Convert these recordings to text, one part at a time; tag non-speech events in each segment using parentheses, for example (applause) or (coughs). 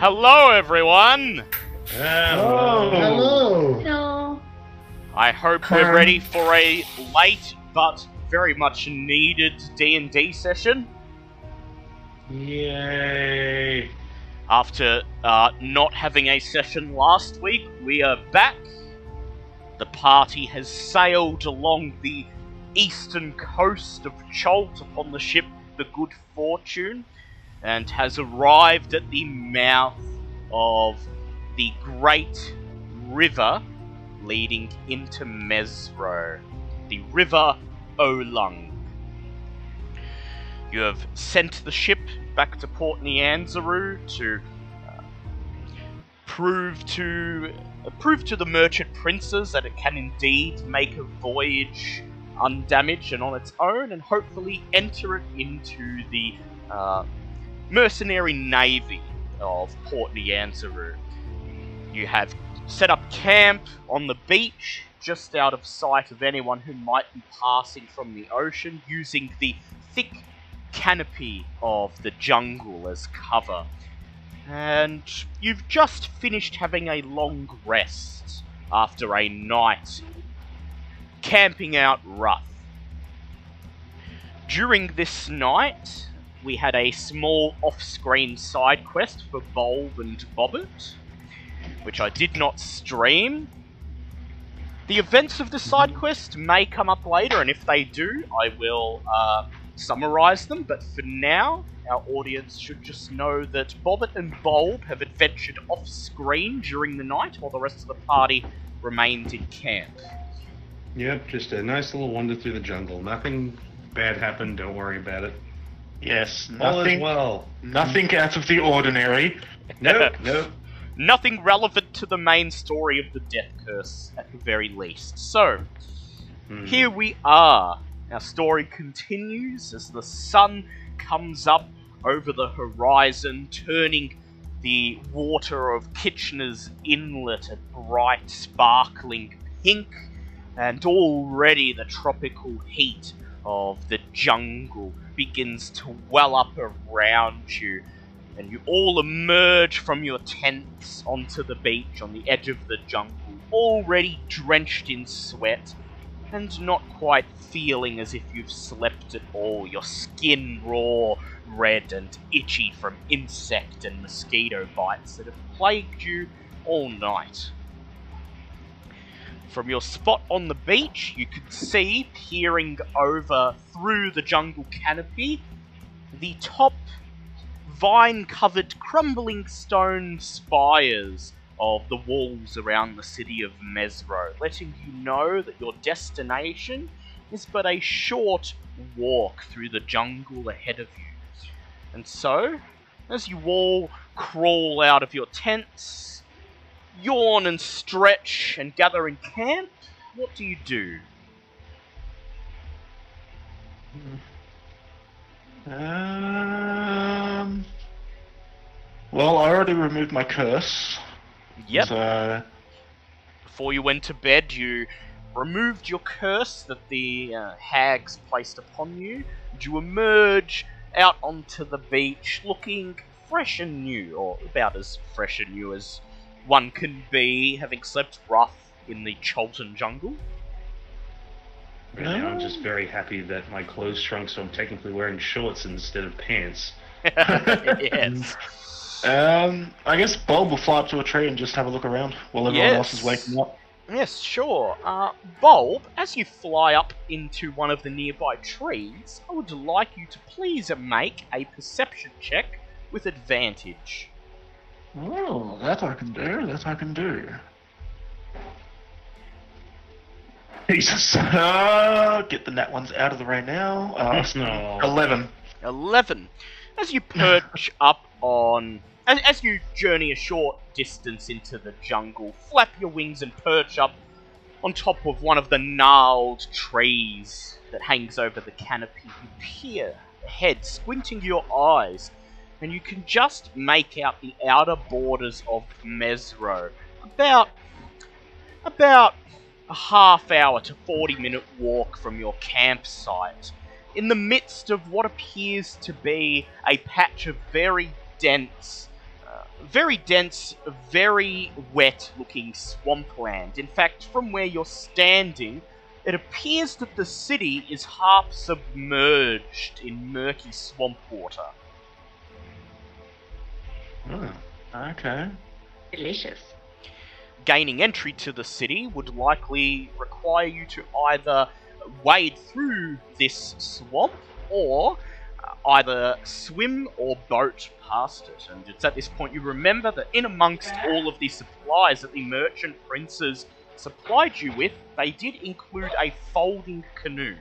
Hello, everyone! Oh. Hello. No. I hope we're ready for a late but very much needed D&D session. Yay. After uh, not having a session last week, we are back. The party has sailed along the eastern coast of Chult upon the ship the Good Fortune and has arrived at the mouth of the great river leading into Mezro, the River Olung. You have sent the ship back to Port Nyanzaru to uh, prove to uh, prove to the merchant princes that it can indeed make a voyage undamaged and on its own, and hopefully enter it into the uh, mercenary navy of Port Nyanzaru. You have set up camp on the beach, just out of sight of anyone who might be passing from the ocean, using the thick canopy of the jungle as cover. And you've just finished having a long rest after a night camping out rough. During this night, we had a small off-screen side quest for Bulb and Bobbit, which I did not stream. The events of the side quest may come up later, and if they do, I will uh, summarize them. But for now, our audience should just know that Bobbit and Bulb have adventured off-screen during the night, while the rest of the party remained in camp. Yep, just a nice little wander through the jungle. Nothing bad happened. Don't worry about it. Yes, All is nothing, well. nothing out of the ordinary. Nope, (laughs) nope. Nothing relevant to the main story of the Death Curse, at the very least. So, Hmm. Here we are. Our story continues as the sun comes up over the horizon, turning the water of Kitchener's Inlet a bright, sparkling pink, and already the tropical heat of the jungle begins to well up around you. And you all emerge from your tents onto the beach on the edge of the jungle, already drenched in sweat and not quite feeling as if you've slept at all, your skin raw, red, and itchy from insect and mosquito bites that have plagued you all night. From your spot on the beach, you could see, peering over through the jungle canopy, the top vine covered crumbling stone spires of the walls around the city of Mezro, letting you know that your destination is but a short walk through the jungle ahead of you. And so, as you all crawl out of your tents, yawn and stretch and gather in camp, what do you do? Um. Well, I already removed my curse. Yep. So, Before you went to bed, you removed your curse that the uh, hags placed upon you, and you emerge out onto the beach looking fresh and new, or about as fresh and new as one can be, having slept rough in the Chultan jungle. Right now, I'm just very happy that my clothes shrunk, so I'm technically wearing shorts instead of pants. (laughs) yes. um, I guess Bulb will fly up to a tree and just have a look around while everyone else is Yes. waking up. Yes, sure. Uh, Bulb, as you fly up into one of the nearby trees, I would like you to please make a perception check with advantage. Oh, that I can do. That I can do. Jesus. Uh, (laughs) get the nat ones out of the way now. Uh, (laughs) No. 11. 11. As you perch (laughs) up on. As, as you journey a short distance into the jungle, flap your wings and perch up on top of one of the gnarled trees that hangs over the canopy. You peer ahead, squinting your eyes, and you can just make out the outer borders of Mezro. About. about a half hour to 40 minute walk from your campsite in the midst of what appears to be a patch of very dense uh, very dense, very wet looking swampland. In fact, from where you're standing, it appears that the city is half submerged in murky swamp water. Oh, okay. Delicious. Gaining entry to the city would likely require you to either wade through this swamp or uh, either swim or boat past it. And it's at this point you remember that in amongst all of the supplies that the merchant princes supplied you with, they did include a folding canoe.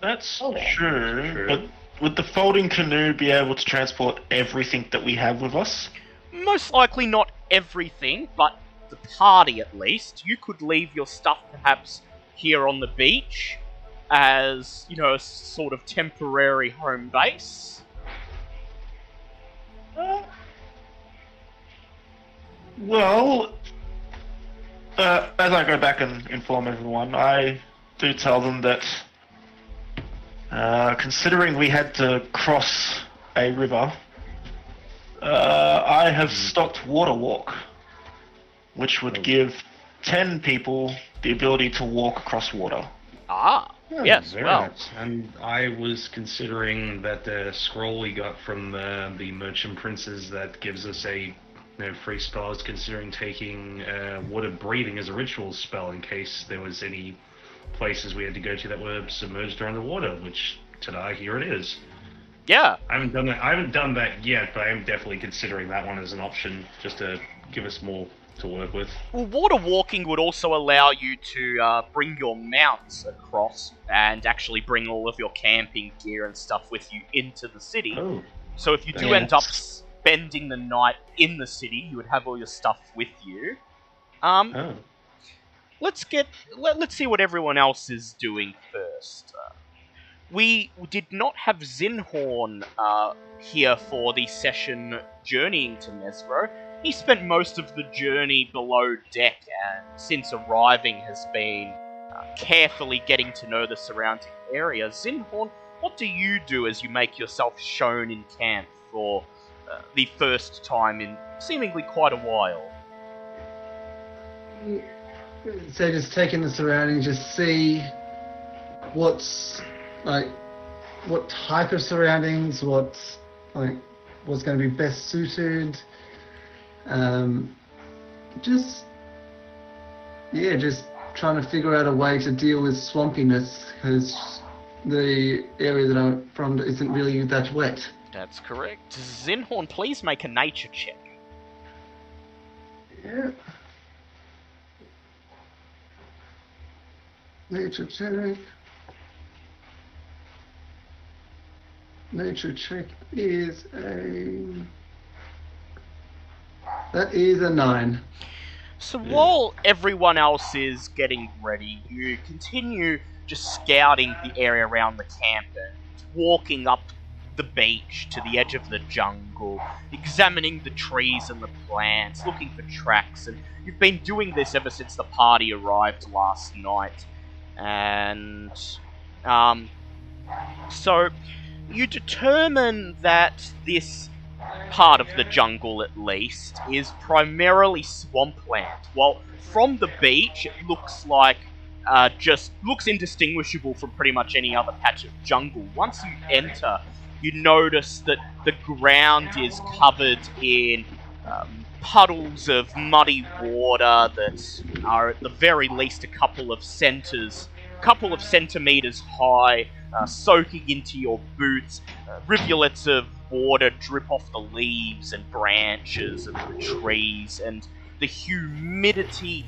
That's Oh, yeah. true, True. But would the folding canoe be able to transport everything that we have with us? Most likely not everything, but the party at least. You could leave your stuff perhaps here on the beach as, you know, a sort of temporary home base. Uh, well, uh, as I go back and inform everyone, I do tell them that, uh, considering we had to cross a river, uh, I have stocked Water Walk, which would Oh. give 10 people the ability to walk across water. Ah, Oh, yes, very well. nice. And I was considering that the scroll we got from the, the merchant princes that gives us a you know, free spell. I considering taking uh, water breathing as a ritual spell in case there was any places we had to go to that were submerged under the water. Which today here it is. Yeah, I haven't done that. I haven't done that yet, but I am definitely considering that one as an option, just to give us more to work with. Well, water walking would also allow you to uh, bring your mounts across and actually bring all of your camping gear and stuff with you into the city. Oh, So if you do Yeah. end up spending the night in the city, you would have all your stuff with you. Um, oh. Let's get let, let's see what everyone else is doing first. Uh, we did not have Zinhorn uh, here for the session journeying to Mezro. He spent most of the journey below deck, and since arriving, has been uh, carefully getting to know the surrounding area. Zinhorn, what do you do as you make yourself shown in camp for uh, the first time in seemingly quite a while? So just taking the surroundings, just see what's like, what type of surroundings, what's like, what's going to be best suited. Um, just yeah, just trying to figure out a way to deal with swampiness because the area that I'm from isn't really that wet. That's correct. Zinhorn, please make a nature check. Yeah. Nature check. Nature check is a. That is a nine. So while everyone else is getting ready, you continue just scouting the area around the camp and walking up the beach to the edge of the jungle, examining the trees and the plants, looking for tracks, and you've been doing this ever since the party arrived last night. And um, so you determine that this part of the jungle at least is primarily swampland. While from the beach it looks like uh, just looks indistinguishable from pretty much any other patch of jungle. Once you enter, you notice that the ground is covered in um, puddles of muddy water that are at the very least a couple of centers, couple of centimeters high, uh, soaking into your boots. Uh, rivulets of water drip off the leaves and branches of the trees, and the humidity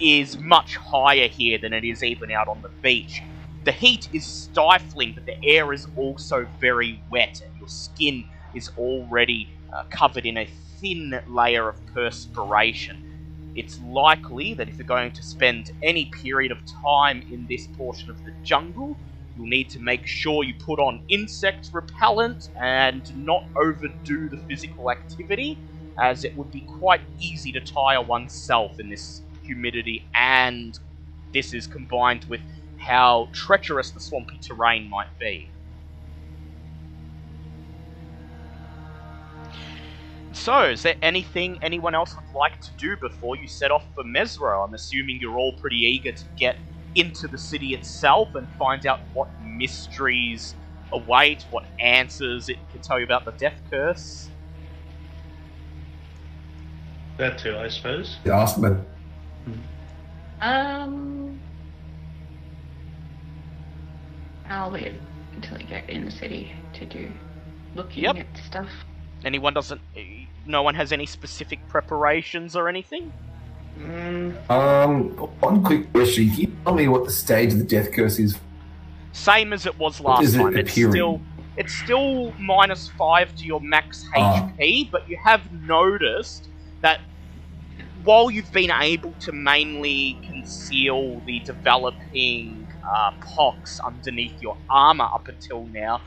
is much higher here than it is even out on the beach. The heat is stifling, but the air is also very wet, and your skin is already uh, covered in a thin layer of perspiration. It's likely that if you're going to spend any period of time in this portion of the jungle, you'll need to make sure you put on insect repellent and not overdo the physical activity, as it would be quite easy to tire oneself in this humidity, and this is combined with how treacherous the swampy terrain might be. So, is there anything anyone else would like to do before you set off for Mezro? I'm assuming you're all pretty eager to get into the city itself and find out what mysteries await, what answers it can tell you about the death curse. That too, I suppose. You asked me. Um, I'll wait until I get in the city to do looking Yep. at stuff. Anyone doesn't. No one has any specific preparations or anything? Mm, Um, one quick question. Can you tell me what the stage of the death curse is? Same as it was last is it time. It's appearing? still it's still minus five to your max Ah. HP, but you have noticed that while you've been able to mainly conceal the developing uh, pox underneath your armor up until now,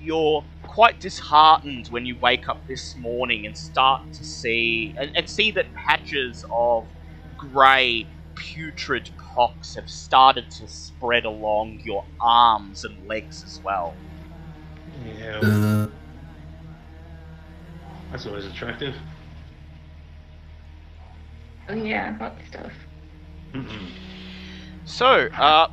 you're quite disheartened when you wake up this morning and start to see and, and see that patches of grey putrid pox have started to spread along your arms and legs as well. yeah, Uh, that's always attractive. Oh yeah, I got stuff. Mm-mm. So, uh,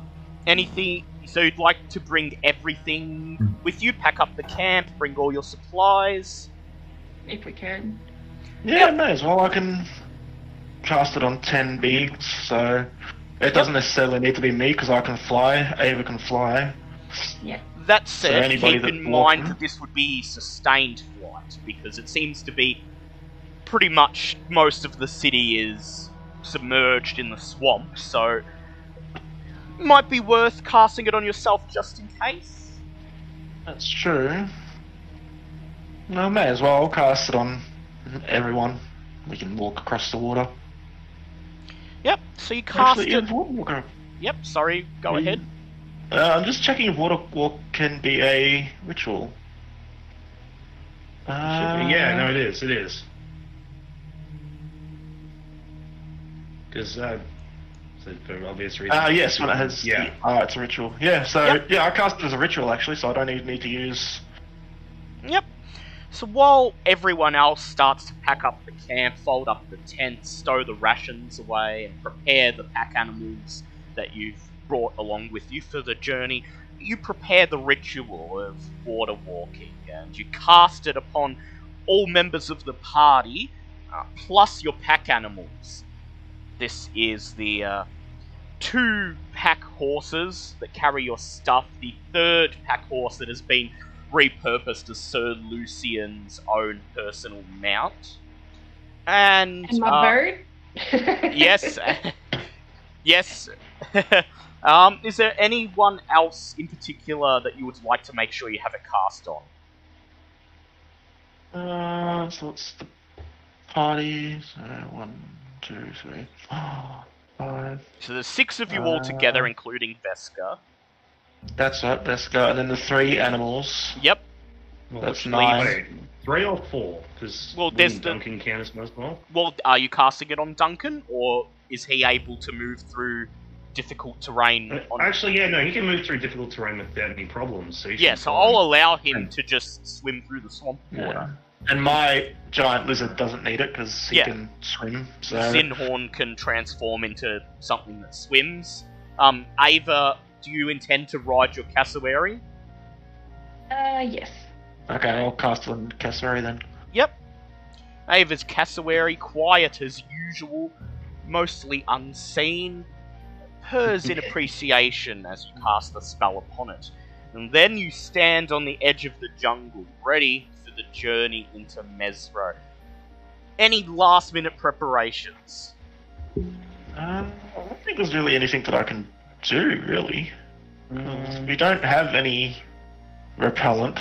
anything? So you'd like to bring everything with you? Pack up the camp, bring all your supplies. If we can. Yeah, may as well. I can cast it on 10 beings, so it doesn't necessarily need to be me because I can fly. Ava can fly. Yeah. That said, anybody keep that in walk- mind that this would be sustained flight because it seems to be pretty much most of the city is submerged in the swamp. So, might be worth casting it on yourself just in case. That's true. No, may as well. I'll cast it on everyone. We can walk across the water. Yep. So you cast Actually, it. if water Yep. Sorry. Go Mm. ahead. uh, I'm just checking if water walk can be a ritual. Uh, yeah, no, it is. It is. Because, uh, so for obvious reasons. Uh, yes, when it has. Yeah. Oh, it's a ritual. Yeah, so Yep. yeah, I cast it as a ritual actually, so I don't even need to use. Yep. So while everyone else starts to pack up the camp, fold up the tents, stow the rations away, and prepare the pack animals that you've brought along with you for the journey, you prepare the ritual of water walking, and you cast it upon all members of the party, uh, plus your pack animals. This is the uh, two pack horses that carry your stuff, the third pack horse that has been repurposed as Sir Lucian's own personal mount. And, And my uh, bird? (laughs) yes, yes. (laughs) um, is there anyone else in particular that you would like to make sure you have it cast on? Uh, so it's the party. So one, two, three, four, (gasps) five. So there's six of you all together, Uh, including Veska. That's right. Let's. And then the three animals. Yep. Well, That's nine. wait, three or four? Because Well, there's the- Duncan count as most well. Well, are you casting it on Duncan, or is he able to move through difficult terrain? Uh, On... Actually, yeah, no, he can move through difficult terrain without any problems. So yeah, so I'll fine. allow him to just swim through the swamp water. Yeah. And my giant lizard doesn't need it because he Yeah. can swim. So Zinhorn can transform into something that swims. Um, Ava, do you intend to ride your cassowary? uh, yes. okay, I'll cast it on Cassari then. Yep. Ava's cassowary, quiet as usual, mostly unseen, purrs in (laughs) appreciation as you cast the spell upon it. And then you stand on the edge of the jungle, ready for the journey into Mezro. Any last minute preparations? Um, I don't think there's really anything that I can do really. 'Cause We don't have any repellent.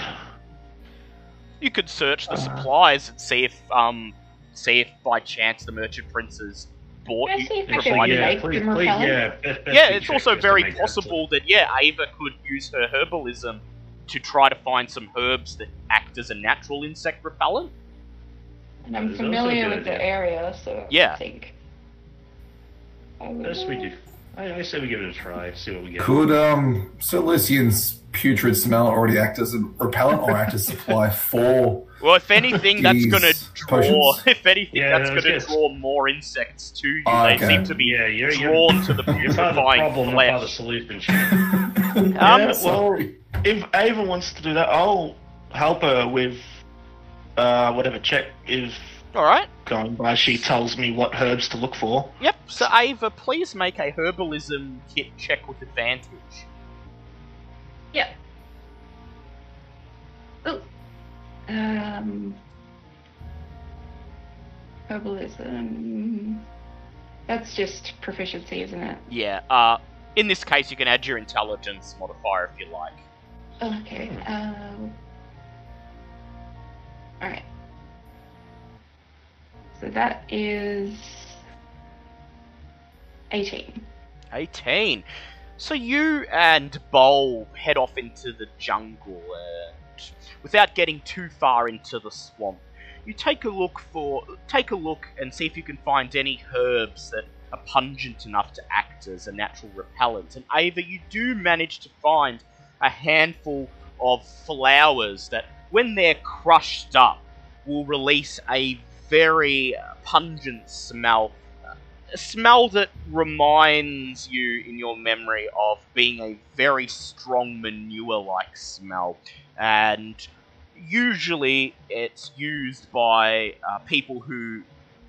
You could search the Uh. supplies and see if, um, see if by chance the merchant princes bought you. see if I can provided- yeah, please, please, repellent? yeah. best- best yeah, it's also very possible that yeah, Ava could use her herbalism to try to find some herbs that act as a natural insect repellent. And I'm That is also a familiar good with the area, so Yeah. I think. I so- we do. I, I say we give it a try, see what we get. Could um Sir putrid smell already act as a repellent or act as supply (laughs) for Well, if anything, that's gonna draw. Potions? (laughs) If anything, Yeah, that's I was gonna gonna- draw more insects to you. Oh, they okay. seem to be Yeah, you're, you're, drawn to the (laughs) you're part of the putrefying problem, not part of the flesh. solution. (laughs) Um, yeah, well, if Ava wants to do that, I'll help her with uh, whatever check is All right. going by. She tells me what herbs to look for. Yep. So Ava, please make a herbalism kit check with advantage. Yep. Oh. Um. Herbalism. That's just proficiency, isn't it? Yeah. Uh, in this case, you can add your intelligence modifier if you like. Okay. Um. Alright. So that is. 18. 18. So you and Bowl head off into the jungle, and without getting too far into the swamp, you take a look for take a look and see if you can find any herbs that are pungent enough to act as a natural repellent. And Ava, you do manage to find a handful of flowers that, when they're crushed up, will release a very uh, pungent smell a smell that reminds you in your memory of being a very strong manure like smell. And usually it's used by uh, people who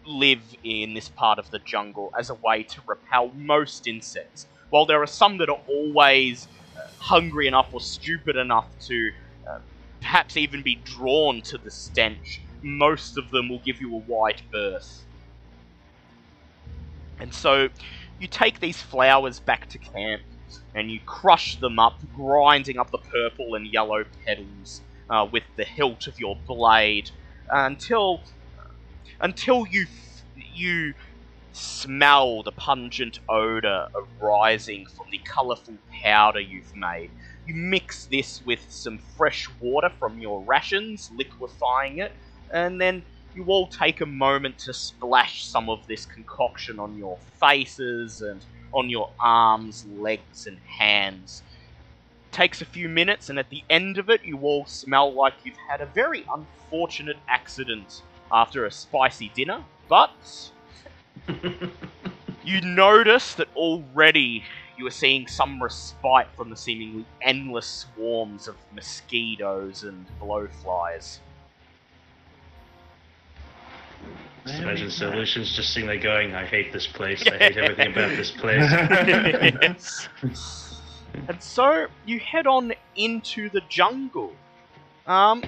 live in this part of the jungle as a way to repel most insects. While there are some that are always uh, hungry enough or stupid enough to uh, perhaps even be drawn to the stench, most of them will give you a wide berth. And so you take these flowers back to camp and you crush them up, grinding up the purple and yellow petals uh, with the hilt of your blade until until you you smell the pungent odor arising from the colorful powder you've made. You mix this with some fresh water from your rations, liquefying it, and then you all take a moment to splash some of this concoction on your faces and on your arms, legs, and hands. It Takes a few minutes, and at the end of it, you all smell like you've had a very unfortunate accident after a spicy dinner, but (laughs) you notice that already you are seeing some respite from the seemingly endless swarms of mosquitoes and blowflies. Just imagine Solutions just sitting there going, I hate this place, I hate (laughs) everything about this place. (laughs) And so you head on into the jungle. Um,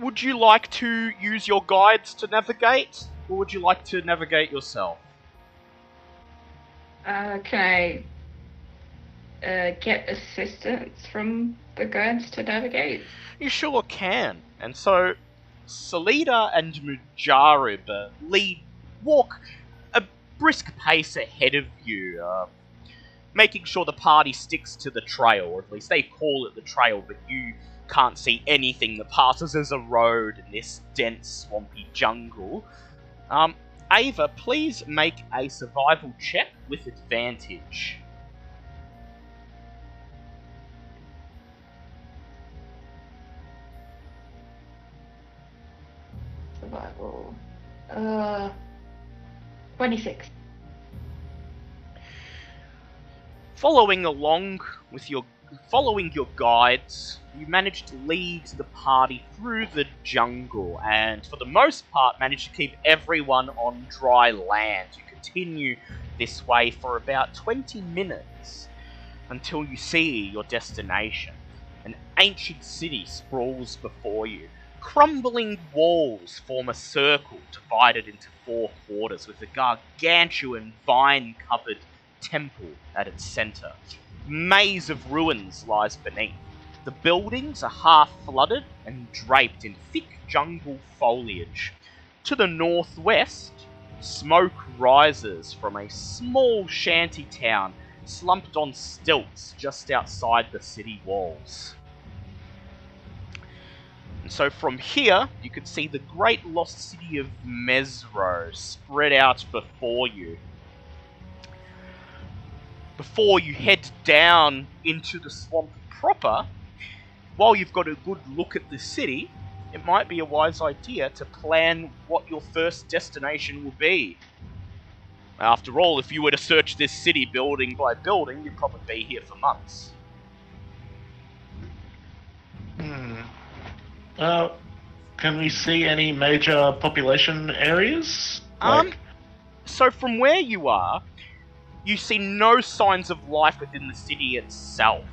would you like to use your guides to navigate, or would you like to navigate yourself? Uh, can I uh, get assistance from the guides to navigate? You sure can. And so, Salida and Musharib uh, lead, walk a brisk pace ahead of you, uh, making sure the party sticks to the trail, or at least they call it the trail, but you can't see anything that passes as a road in this dense, swampy jungle. Um, Ava, please make a survival check with advantage. Survival. Uh, 26. Following along with your following your guides, you manage to lead the party through the jungle and for the most part manage to keep everyone on dry land. You continue this way for about 20 minutes until you see your destination. An ancient city sprawls before you. Crumbling walls form a circle divided into four quarters with a gargantuan vine covered temple at its center. Maze of ruins lies beneath. The buildings are half flooded and draped in thick jungle foliage. To the northwest, smoke rises from a small shanty town slumped on stilts just outside the city walls. And so from here, you can see the great lost city of Mezro spread out before you. Before you head down into the swamp proper, while you've got a good look at the city, it might be a wise idea to plan what your first destination will be. After all, if you were to search this city building by building, you'd probably be here for months. Hmm. Uh, can we see any major population areas? Um, Like- so from where you are, you see no signs of life within the city itself.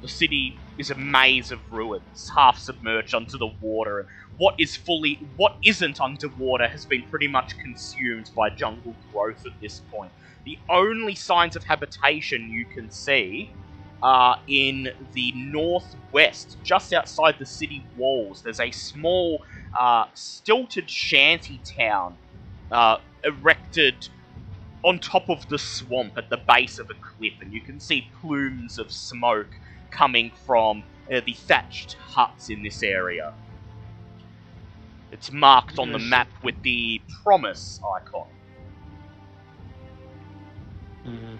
The city is a maze of ruins, half submerged under the water, and what is fully, what isn't underwater has been pretty much consumed by jungle growth at this point. The only signs of habitation you can see are in the northwest, just outside the city walls. There's a small, uh, stilted shanty town uh, erected on top of the swamp at the base of a cliff, and you can see plumes of smoke coming from uh, the thatched huts in this area. It's marked on the map with the promise icon. Mhm.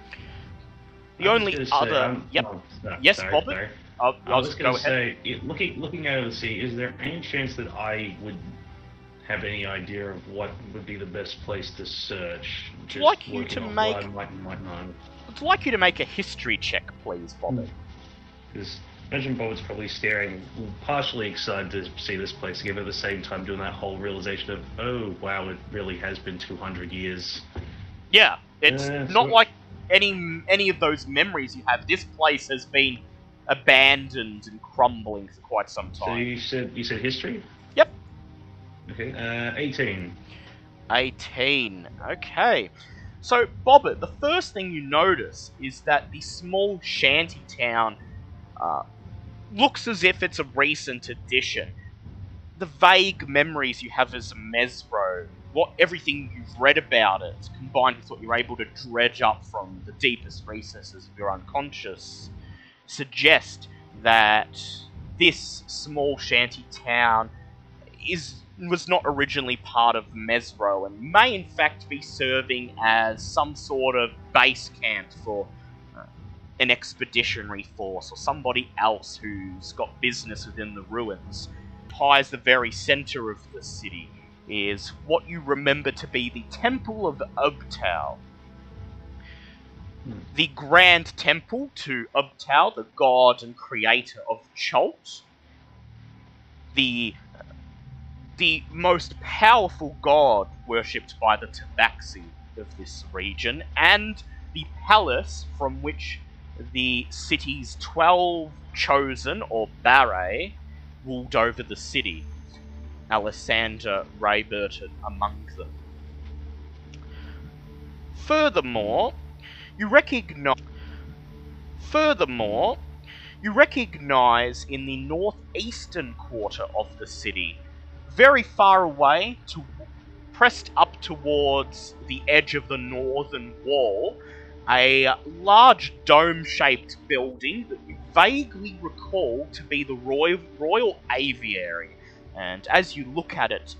The I only say, other. um, yep. oh, no, Yes, sorry, Bobbit? sorry. I'll, I I'll was just going go ahead. say, looking looking over the sea, is there any chance that I would have any idea of what would be the best place to search? Would like you to make- might, might I'd like you to make a history check, please, Bobby. Because imagine Bobbit's probably staring, partially excited to see this place again, but at the same time doing that whole realization of, oh wow, it really has been 200 years. Yeah, it's Yeah, not so- like any any of those memories you have. This place has been abandoned and crumbling for quite some time. So you said you said history? Yep. Okay, uh, 18. 18. Okay. So, Bobbit, the first thing you notice is that the small shanty town looks as if it's a recent addition. The vague memories you have as Mezro, what everything you've read about it, combined with what you're able to dredge up from the deepest recesses of your unconscious, suggest that this small shanty town is was not originally part of Mezro and may in fact be serving as some sort of base camp for an expeditionary force or somebody else who's got business within the ruins. Pies the very center of the city is what you remember to be the Temple of Ubtao. Hmm. The grand temple to Ubtao, the god and creator of Chult. The the most powerful god worshipped by the Tabaxi of this region, and the palace from which the city's 12 chosen, or barae, ruled over the city. Alisanda Rayburton among them. Furthermore, you recognize. Furthermore, you recognize in the northeastern quarter of the city very far away, to pressed up towards the edge of the northern wall, a large dome-shaped building that you vaguely recall to be the Royal, Royal Aviary. And as you look at it,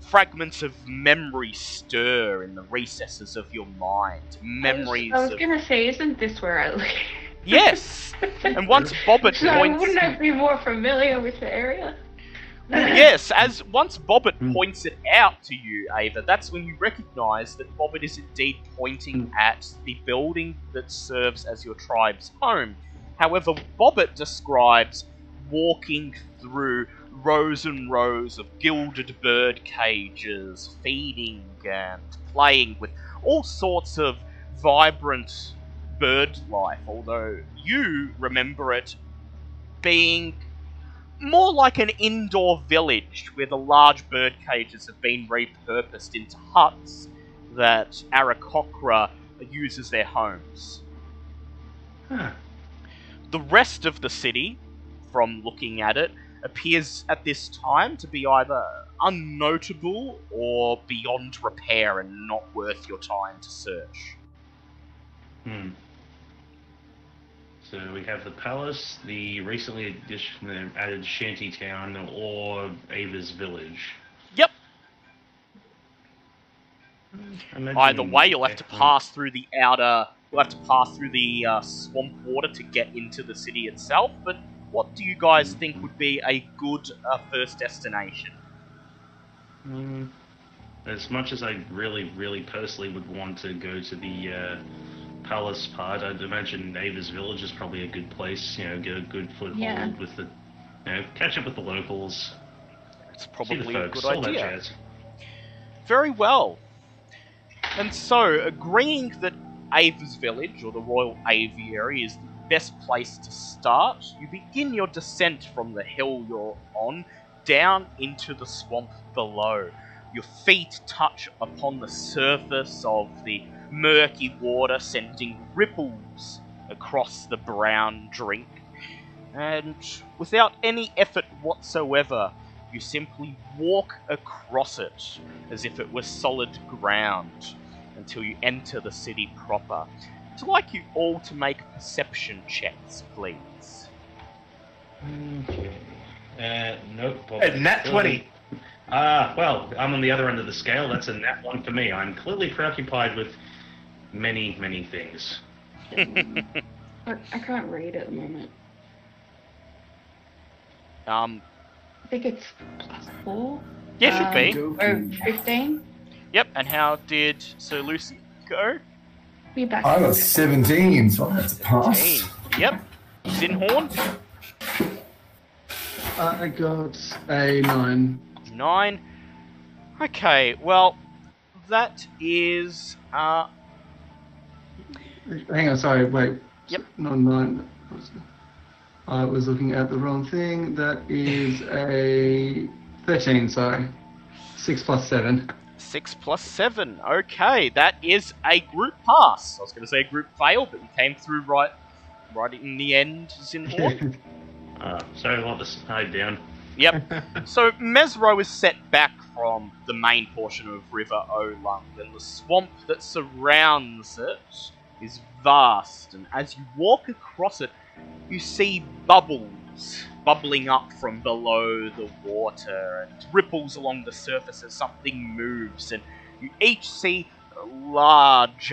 fragments of memory stir in the recesses of your mind. Memories I was, I was of gonna say, isn't this where I live? yes. (laughs) And once Bobbit so points, wouldn't I be more familiar with the area? Yes, as once Bobbit Mm. points it out to you, Ava, that's when you recognise that Bobbit is indeed pointing at the building that serves as your tribe's home. However, Bobbit describes walking through rows and rows of gilded bird cages, feeding and playing with all sorts of vibrant bird life, although you remember it being more like an indoor village where the large bird cages have been repurposed into huts that Aarakocra uses as their homes. Huh. The rest of the city, from looking at it, appears at this time to be either unnotable or beyond repair and not worth your time to search. Hmm. So we have the palace, the recently addition, added shanty town, or Ava's village. Yep. Either way, you'll have to pass through the outer. You'll have to pass through the uh, swamp water to get into the city itself, but what do you guys think would be a good uh, first destination? Mm, as much as I really, really personally would want to go to the uh, palace part, I'd imagine Ava's Village is probably a good place. You know, get a good foothold Yeah. with the, you know, catch up with the locals, It's see the probably a good idea. Very well. And so, agreeing that Ava's village, or the Royal Aviary, is the best place to start, you begin your descent from the hill you're on down into the swamp below. Your feet touch upon the surface of the murky water, sending ripples across the brown drink. And without any effort whatsoever, you simply walk across it as if it were solid ground until you enter the city proper. I'd like you all to make perception checks, please. Okay. Uh, nope. A nat 20. Ah, well, I'm on the other end of the scale. That's a nat one for me. I'm clearly preoccupied with many, many things. (laughs) I, I can't read at the moment. Um, I think it's plus four. yeah, should Um, be. Go Or 15. Yep, and how did Sir Lucy go? Be back. I got 17, so that's a pass. 18. Yep. Zinhorn, I got a nine. 9. Okay, well, that is. Uh, Hang on, sorry, wait. Yep. Not nine. I was looking at the wrong thing. That is a 13, sorry. 6 plus 7. 6 plus 7. Okay, that is a group pass. I was going to say a group fail, but you came through right right in the end, Zinhorn. (laughs) Uh, so I'll just hide down. Yep. (laughs) so Mezro is set back from the main portion of River Olung, and the swamp that surrounds it is vast. And as you walk across it, you see bubbles bubbling up from below the water, and ripples along the surface as something moves. And you each see large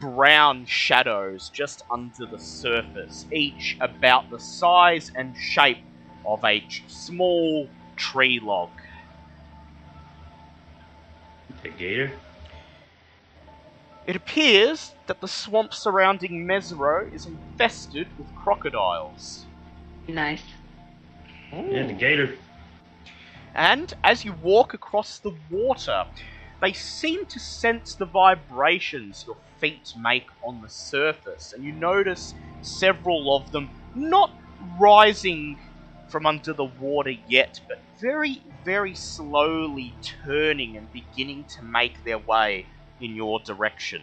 brown shadows just under the surface, each about the size and shape of a small tree log. The gator. It appears that the swamp surrounding Mezro is infested with crocodiles. Nice. Yeah, the gator. And as you walk across the water, they seem to sense the vibrations your feet make on the surface, and you notice several of them not rising from under the water yet, but very, very slowly turning and beginning to make their way in your direction.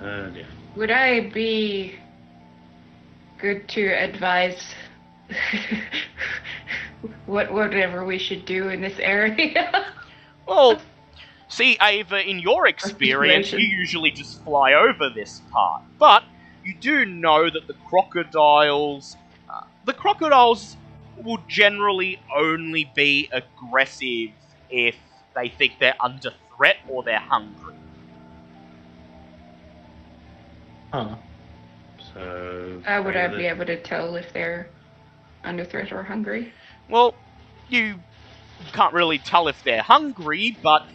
Uh, yeah. Would I be good to advise (laughs) what whatever we should do in this area? (laughs) Well, see, Ava, in your experience, you usually just fly over this part, but you do know that the crocodiles, uh, the crocodiles will generally only be aggressive if they think they're under threat or they're hungry. Huh. So. How would I the- be able to tell if they're under threat or hungry? Well, you can't really tell if they're hungry, but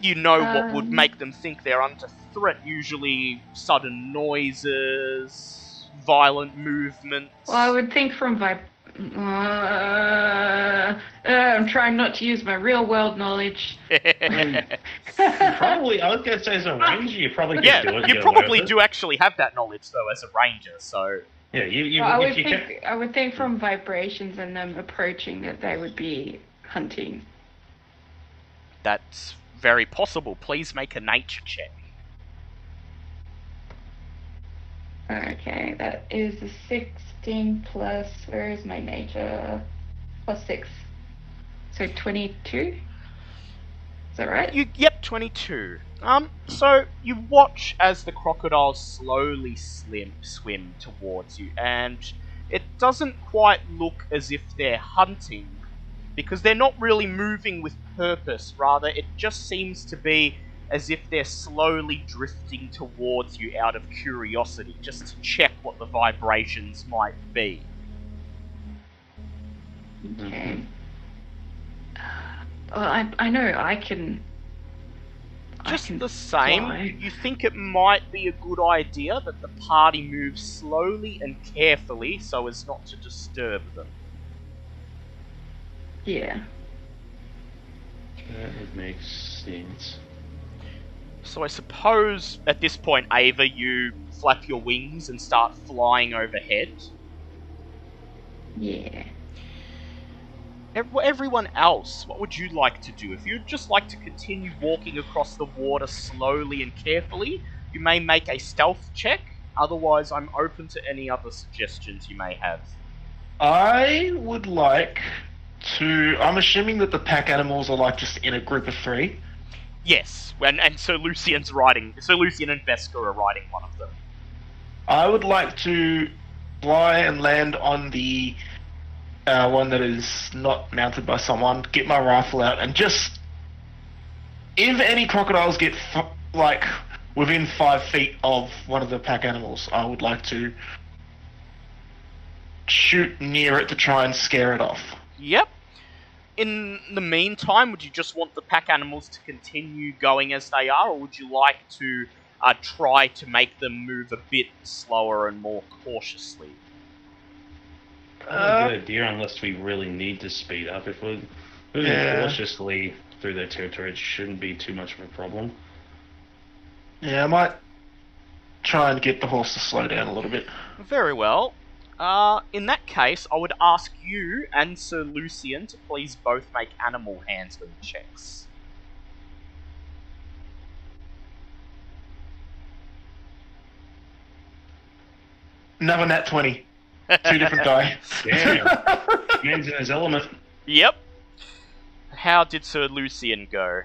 you know what would Um. make them think they're under threat. Usually, sudden noises, violent movements. Well, I would think from vib. Uh, uh, I'm trying not to use my real world knowledge. (laughs) Probably, I was gonna say as a ranger, you probably could yeah, do it. you probably away it. do actually have that knowledge though as a ranger. So Yeah, you, you, Well, I would you think can, I would think from vibrations and them approaching that they would be hunting. that's very possible. Please make a nature check. Okay, that is a 16 plus. Where is my major? Plus six. So 22. Is that right? You yep, twenty two. Um, so you watch as the crocodiles slowly slim swim towards you, and it doesn't quite look as if they're hunting, because they're not really moving with purpose. Rather, it just seems to be as if they're slowly drifting towards you out of curiosity, just to check what the vibrations might be. Okay. Uh, well, I I know I can. I Just can the same, fly. you think it might be a good idea that the party moves slowly and carefully so as not to disturb them. Yeah. That would make sense. So I suppose at this point, Ava, you flap your wings and start flying overhead. Yeah. Everyone else, what would you like to do? If you'd just like to continue walking across the water slowly and carefully, you may make a stealth check. Otherwise, I'm open to any other suggestions you may have. I would like to. I'm assuming that the pack animals are like just in a group of three. Yes, and, and Sir Lucian's riding. Sir Lucian and Vesca are riding one of them. I would like to fly and land on the uh, one that is not mounted by someone. Get my rifle out and just, if any crocodiles get f- like within five feet of one of the pack animals, I would like to shoot near it to try and scare it off. Yep. In the meantime, would you just want the pack animals to continue going as they are, or would you like to uh, try to make them move a bit slower and more cautiously? Probably Uh, a good idea unless we really need to speed up. If we're moving Yeah. cautiously through their territory, it shouldn't be too much of a problem. Yeah, I might try and get the horse to slow down a little bit. Very well. Uh, in that case, I would ask you and Sir Lucian to please both make animal handling checks. Another nat 20. Two different (laughs) die. Yeah, man's in his element. Yep. How did Sir Lucian go?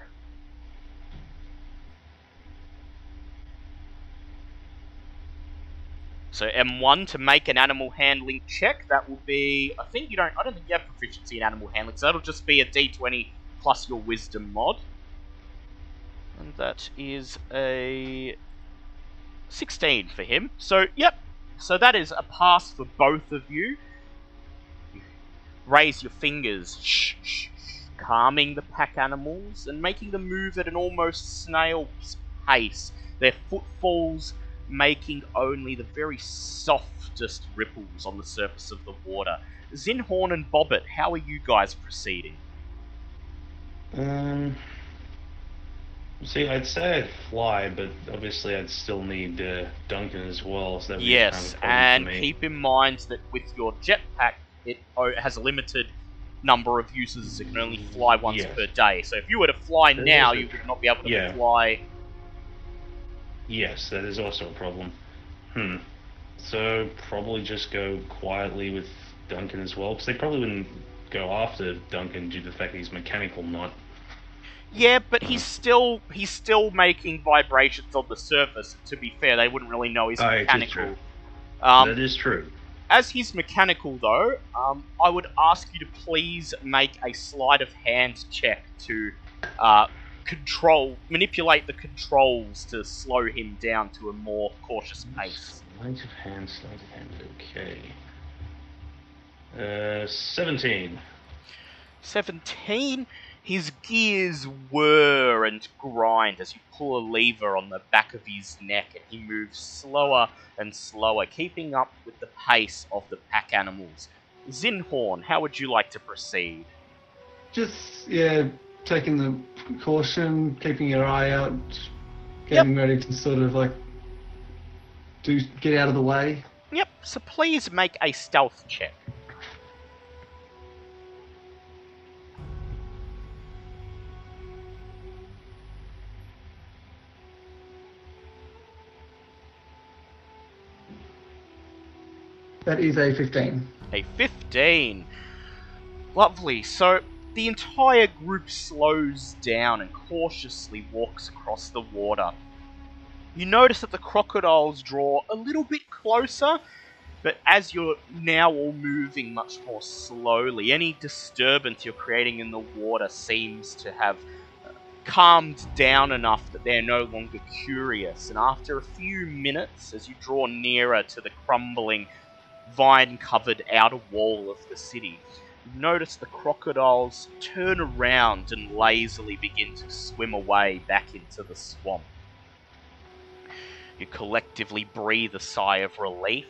So M1 to make an animal handling check. That will be. I think you don't. I don't think you have proficiency in animal handling, so that'll just be a D20 plus your Wisdom mod, and that is a 16 for him. So yep. So that is a pass for both of you raise your fingers, shh, shh, calming the pack animals and making them move at an almost snail's pace, their footfalls making only the very softest ripples on the surface of the water. Zinhorn and Bobbit, how are you guys proceeding? Um, see, I'd say I'd fly, but obviously I'd still need uh, Duncan as well. So that be kind Yes, of and keep in mind that with your jetpack, it has a limited number of uses. It can only fly once Yes. per day. So if you were to fly now, you would not be able to Yeah. fly Yes, that is also a problem. Hmm. So probably just go quietly with Duncan as well, because they probably wouldn't go after Duncan due to the fact that he's mechanical, not. Yeah, but he's still he's still making vibrations on the surface. To be fair, they wouldn't really know he's Oh, mechanical. true. Um, that is true. as he's mechanical, though, um, I would ask you to please make a sleight of hand check to uh, control, manipulate the controls to slow him down to a more cautious pace. Sleight of hand, sleight of hand. Okay. Uh, seventeen. 17, his gears whir and grind as you pull a lever on the back of his neck and he moves slower and slower, keeping up with the pace of the pack animals. Zinhorn, how would you like to proceed? Just yeah, taking the caution, keeping your eye out, getting ready to sort of like do get out of the way. Yep, so please make a stealth check. That is a 15. A 15. Lovely. So the entire group slows down and cautiously walks across the water. You notice that the crocodiles draw a little bit closer, but as you're now all moving much more slowly, any disturbance you're creating in the water seems to have uh, calmed down enough that they're no longer curious, and after a few minutes, as you draw nearer to the crumbling, vine covered outer wall of the city, notice the crocodiles turn around and lazily begin to swim away back into the swamp. You collectively breathe a sigh of relief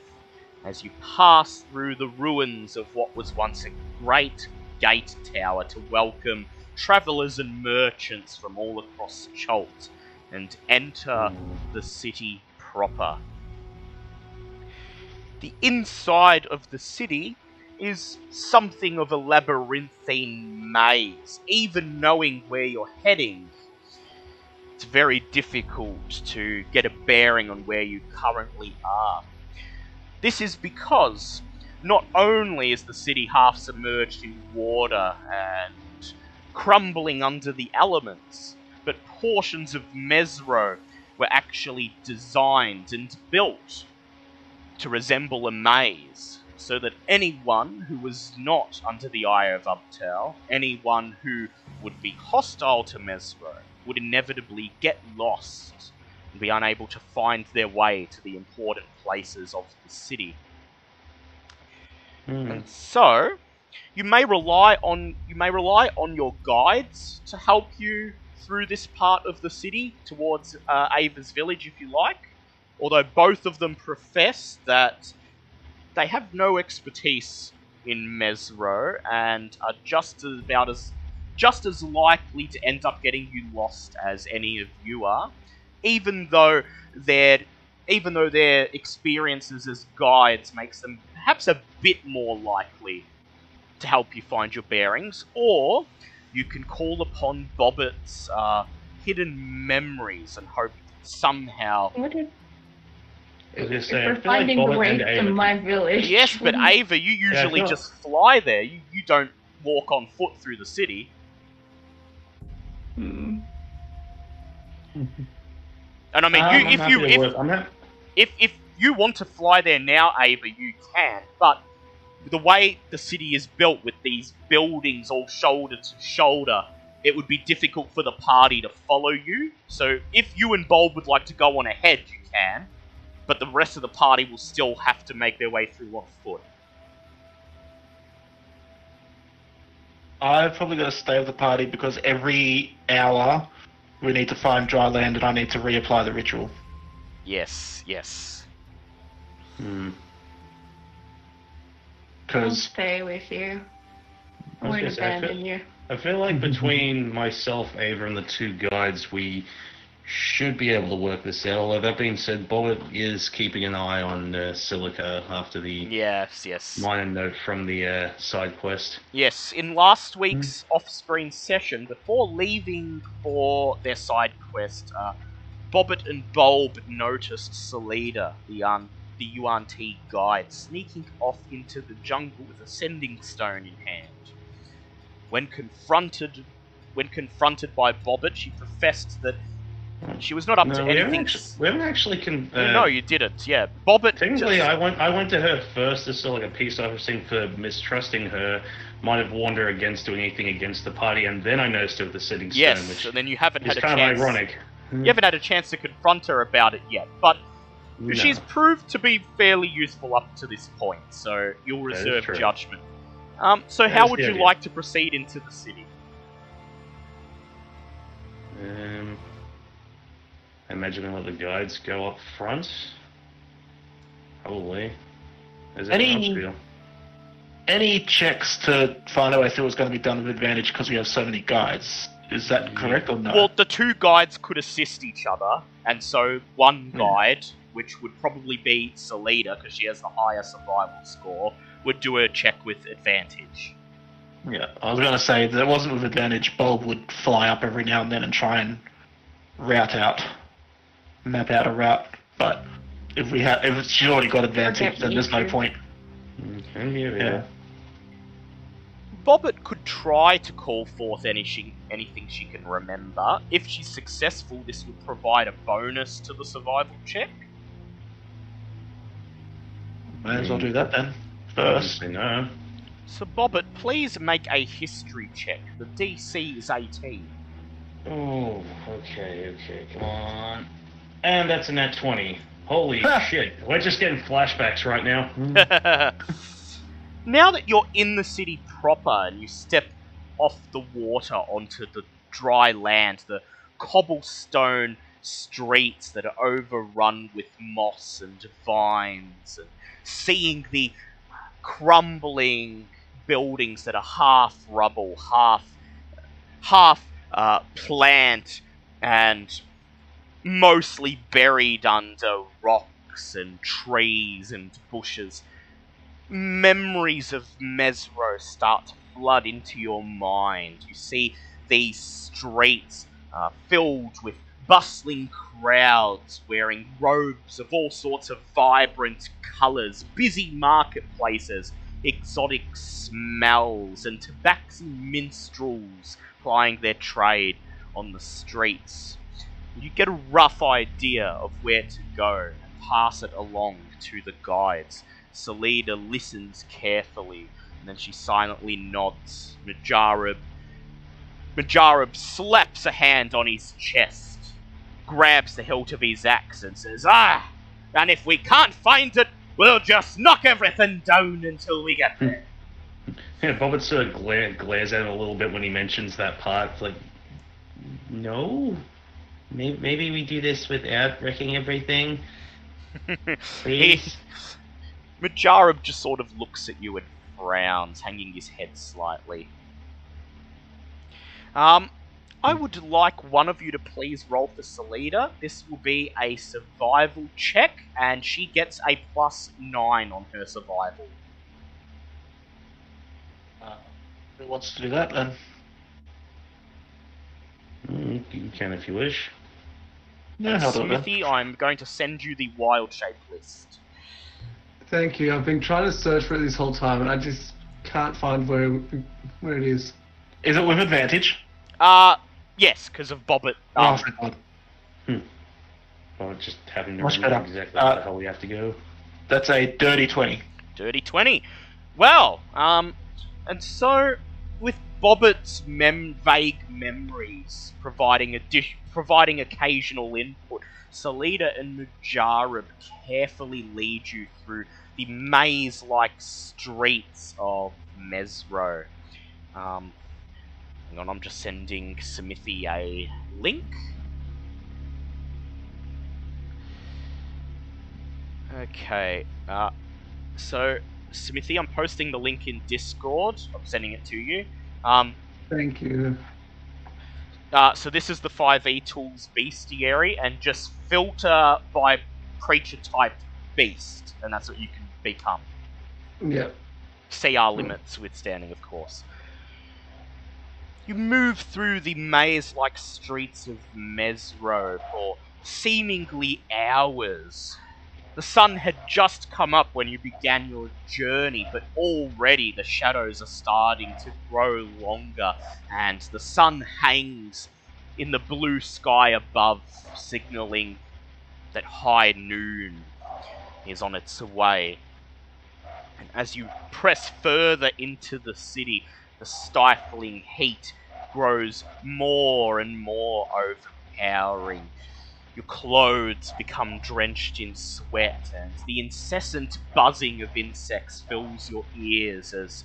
as you pass through the ruins of what was once a great gate tower to welcome travellers and merchants from all across Chult and enter the city proper. The inside of the city is something of a labyrinthine maze. Even knowing where you're heading, it's very difficult to get a bearing on where you currently are. This is because not only is the city half submerged in water and crumbling under the elements, but portions of Mezro were actually designed and built to resemble a maze, so that anyone who was not under the eye of Ubtao, anyone who would be hostile to Mezro, would inevitably get lost and be unable to find their way to the important places of the city. Hmm. And so, you may rely on you may rely on your guides to help you through this part of the city towards uh, Ava's village, if you like. Although both of them profess that they have no expertise in Mezro and are just about as just as likely to end up getting you lost as any of you are, even though their even though their experiences as guides makes them perhaps a bit more likely to help you find your bearings, or you can call upon Bobbit's uh, hidden memories and hope somehow. What if, I was gonna if say, I we're feel like finding Bobbit ways and to Ava- my village? (laughs) Yes, but (laughs) Ava, you usually feel- just fly there. You, you don't walk on foot through the city. Hmm. And I mean, Um, you, I'm if happy you to if, work- I'm hap- if if you want to fly there now, Ava, you can. But the way the city is built, with these buildings all shoulder to shoulder, it would be difficult for the party to follow you. So if you and Bulb would like to go on ahead, you can. But the rest of the party will still have to make their way through on foot. I've probably got to stay with the party because every hour we need to find dry land and I need to reapply the ritual. Yes, yes. Hmm. I'll Because stay with you. I I was won't gonna say, I abandon feel- you. I feel like (laughs) between myself, Ava, and the two guides, we should be able to work this out. Although that being said, Bobbit is keeping an eye on uh, Salida after the Yes, yes. minor note from the uh, side quest. Yes, in last week's off-screen session, before leaving for their side quest, uh, Bobbit and Bulb noticed Salida, the um, the UNT guide, sneaking off into the jungle with a sending stone in hand. When confronted, when confronted by Bobbit, she professed that she was not up no, to we haven't, anything. actually, we haven't actually con- uh, no, you didn't. Yeah, Bobbit. Technically, just- I went. I went to her first sort of like a peace offering for mistrusting her. Might have warned her against doing anything against the party, and then I noticed her with the sending stone, yes, which and then you haven't is had a kind chance. of ironic. You haven't had a chance to confront her about it yet, but No. She's proved to be fairly useful up to this point, so you'll reserve judgment. Um, so That how is would you idea. like to proceed into the city? Um, I imagine I let the guides go up front. Probably. Is it Any- Huntsville? any checks to find out if it was going to be done with advantage because we have so many guides. Is that correct or no? Well, the two guides could assist each other, and so one Hmm. guide, which would probably be Salida, because she has the higher survival score, would do a check with advantage. yeah, I was going to say that it wasn't with advantage. Bulb would fly up every now and then and try and route out, map out a route. But if we have, if she's already got advantage, then there's no you- point. Okay, yeah, yeah. Bobbit could try to call forth any she, anything she can remember. If she's successful, this would provide a bonus to the survival check. May as well do that then first. Obviously no. So, Bobbit, please make a history check. The DC is 18. Oh, okay, okay, come on. And that's a nat 20. Holy (laughs) shit. We're just getting flashbacks right now. (laughs) now that you're in the city proper and you step off the water onto the dry land, the cobblestone streets that are overrun with moss and vines, and seeing the crumbling buildings that are half rubble, half half uh, plant, and mostly buried under rocks and trees and bushes. Memories of Mezro start to flood into your mind. You see these streets uh, filled with bustling crowds wearing robes of all sorts of vibrant colours, busy marketplaces, exotic smells, and tabaxi minstrels plying their trade on the streets. You get a rough idea of where to go and pass it along to the guides. Salida listens carefully, and then she silently nods. Musharib Musharib slaps a hand on his chest, grabs the hilt of his axe, and says, Ah! And if we can't find it, we'll just knock everything down until we get there. (laughs) Yeah, Bobbit sort of glare, glares at him a little bit when he mentions that part. It's like, no? Maybe, maybe we do this without wrecking everything? (laughs) Please? Musharib just sort of looks at you and frowns, hanging his head slightly. Um, I would like one of you to please roll for Salida. This will be a survival check, and she gets a plus nine on her survival. Uh, who wants to do that then? Mm, you can if you wish. Yeah, I'll do it then. Smithy, I'm going to send you the wild shape list. Thank you. I've been trying to search for it this whole time, and I just can't find where where it is. Is it with advantage? Uh, yes, because of Bobbit. Oh, Um, thank God. Or just having to Much remember better. exactly Uh, where the hell we have to go. That's a dirty 20. Dirty 20. Well, um, and so with Bobbit's mem- vague memories providing a dish, providing occasional input, Salida and Musharib carefully lead you through the maze-like streets of Mezro. Um, hang on, I'm just sending Smithy a link. Okay, uh, so Smithy, I'm posting the link in Discord. I'm sending it to you. Um, Thank you. uh, so this is the 5e tools bestiary, and just filter by creature type beast, and that's what you can become. Yep. CR limits withstanding, of course. You move through the maze-like streets of Mezro for seemingly hours. The sun had just come up when you began your journey, but already the shadows are starting to grow longer, and the sun hangs in the blue sky above, signaling that high noon is on its way. And as you press further into the city, the stifling heat grows more and more overpowering. Your clothes become drenched in sweat, and the incessant buzzing of insects fills your ears as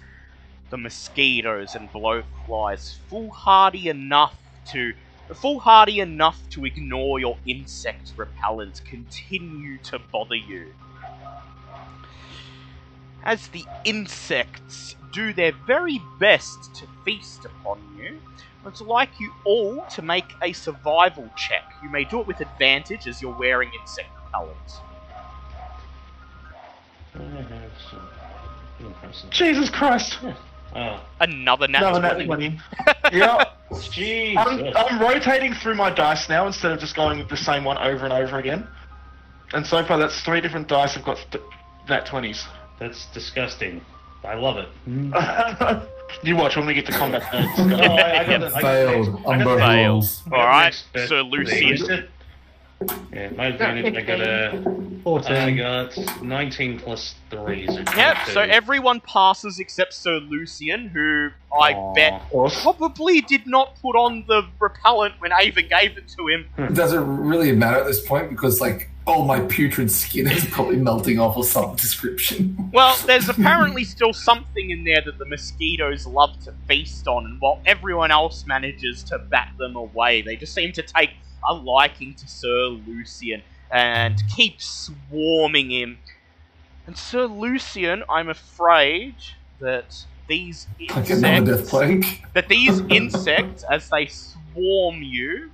the mosquitoes and blowflies, foolhardy enough to foolhardy enough to ignore your insect repellent, continue to bother you. As the insects do their very best to feast upon you, I'd like you all to make a survival check. You may do it with advantage as you're wearing insect repellent. Jesus Christ! Oh, Another nat Another nat 20. 20. (laughs) yeah. jeez. I'm, I'm rotating through my dice now instead of just going with the same one over and over again. And so far, that's three different dice. I've got th- nat 20s. That's disgusting. I love it. (laughs) you watch when we get to combat. No, (laughs) oh, I, I got Yep. the- I got the Failed next- I got the- Failed. rolls. I got the Alright, next bit. so Lucius. Aced it. Yeah, my advantage, I got a. I 14. got 19 plus 3. So Yep, so everyone passes except Sir Lucian, who I Aw. bet probably did not put on the repellent when Ava gave it to him. Hmm. It doesn't really matter at this point because, like, all my putrid skin is probably melting off or some description. Well, there's (laughs) apparently still something in there that the mosquitoes love to feast on, and while everyone else manages to bat them away, they just seem to take a liking to Sir Lucian and keep swarming him. And Sir Lucian, I'm afraid that these like another death insects, that these insects, as they swarm you,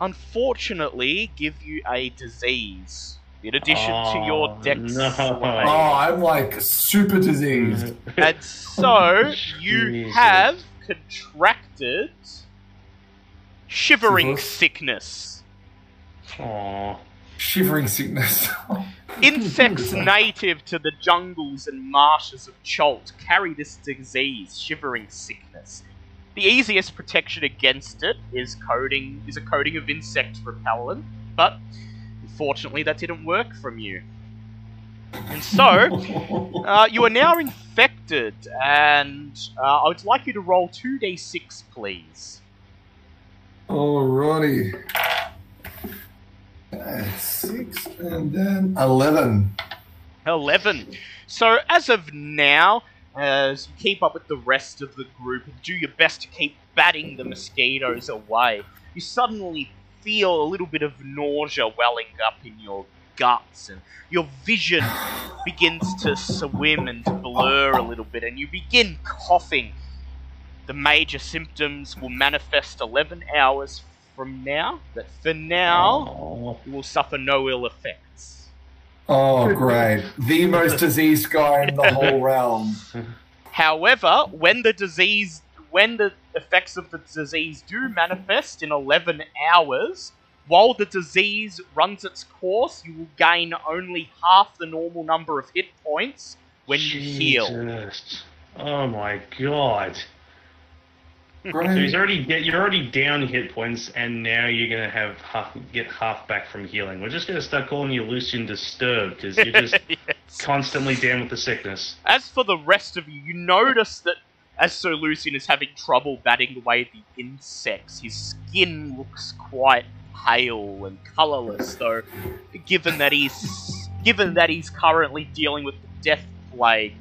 unfortunately give you a disease. In addition to oh, your Oh, dex no. Oh, I'm like super diseased. And so (laughs) you have contracted shivering Syphilis? sickness. Aw. Shivering sickness. (laughs) Insects native to the jungles and marshes of Chult carry this disease, shivering sickness. The easiest protection against it is coating is a coating of insect repellent, but unfortunately that didn't work from you. And so (laughs) Uh, you are now infected, and uh, I would like you to roll 2d6, please. Alrighty. Uh, Six and then eleven. 11. So, as of now, as you keep up with the rest of the group and do your best to keep batting the mosquitoes away, you suddenly feel a little bit of nausea welling up in your guts, and your vision begins to swim and blur a little bit, and you begin coughing. The major symptoms will manifest 11 hours from now, but for now, oh. Aw. you will suffer no ill effects. Oh, great. The most (laughs) diseased guy in the whole realm. (laughs) However, when the disease, when the effects of the disease do manifest in 11 hours, while the disease runs its course, you will gain only half the normal number of hit points when you heal. Jesus. Oh my god. So he's already get you're already down hit points, and now you're gonna have half, get half back from healing. We're just gonna start calling you Lucian Disturbed because you're just (laughs) Yes. constantly down with the sickness. As for the rest of you, you notice that as Sir Lucian is having trouble batting away the insects, his skin looks quite pale and colourless, though given that he's given that he's currently dealing with the death plague,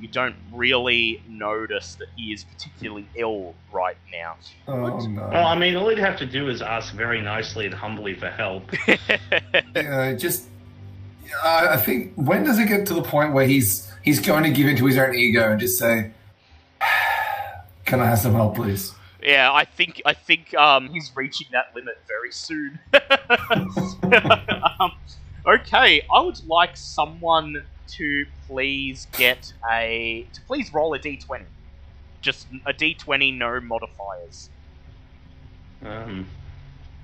you don't really notice that he is particularly ill right now. Oh no. Well, I mean, all he'd have to do is ask very nicely and humbly for help. (laughs) Yeah, just. I I think when does it get to the point where he's he's going to give into his own ego and just say, (sighs) "Can I have some help, please?" Yeah, I think I think um, he's reaching that limit very soon. (laughs) um, okay, I would like someone to please get a to please roll a d20. Just a d20, no modifiers. Um,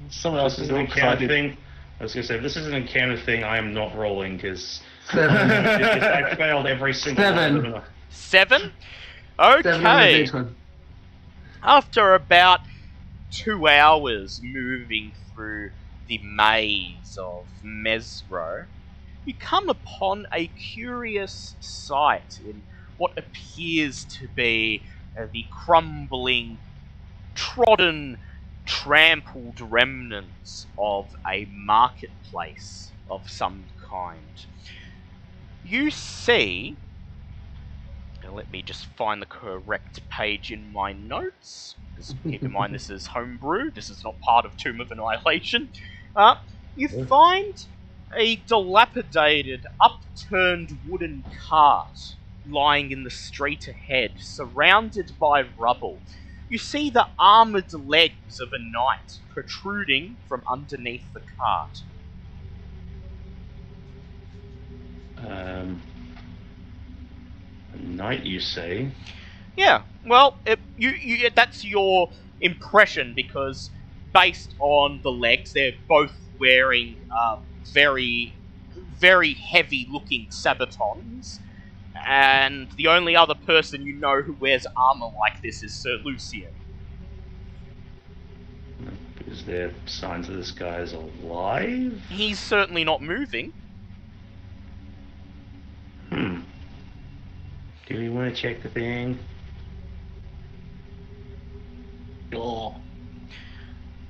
Someone else is is an doing encounter excited. thing. I was gonna say, if this is an encounter thing, I am not rolling (laughs) because Seven. I failed every single Seven. one. Seven. Seven Okay. the D20. After about two hours moving through the maze of Mezro, you come upon a curious sight in what appears to be uh, the crumbling, trodden, trampled remnants of a marketplace of some kind. You see let me just find the correct page in my notes. Because keep in mind this (laughs) is homebrew. This is not part of Tomb of Annihilation. Uh, you find a dilapidated, upturned wooden cart lying in the street ahead, surrounded by rubble. You see the armored legs of a knight protruding from underneath the cart. Um, a knight, you say? Yeah, well, it, you, you that's your impression because based on the legs, they're both wearing uh, very, very heavy-looking sabatons, and the only other person you know who wears armor like this is Sir Lucian. Is there signs that this guy's alive? He's certainly not moving. Hmm. Do we want to check the thing? Sure.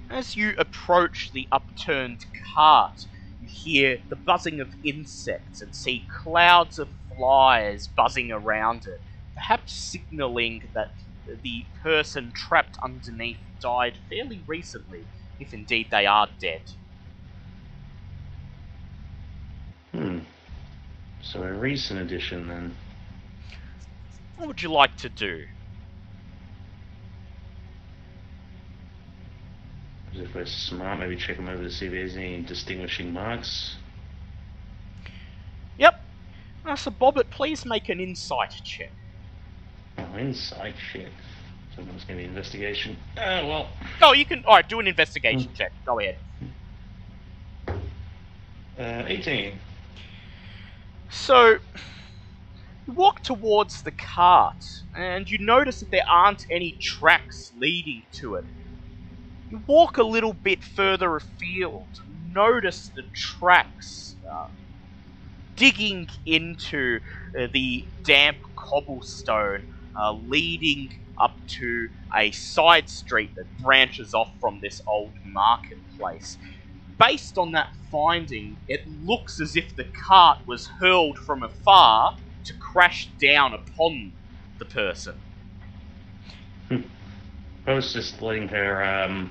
As you approach the upturned cart, hear the buzzing of insects and see clouds of flies buzzing around it, perhaps signaling that the person trapped underneath died fairly recently, if indeed they are dead. Hmm. So a recent addition then. What would you like to do? If we're smart, maybe check them over to see if there's any distinguishing marks. Yep. Uh, so, Bobbit, please make an insight check. Oh, insight check. So that's gonna be investigation. Oh well. Oh, you can. Alright, do an investigation check. Go ahead. Uh, 18. So, you walk towards the cart, and you notice that there aren't any tracks leading to it. You walk a little bit further afield, notice the tracks uh, digging into uh, the damp cobblestone, uh, leading up to a side street that branches off from this old marketplace based on that finding, it looks as if the cart was hurled from afar to crash down upon the person. I was just letting her, um,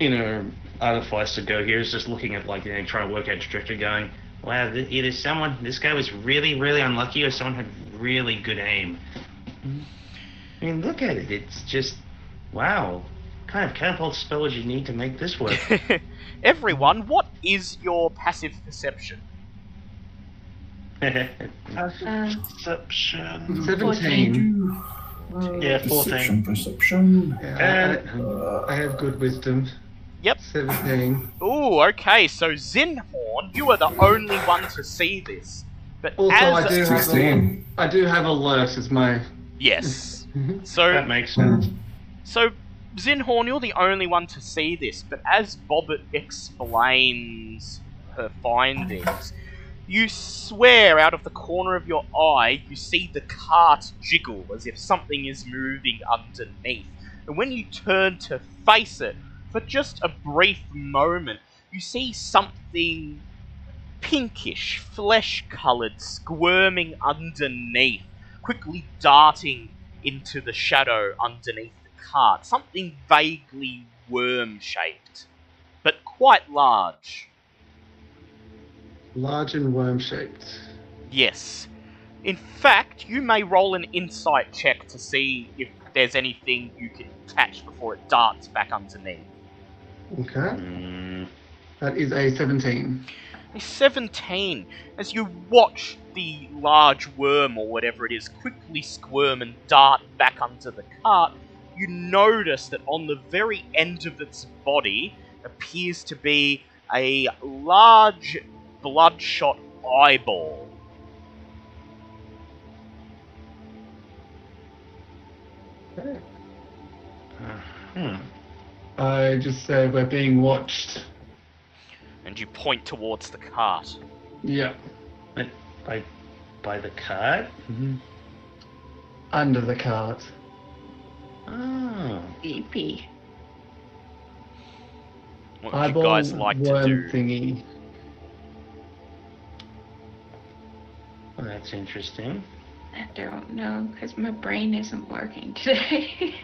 you know, artifice to go here. Is just looking at like, you know, trying to work out trajectory, going, wow, th- either someone, this guy was really, really unlucky, or someone had really good aim. I mean, look at it. It's just, wow. Kind of catapult spell would you need to make this work? (laughs) Everyone, what is your passive perception? (laughs) Uh, Perception. 17. Yeah, 14. Perception, perception. Yeah, Uh, I, I have good wisdom. Yep. 17. Ooh, okay, so Zinhorn, you are the only one to see this. But Also, as I do have a, 16. I do have alert as my. yes, (laughs) so that makes sense. so Zinhorn, you're the only one to see this. But as Bobbit explains her findings, you swear out of the corner of your eye you see the cart jiggle as if something is moving underneath. And when you turn to face it, for just a brief moment, you see something pinkish, flesh coloured, squirming underneath, quickly darting into the shadow underneath the cart. Something vaguely worm shaped, but quite large. Large and worm shaped. Yes. In fact, you may roll an insight check to see if there's anything you can catch before it darts back underneath. Okay. Mm, That is a 17. A 17, as you watch the large worm or whatever it is quickly squirm and dart back under the cart, you notice that on the very end of its body appears to be a large bloodshot eyeball. Hmm. I just say we're being watched. And you point towards the cart. Yeah. But by, by the card? Under the cart. Oh. EP. What would you guys like to do? thingy. Well, that's interesting. I don't know, because my brain isn't working today. (laughs)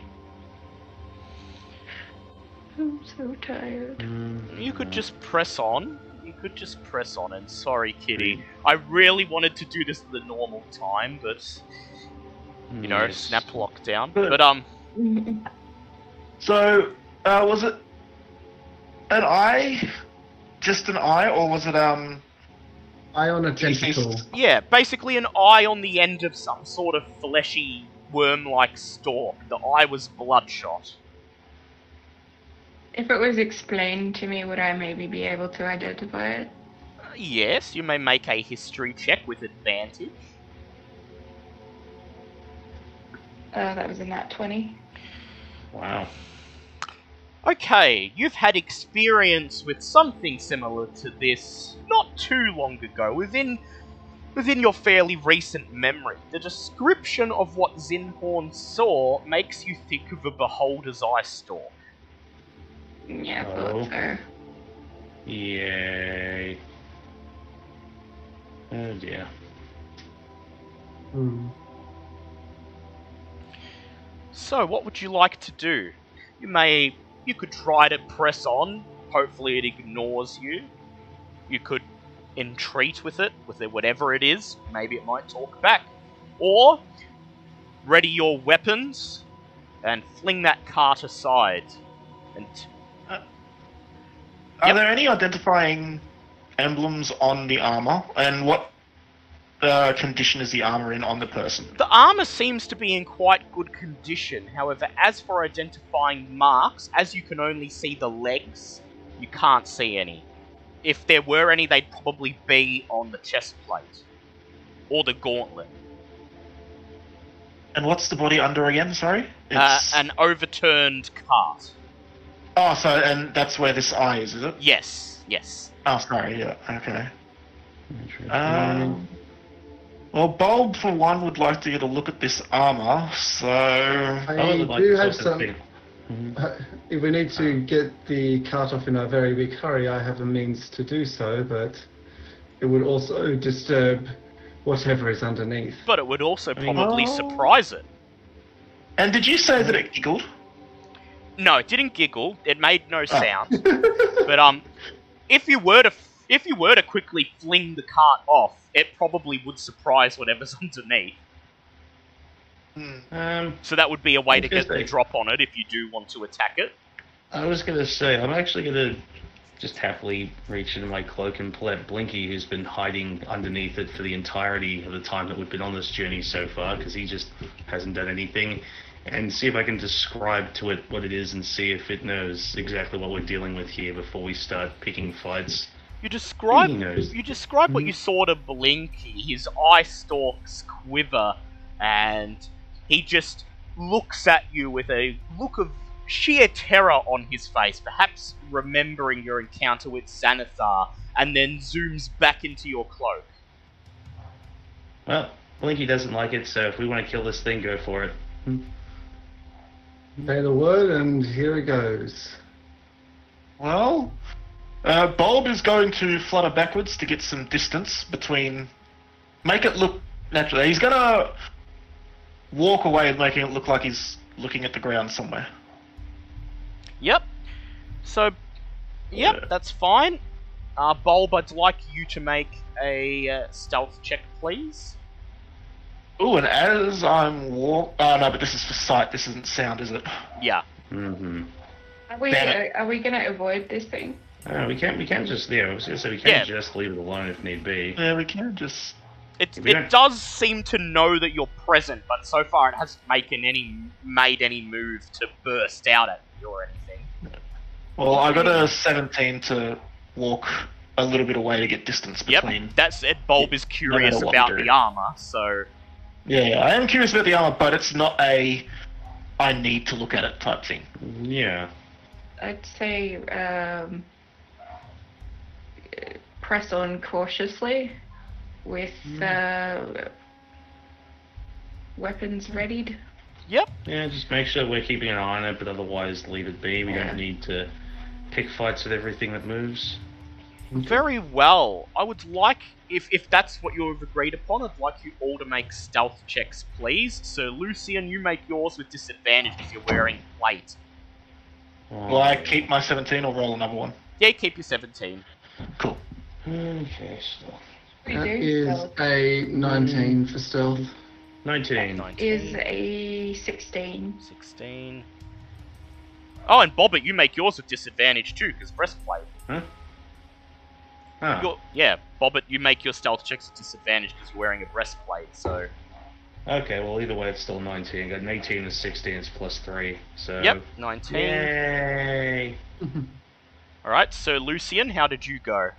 I'm so tired. Mm, You could just press on. You could just press on. And sorry, Kitty. I really wanted to do this at the normal time, but you know, yes. snap lockdown. But- But um, (laughs) So, uh, was it an eye? Just an eye, or was it um? Eye on a Do you see- tentacle. yeah, basically an eye on the end of some sort of fleshy worm-like stalk. The eye was bloodshot. If it was explained to me, would I maybe be able to identify it? Uh, yes, you may make a history check with advantage. Uh, that was in that 20. Wow. Okay, you've had experience with something similar to this not too long ago, within within your fairly recent memory. The description of what Zinhorn saw makes you think of a Beholder's Eye Stalk. Yeah, I Oh. Yay. Oh dear. Hmm. So, what would you like to do? You may. You could try to press on. Hopefully, it ignores you. You could entreat with it, with it, whatever it is. Maybe it might talk back. Or, ready your weapons and fling that cart aside. And. Uh, are Yep. there any identifying emblems on the armor? And what uh, condition is the armor in on the person? The armor seems to be in quite good condition. However, as for identifying marks, as you can only see the legs, you can't see any. If there were any, they'd probably be on the chest plate or the gauntlet. And what's the body under again? Sorry. Uh, It's- an overturned cart. oh, so and that's where this eye is, is it? Yes, yes. Oh, sorry. Yeah. Okay. Um, well, Bulb for one would like to get a look at this armor. So I I like do have some. the- Mhm. Uh, If we need to get the cart off in a very big hurry, I have a means to do so, but it would also disturb whatever is underneath. But it would also probably Oh. surprise it. And did you say that it giggled? No, it didn't giggle. It made no sound. (laughs) but um, if you were to if you were to quickly fling the cart off, it probably would surprise whatever's (laughs) underneath. Hmm. Um, So that would be a way to get the drop on it if you do want to attack it. I was gonna say I'm actually gonna just happily reach into my cloak and pull out Blinky, who's been hiding underneath it for the entirety of the time that we've been on this journey so far, because he just hasn't done anything, and see if I can describe to it what it is and see if it knows exactly what we're dealing with here before we start picking fights. You describe you describe what you mm-hmm. saw to Blinky. His eye stalks quiver, and he just looks at you with a look of sheer terror on his face, perhaps remembering your encounter with Xanathar, and then zooms back into your cloak. Well, Blinky doesn't like it, so if we want to kill this thing, go for it. Say the word, and here it goes. Well, uh, Bulb is going to flutter backwards to get some distance between. Make it look natural. He's gonna walk away, making it look like he's looking at the ground somewhere. Yep. So, yep, Yeah. that's fine. Uh, Bulb, I'd like you to make a uh, stealth check, please. Ooh, and as I'm walk. Oh no, but this is for sight. This isn't sound, is it? Yeah. Mm-hmm. Are we Damn it. are we gonna avoid this thing? Uh, we can't. We can't just. Yeah, I was gonna say we can't Yeah. just leave it alone if need be. Yeah, we can just. It, We it don't- does seem to know that you're present, but so far it hasn't making any made any move to burst out at you or anything. Well, I got a 17 to walk a little bit away to get distance Yep, between. that's it. Bulb is curious matter what about do. the armor, so Yeah, I am curious about the armor, but it's not a. I need to look at it type thing. Yeah. I'd say um, press on cautiously with uh, weapons readied. yep. Yeah, just make sure we're keeping an eye on it, but otherwise leave it be. We Yeah. don't need to pick fights with everything that moves. Very well. I would like, if if that's what you've agreed upon, I'd like you all to make stealth checks, please. So, Lucian, you make yours with disadvantage if you're wearing plate. Will I keep my 17 or roll another one? Yeah, keep your 17. Cool. Okay, so We That do is stealth. a 19 for stealth. 19. 19. is a sixteen. 16. Oh, and Bobbit, you make yours with disadvantage too, because breastplate. Ah, Your- yeah, Bobbit, you make your stealth checks with disadvantage because you're wearing a breastplate, so. okay, well, either way, it's still 19. Got an 18 and 16, it's plus 3. So. Yep, 19. Yay! (laughs) Alright, so Lucian, how did you go?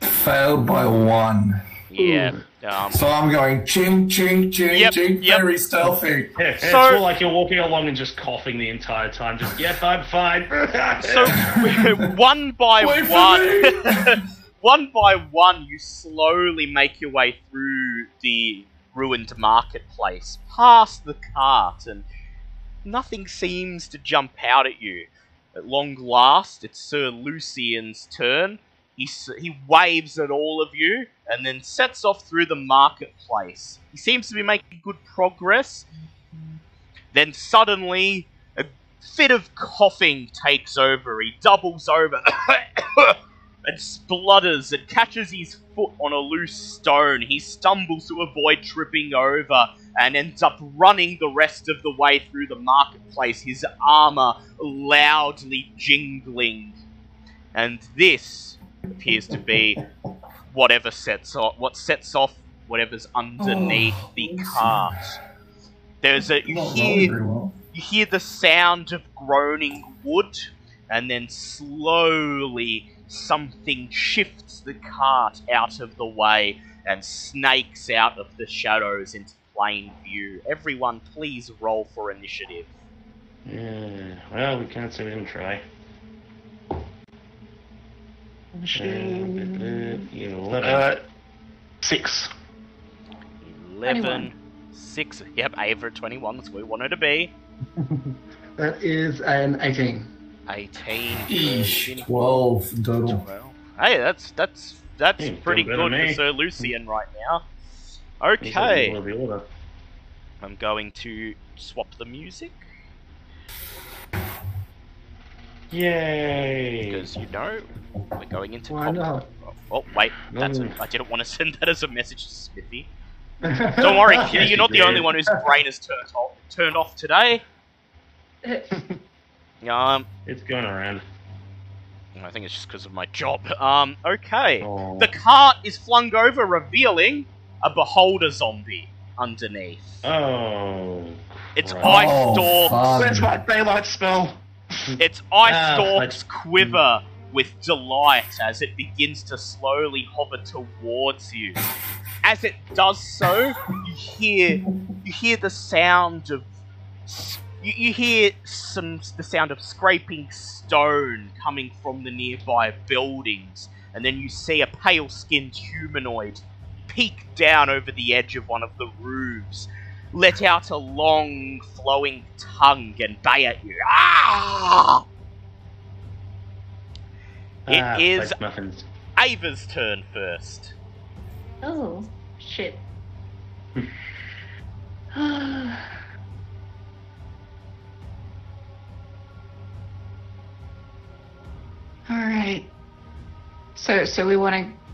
Failed by one. Yeah. Um, So I'm going ching, ching, ching, Yep, ching, yep. very stealthy. (laughs) Yeah, it's So- more like you're walking along and just coughing the entire time. Just, yep, I'm fine. (laughs) so (laughs) one by Wait one, one by one, you slowly make your way through the ruined marketplace, past the cart, and nothing seems to jump out at you. At long last, it's Sir Lucian's turn. He, he waves at all of you and then sets off through the marketplace. He seems to be making good progress. Then suddenly, a fit of coughing takes over. He doubles over (coughs) and splutters and catches his foot on a loose stone. He stumbles to avoid tripping over and ends up running the rest of the way through the marketplace, his armor loudly jingling. And this appears to be whatever sets off what sets off whatever's underneath Oh, the cart. There's a you hear you hear the sound of groaning wood, and then slowly something shifts the cart out of the way and snakes out of the shadows into plain view. Everyone, please roll for initiative. yeah, well, we can't say we didn't try. Eleven. Uh, uh, uh, uh, six. 11, 21. 6. Yep, Ava at 21, that's where we wanted to be. (laughs) That is an 18. 18. Eesh, 12 total. Hey, that's that's that's Hey, pretty good for. Sir Lucian right now. He's in the Okay. middle of the order. I'm going to swap the music Yay! because you know we're going into Why not? Oh, wait, that's a, No. I didn't want to send that as a message to Smithy. (laughs) Don't worry, Kitty, you're not the only one whose brain is turned off, turned off today. (laughs) Um, It's going around. I think it's just because of my job. Um, okay. Oh. The cart is flung over, revealing a beholder zombie underneath. Oh. Its crap. eye Oh, stalks. fun. Where's my daylight spell? Its eye Ah, stalks quiver with delight as it begins to slowly hover towards you. As it does so, you hear you hear the sound of you, you hear some the sound of scraping stone coming from the nearby buildings, and then you see a pale-skinned humanoid peek down over the edge of one of the roofs, let out a long, flowing tongue, and bay at you. Ah! It Ah, is muffins. Ava's turn first. oh, shit. (sighs) All right. So, so we want to,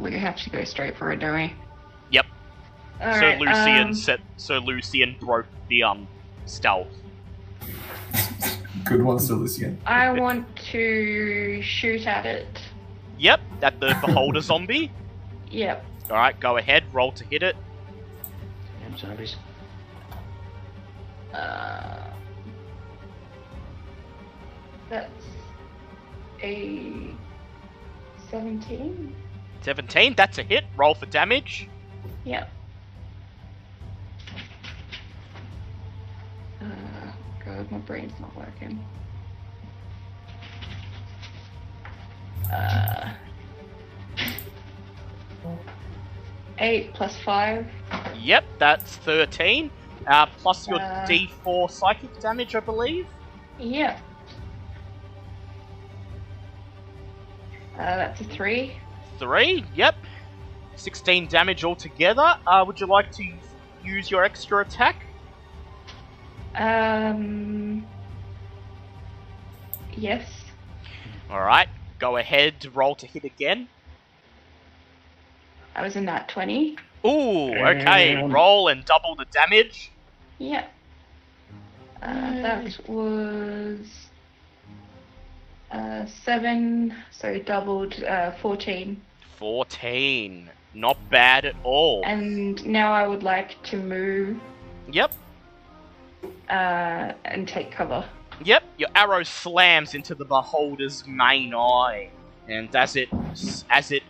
we have to go straight for it, don't we? Yep. All so right, Lucian um, set. So Lucian broke the um stealth. Good one, Sir Lucian. I want to shoot at it. Yep, at the beholder (laughs) zombie. Yep. All right, go ahead. Roll to hit it. Damn zombies. Uh, that's a 17. That's a hit. Roll for damage. Yep. Uh, God, my brain's not working. Uh, eight plus five. Yep, that's thirteen. Uh, plus your Uh. D4 psychic damage, I believe. Yep. Uh, that's a three. Three. Yep. Sixteen damage altogether. Uh, would you like to use your extra attack? Um. Yes. All right. Go ahead. Roll to hit again. I was in that 20. Ooh. Okay. Um. Roll and double the damage. Yep. Uh, that was uh, seven, so doubled uh, 14. 14. Not bad at all. And now I would like to move Yep. uh, and take cover. Yep. Your arrow slams into the beholder's main eye, and as it as it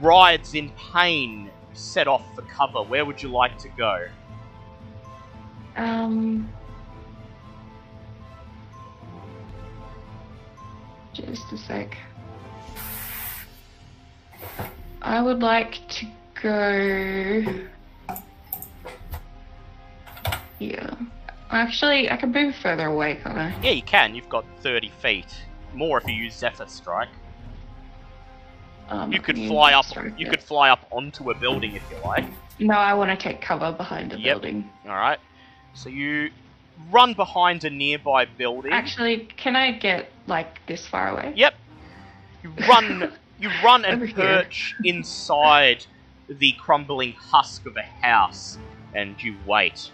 writhes in pain, set off for cover. Where would you like to go? Um. Just a sec. I would like to go. Yeah. Actually, I can move further away, can't I? Yeah, you can. You've got 30 feet. More if you use Zephyr Strike. Um, You could fly up. strike You it? could fly up onto a building if you like. No, I want to take cover behind a Yep. building. All right. So you run behind a nearby building. Actually, can I get like this far away? Yep. You run. (laughs) you run and Over perch inside the crumbling husk of a house, and you wait.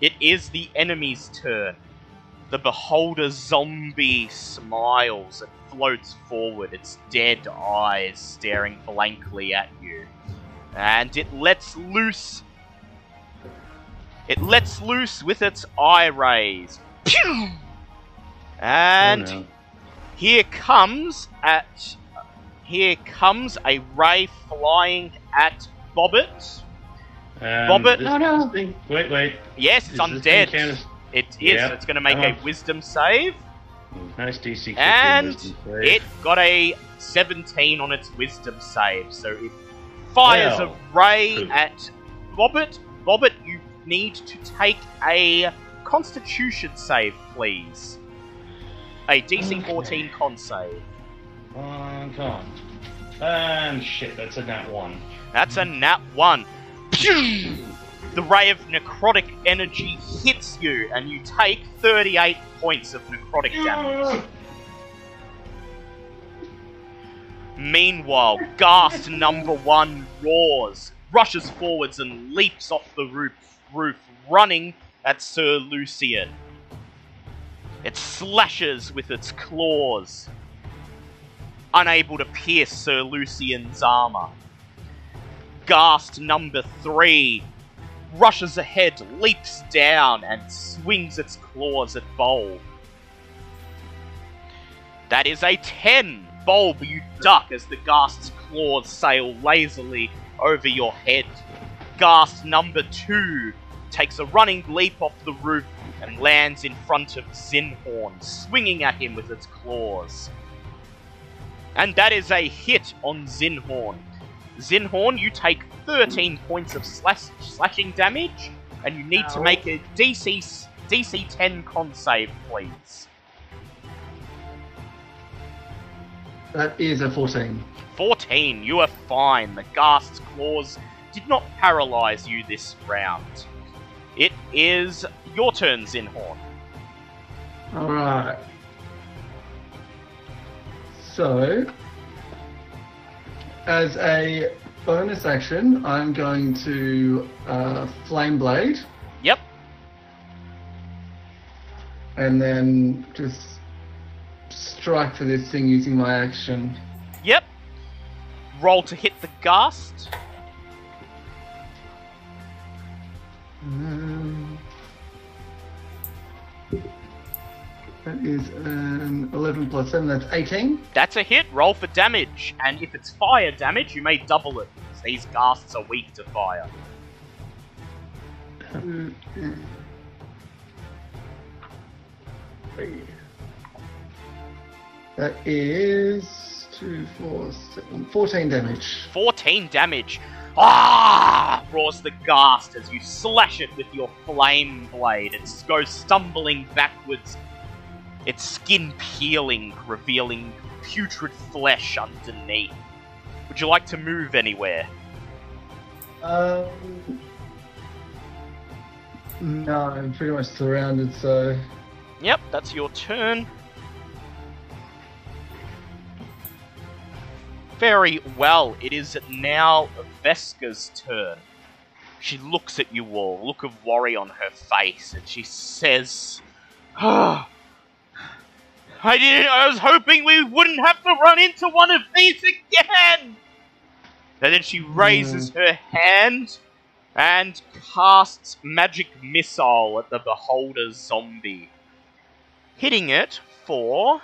It is the enemy's turn. The beholder zombie smiles and floats forward, its dead eyes staring blankly at you. And it lets loose. It lets loose with its eye rays. Pew! Oh, and Oh, no. here comes at here comes a ray flying at Bobbit. Um, Bobbit- this- no. this thing- wait, wait. Yes, it's Is undead. counted- It is. Yep. It's going to make a Oh. wisdom save, Nice DC. and save. it got a 17 on its wisdom save. So it fires Well, a ray good. at Bobbit. Bobbit, you need to take a Constitution save, please. A DC 14 con save. One And shit, that's a nat one. That's a nat one. Pew! The ray of necrotic energy hits you, and you take 38 points of necrotic damage. Meanwhile, Ghast number one roars, rushes forwards, and leaps off the roof, roof running at Sir Lucian. It slashes with its claws, unable to pierce Sir Lucian's armor. Ghast number three rushes ahead, leaps down, and swings its claws at Bulb. That is a 10. Bulb, you duck as the Ghast's claws sail lazily over your head. Ghast number two takes a running leap off the roof and lands in front of Zinhorn, swinging at him with its claws. And that is a hit on Zinhorn. Zinhorn, you take 13 points of slash- slashing damage, and you need to make a DC DC 10 con save, please. That is a 14. 14, you are fine. The Ghast's claws did not paralyze you this round. It is your turn, Zinhorn. Alright. So, as a bonus action, I'm going to uh, Flame Blade Yep, and then just strike for this thing using my action. yep. Roll to hit the Ghast. Um, that is an 11 plus 7, that's 18. That's a hit. Roll for damage, and if it's fire damage, you may double it. because These Ghasts are weak to fire. Two, yeah. That is 2, 4, 7, 14 damage. 14 damage. Ah! roars the ghast as you slash it with your flame blade. It goes stumbling backwards, its skin peeling, revealing putrid flesh underneath. Would you like to move anywhere? Um, no, I'm pretty much surrounded, so. Yep, that's your turn. Very well, it is now Veska's turn. She looks at you all, look of worry on her face, and she says, "Ah, I didn't. I was hoping we wouldn't have to run into one of these again." And then she raises her hand and casts magic missile at the beholder zombie, hitting it for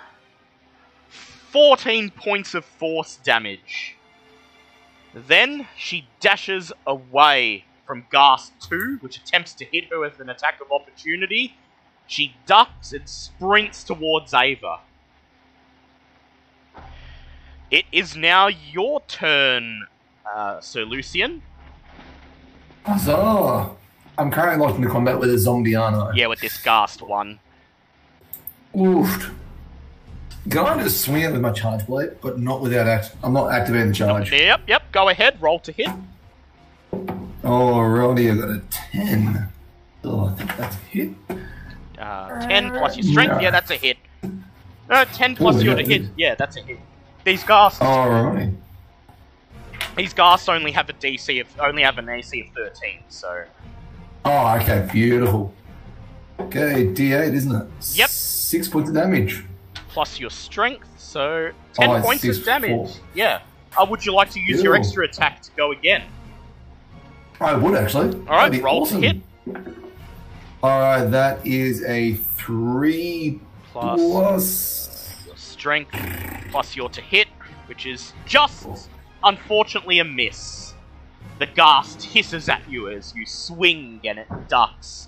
14 points of force damage. Then she dashes away from Ghast 2, which attempts to hit her with an attack of opportunity. She ducks and sprints towards Ava. It is now your turn, uh, Sir Lucian. Huzzah! I'm currently locked into combat with a I? Yeah, with this Ghast one. Oof. Can I just swing it with my charge blade, but not without act? I'm not activating the charge. Yep, yep, go ahead, roll to hit. Alrighty, I got a 10. Oh, I think that's a hit. Uh, 10 plus your strength, No. yeah, that's a hit. Uh, 10 plus Ooh, your yeah, hit, yeah. yeah, that's a hit. These Ghasts, Alrighty. these Ghasts only have a DC of, only have an AC of 13, so. Oh, okay, beautiful. Okay, D8, isn't it? Yep. Six points of damage. plus your strength, so 10 Oh, points six, of damage. four. Yeah. Uh, would you like to use your extra attack to go again? I would actually. All right, That'd roll awesome. to hit. Alright, that is a 3 Plus plus. your strength, plus your to hit, which is just, unfortunately, a miss. The ghast hisses at you as you swing and it ducks.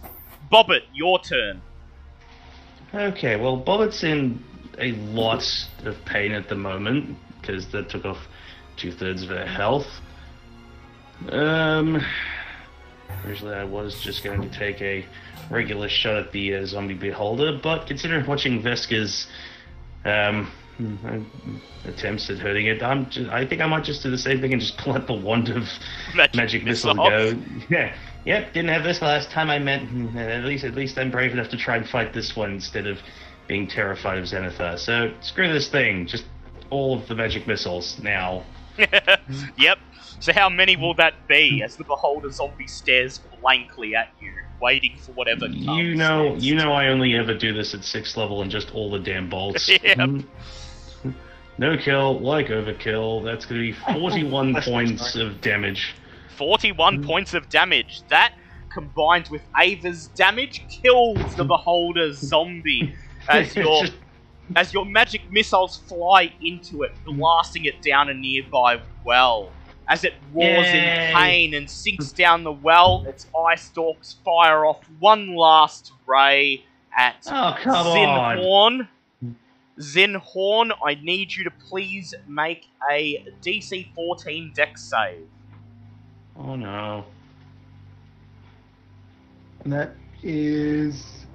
Bobbit, your turn. Okay, well, Bobbit's in a lot of pain at the moment because that took off two thirds of her health. Um, originally I was just going to take a regular shot at the uh, zombie beholder, but considering watching Veska's um, attempts at hurting it, I'm just, I think I might just do the same thing and just (laughs) pull out the wand of Magic magic, missile, and go. (laughs) Yeah, yep. Didn't have this last time. I meant hmm, at least at least I'm brave enough to try and fight this one instead of being terrified of Zenithar. So screw this thing. Just all of the magic missiles now. (laughs) yep. So how many will that be as the beholder zombie stares blankly at you, waiting for whatever comes? You know, next? you know, I only ever do this at sixth level and just all the damn bolts. (laughs) Yep. Mhm. No kill, like overkill. That's going to be 41 (laughs) points nice. of damage. 41 points of damage. That, combined with Ava's damage, kills the Beholder (laughs) zombie as your Just- as your magic missiles fly into it, blasting it down a nearby well. As it roars in pain and sinks down the well, its eye stalks fire off one last ray at Oh come on! Zinhorn. Zinhorn, I need you to please make a DC 14 dex save. Oh no. And that is.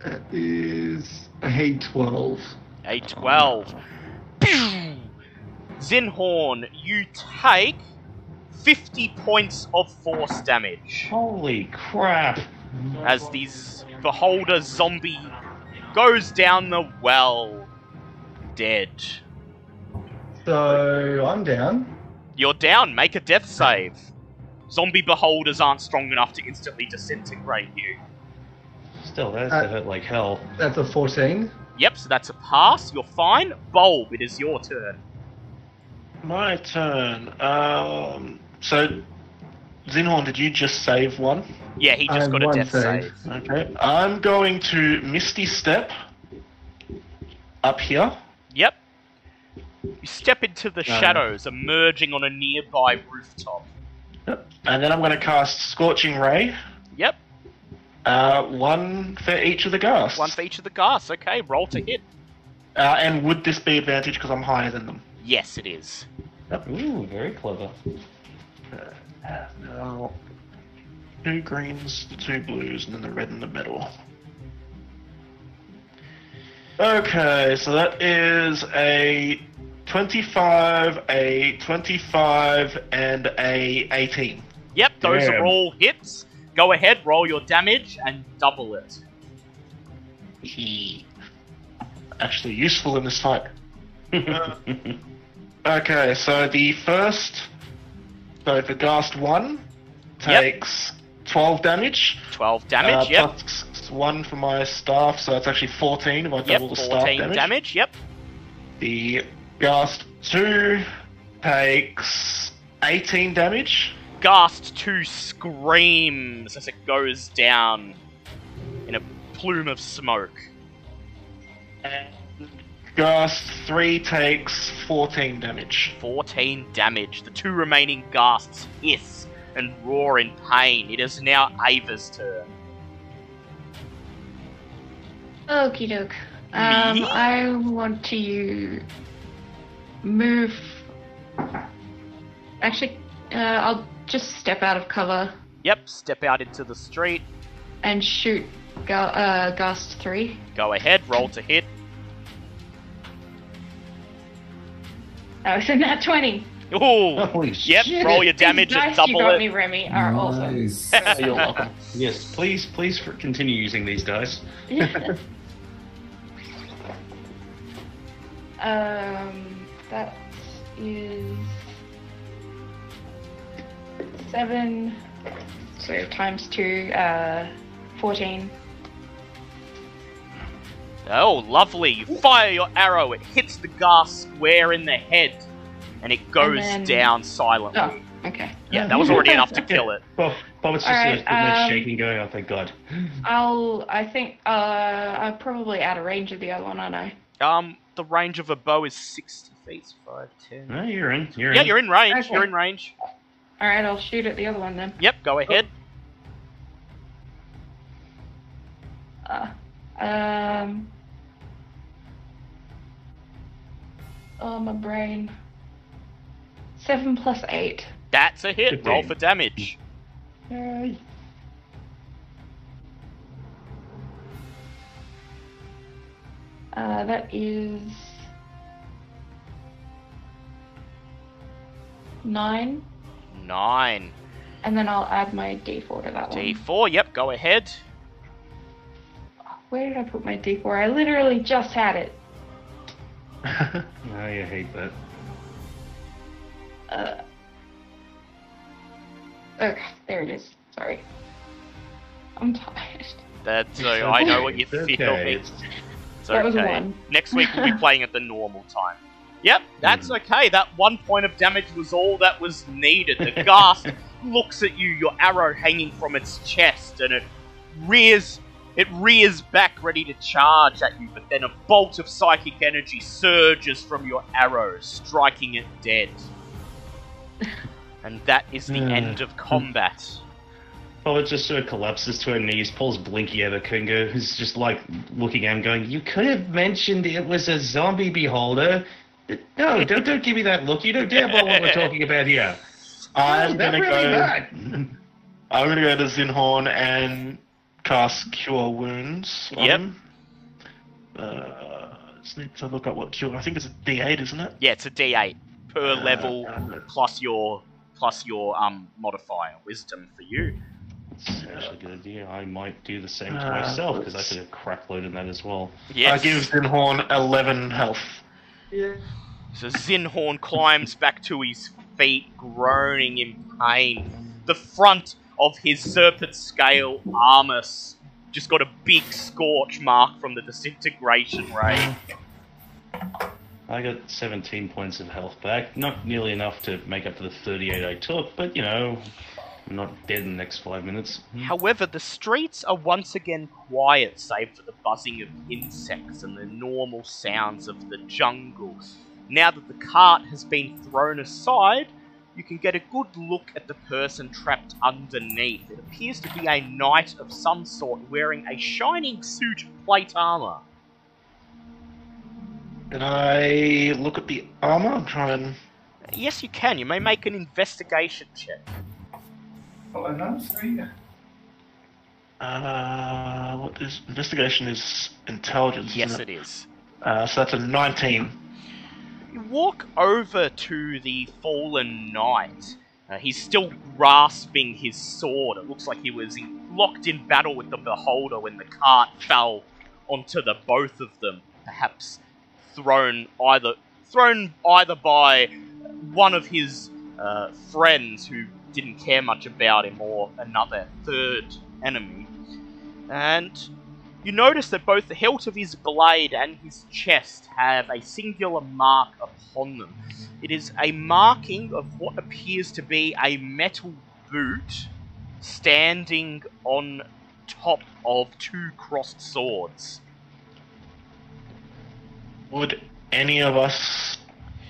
That is a 12. A 12. Pew! Zinhorn, you take 50 points of force damage Holy crap! as these beholder zombie goes down the well dead. So I'm down. You're down, make a death save. Zombie beholders aren't strong enough to instantly disintegrate you. Still, that's Uh, to hurt like hell. That's a 14. Yep, so that's a pass. You're fine. Bulb, it is your turn. My turn. Um, so, Zinhorn, did you just save one? Yeah, he just have got a death save. save. Okay. I'm going to Misty Step up here. Yep. You step into the Uh, shadows, emerging on a nearby rooftop. Yep. And then I'm going to cast Scorching Ray. Yep, Uh, one for each of the ghasts. one for each of the gas. Okay, roll to hit. Uh, and would this be advantage because I'm higher than them? Yes, it is. Ooh, very clever. Uh, uh, now, two greens, the two blues, and then the red in the middle. Okay, so that is a 25, a 25, and a 18. Yep, those Damn. are all hits. Go ahead, roll your damage and double it. He actually useful in this fight. (laughs) Uh, Okay, so the first, so the Ghast 1 takes 12 damage. 12 damage, uh, yep. Plus 1 for my staff, so that's actually 14 if I Yep, double the staff 14 damage. damage. yep. The Ghast 2 takes 18 damage. Ghast 2 screams as it goes down in a plume of smoke. And Ghast 3 takes 14 damage. 14 damage. The two remaining ghasts hiss and roar in pain. It is now Ava's turn. Okie doke. Um, I want to move. Actually, uh, I'll just step out of cover Yep, step out into the street. and shoot Ga- uh, Ghast 3. Go ahead, roll to hit. Oh, it's in that 20. Ooh. Holy Yep, shit. roll your These damage and dice you double got it. me, Remy, are awesome. Nice. (laughs) You're welcome. Yes, please, please for, continue using these dice. (laughs) um, that is seven. So times two, uh, fourteen. Oh, lovely. You fire your arrow, it hits the ghast square in the head, and it goes then- down silently. Oh, okay. Yeah, that was already enough to (laughs) kill it. Bob, Bob it's just Alright, a uh, um, shaking going, oh thank god. I'll. I think. Uh, I'm probably out of range of the other one, aren't I? Um, the range of a bow is 60 feet. 5, 10. No, you're in. You're Yeah, in. you're in range. Okay. You're in range. All right, I'll shoot at the other one then. Yep, go ahead. Uh, um. Oh, my brain. Seven plus eight. That's a hit. Fifteen. Roll for damage. Yay. Uh, that is nine, Nine. and then I'll add my D4 to that one. D4. Yep, go ahead. Where did I put my D4? I literally just had it. (laughs) I hate that. Uh, okay, there it is. Sorry. I'm tired. That's. Uh, I know what you're It's okay. It's, It's That was okay. one. Next week we'll be (laughs) playing at the normal time. Yep, that's Hmm. okay. That one point of damage was all that was needed. The ghast (laughs) looks at you, your arrow hanging from its chest, and it rears it rears back ready to charge at you, but then a bolt of psychic energy surges from your arrow, striking it dead. (laughs) And that is the Hmm. end of combat. Bobbit just sort of collapses to her knees, pulls Blinky out of Kunga, who's just like looking at him going, You could have mentioned it was a zombie beholder. No, don't don't give me that look. You know damn well what we're talking about here. I'm that gonna really go. bad. I'm gonna go to Zinhorn and cast Cure Wounds. on Yep. him. Uh, just need to look up what cure. I think it's a D8, isn't it? Yeah, it's a D8 per Uh, level uh, plus your plus your um modifier, wisdom for you. It's actually a good idea. I might do the same to Uh, myself because I could have crap loaded that as well. Yes. I give Zinhorn 11 health. Yeah. So Zinhorn climbs back to his feet, groaning in pain. The front of his serpent scale armor just got a big scorch mark from the disintegration ray. I got 17 points of health back. Not nearly enough to make up for the 38 I took, but you know, I'm not dead in the next five minutes. Hmm. However, the streets are once again quiet, save for the buzzing of insects and the normal sounds of the jungle. Now that the cart has been thrown aside, you can get a good look at the person trapped underneath. It appears to be a knight of some sort wearing a shining suit of plate armor. Can I look at the armor and try and. Yes, you can. You may make an investigation check. Oh, and I'm sorry. Uh, what is investigation is intelligence. Yes, isn't it is. Uh, so that's a 19. You walk over to the fallen knight. Uh, he's still grasping his sword. It looks like he was in, locked in battle with the beholder when the cart fell onto the both of them. Perhaps thrown either thrown either by one of his uh, friends who didn't care much about him, or another third enemy. And you notice that both the hilt of his blade and his chest have a singular mark upon them. It is a marking of what appears to be a metal boot standing on top of two crossed swords. Would any of us,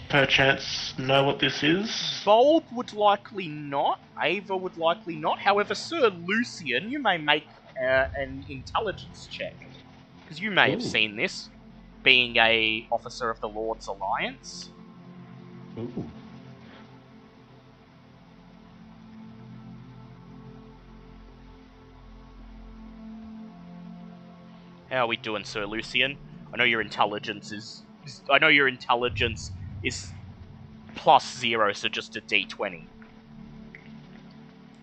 perchance, know what this is? Bulb would likely not. Ava would likely not. However, Sir Lucian, you may make uh, an intelligence check because you may have seen this, being a officer of the Lord's Alliance. Ooh. How are we doing, Sir Lucian? I know your intelligence is. is- I know your intelligence is plus zero, so just a d20.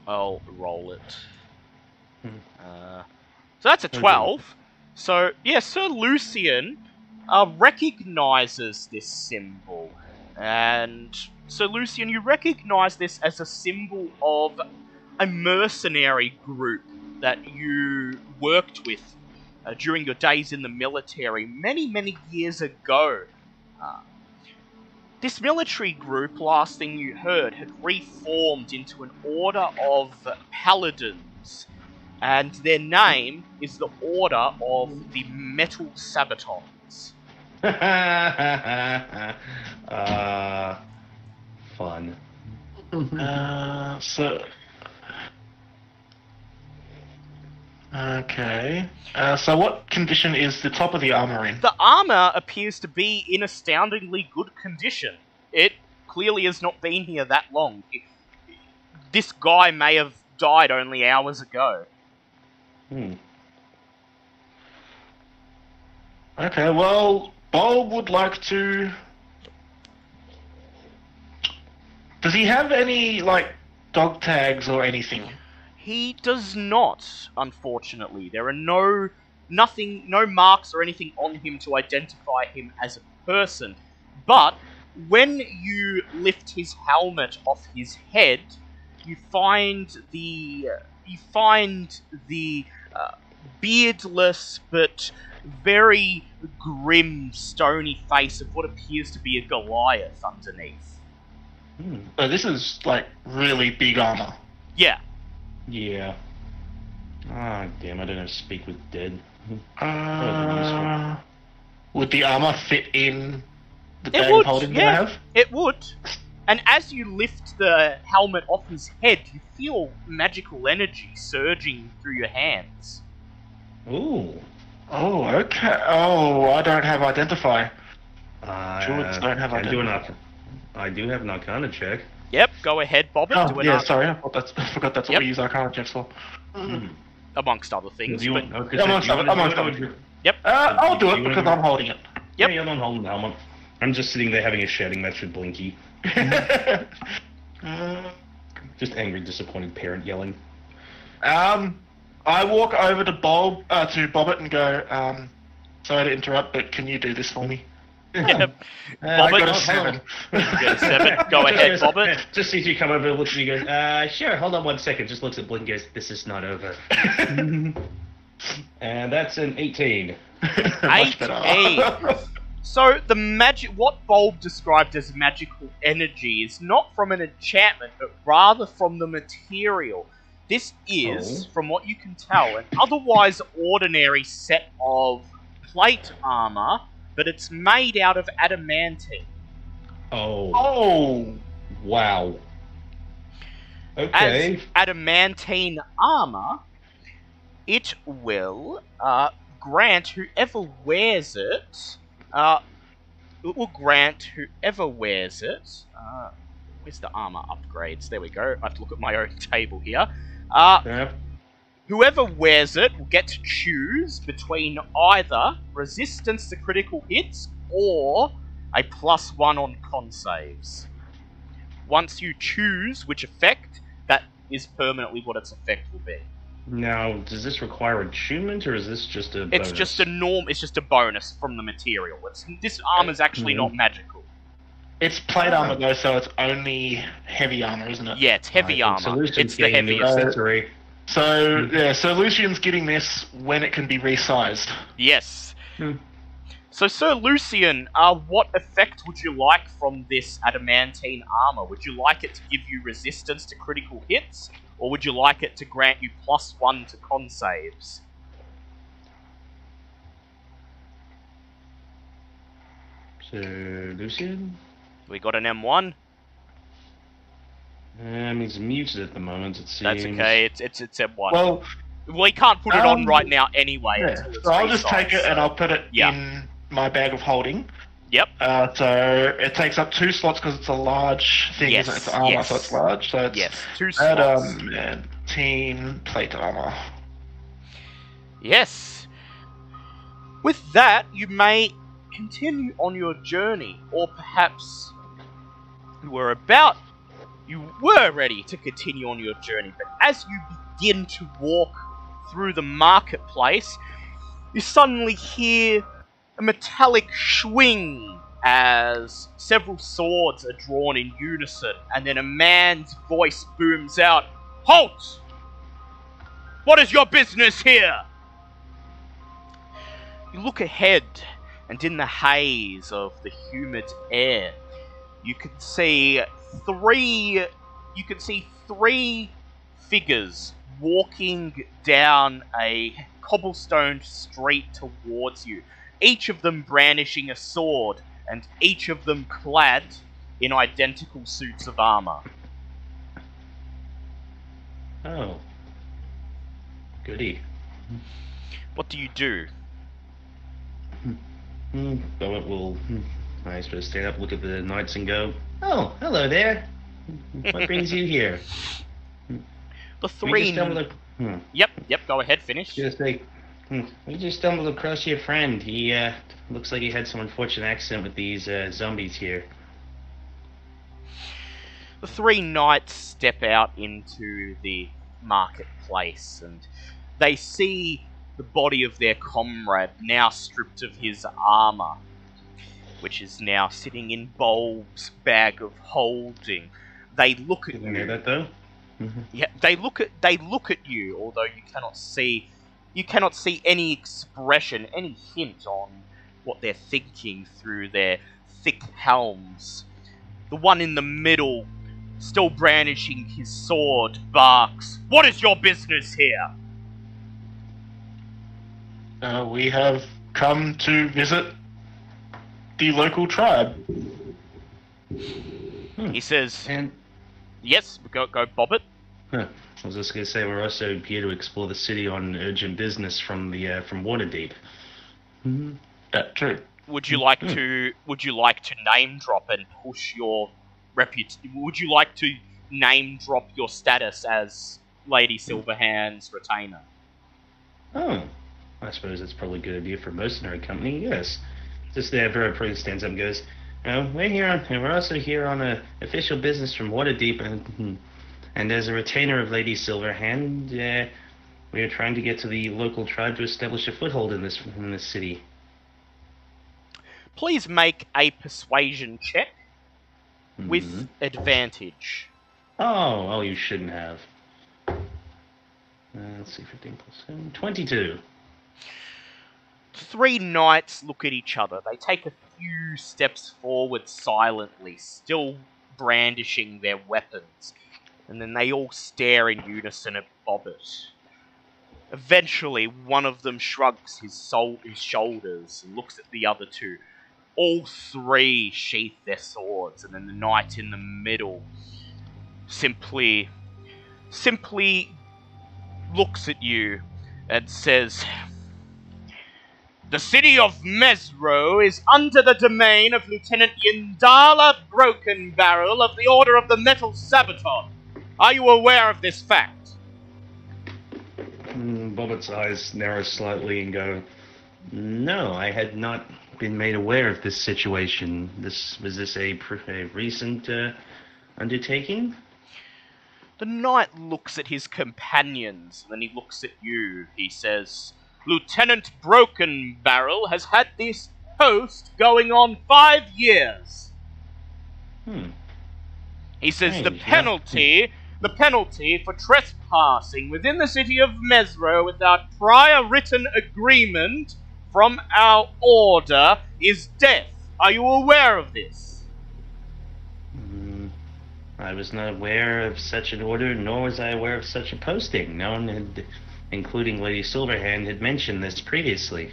I'll roll it. Uh, so that's a 12. So, yeah, Sir Lucian uh, recognizes this symbol. And, Sir Lucian, you recognize this as a symbol of a mercenary group that you worked with uh, during your days in the military many, many years ago. Uh, this military group, last thing you heard, had reformed into an order of paladins, and their name is the Order of the Metal Sabatons. (laughs) uh, fun. Uh, so. Okay. Uh, so, what condition is the top of the armor in? The armor appears to be in astoundingly good condition. It clearly has not been here that long. It- this guy may have died only hours ago. Hmm. Okay, well, Bob would like to. Does he have any, like, dog tags or anything? He does not, unfortunately. There are no nothing no marks or anything on him to identify him as a person. But when you lift his helmet off his head, you find the you find the uh, beardless but very grim, stony face of what appears to be a Goliath underneath. Hmm. So, this is, like, really big armor. Yeah, Yeah. Ah, damn! I don't have speak with dead. Uh, would the armor fit in the It bag would, of holding yeah. that I have? It would. And as you lift the helmet off his head, you feel magical energy surging through your hands. Ooh. Oh, okay. Oh, I don't have identify. Uh, Druids don't have I do an identity. arc- I do have an Arcana check. Yep, go ahead, Bob. Oh, yeah, arc- sorry. I, thought that's, I forgot that's (laughs) Yep. what we use Arcana checks for. Hmm. amongst other things. Do you but? Okay, so amongst you other- wanna amongst do it other- or- Uh, I'll do You it because? I'm holding it. Yep. Yeah, you're not holding the helmet. I'm just sitting there having a shouting match with Blinky. Uh, (laughs) Just angry, disappointed parent yelling. um, I walk over to Bob uh, to Bobbit and go, um, sorry to interrupt, but can you do this for me? yep. Uh, I Bobbit, got a seven. on. (laughs) You got a (laughs) seven. Go ahead, Bobbit. Just sees you come over, and looks at you, goes, uh, sure, hold on one second. Just looks at Blink goes, this is not over. and that's an 18. Much better. Eighteen. So the magic, what Bulb described as magical energy, is not from an enchantment, but rather from the material. This is, Oh. from what you can tell, an otherwise ordinary set of plate armor, but it's made out of adamantine. Oh, oh, wow. Okay. As adamantine armor, it will uh, grant whoever wears it. Uh, it will grant whoever wears it. Uh, where's the armor upgrades? There we go. I have to look at my (laughs) own table here. Uh, Yeah. Whoever wears it will get to choose between either resistance to critical hits or a plus one on con saves. Once you choose which effect, that is permanently what its effect will be. Now, does this require attunement, or is this just a It's bonus? just a norm. It's just a bonus from the material. It's this armor's actually Mhm. not magical. it's plate armor though, so it's only heavy armor, isn't it? Yeah, it's heavy I think armor. It's the getting a new heaviest. accessory. So yeah, so Lucian's getting this when it can be resized. Yes. Hmm. So, Sir Lucian, uh, what effect would you like from this adamantine armor? Would you like it to give you resistance to critical hits, or would you like it to grant you plus one to con saves? So, Lucian? We got an M1. Um, he's muted at the moment, it seems. That's okay. It's it's it's M1. Well, we can't put it on um, right now anyway. yeah. So I'll just take it and I'll put it Yeah. in my bag of holding. Yep. Uh, so it takes up two slots because it's a large thing. Yes, it? It's armor, yes. so it's large. So it's Yes. Two slots. um, and teen plate armor. Yes. With that, you may continue on your journey, or perhaps you were about, you were ready to continue on your journey, but as you begin to walk through the marketplace, you suddenly hear a metallic swing as several swords are drawn in unison, and then a man's voice booms out, Halt! What is your business here? You look ahead, and in the haze of the humid air, you can see three. You can see three figures walking down a cobblestone street towards you. Each of them brandishing a sword, and each of them clad in identical suits of armor. Oh. Goody. What do you do? Hmm, Bowen will, hmm, I suppose, stand up, look at the knights, and go, Oh, hello there. What brings you here? (laughs) The three. ac- hmm. Yep, yep. Go ahead. Finish. Just like, hmm, we just stumbled across your friend. He uh, looks like he had some unfortunate accident with these uh, zombies here. The three knights step out into the marketplace and they see the body of their comrade now stripped of his armor, which is now sitting in Bulb's bag of holding. They look at Didn't know you. that though. Yeah, they look at they look at you, although you cannot see you cannot see any expression, any hint on what they're thinking through their thick helms. The one in the middle, still brandishing his sword, barks, What is your business here? Uh, we have come to visit the local tribe. He says, And Yes, go go Bobbit. huh, I was just gonna say we're also here to explore the city on urgent business from the uh, from Waterdeep. Hmm. That true. Would you like Hmm. to would you like to name drop and push your reput would you like to name drop your status as Lady Silverhand's retainer? Oh, I suppose that's probably a good idea for a mercenary company. Yes. Just there, Vera Prude stands up and goes, "We're here on. We're also here on a official business from Waterdeep, and and as a retainer of Lady Silverhand, uh, we are trying to get to the local tribe to establish a foothold in this in this city." Please make a persuasion check with Mhm. advantage. Oh, oh, you shouldn't have. Uh, let's see, 15 plus 7, 22. Three knights look at each other. They take a few steps forward silently, still brandishing their weapons. And then they all stare in unison at Bobbit. Eventually, one of them shrugs his, sol- his shoulders and looks at the other two. All three sheath their swords, and then the knight in the middle simply, simply looks at you and says, the city of Mezro is under the domain of Lieutenant Yindala Broken Barrel of the Order of the Metal Sabaton. Are you aware of this fact? Mm, Bobbit's eyes narrow slightly and go, No, I had not been made aware of this situation. This Was this a, a recent uh, undertaking? The knight looks at his companions, then he looks at you. He says, Lieutenant Broken Barrel has had this post going on five years. Hmm. He says the penalty yeah. Penalty, the penalty for trespassing within the city of Mezro without prior written agreement from our order is death. Are you aware of this? Mm, I was not aware of such an order, nor was I aware of such a posting. No one had, including Lady Silverhand, had mentioned this previously.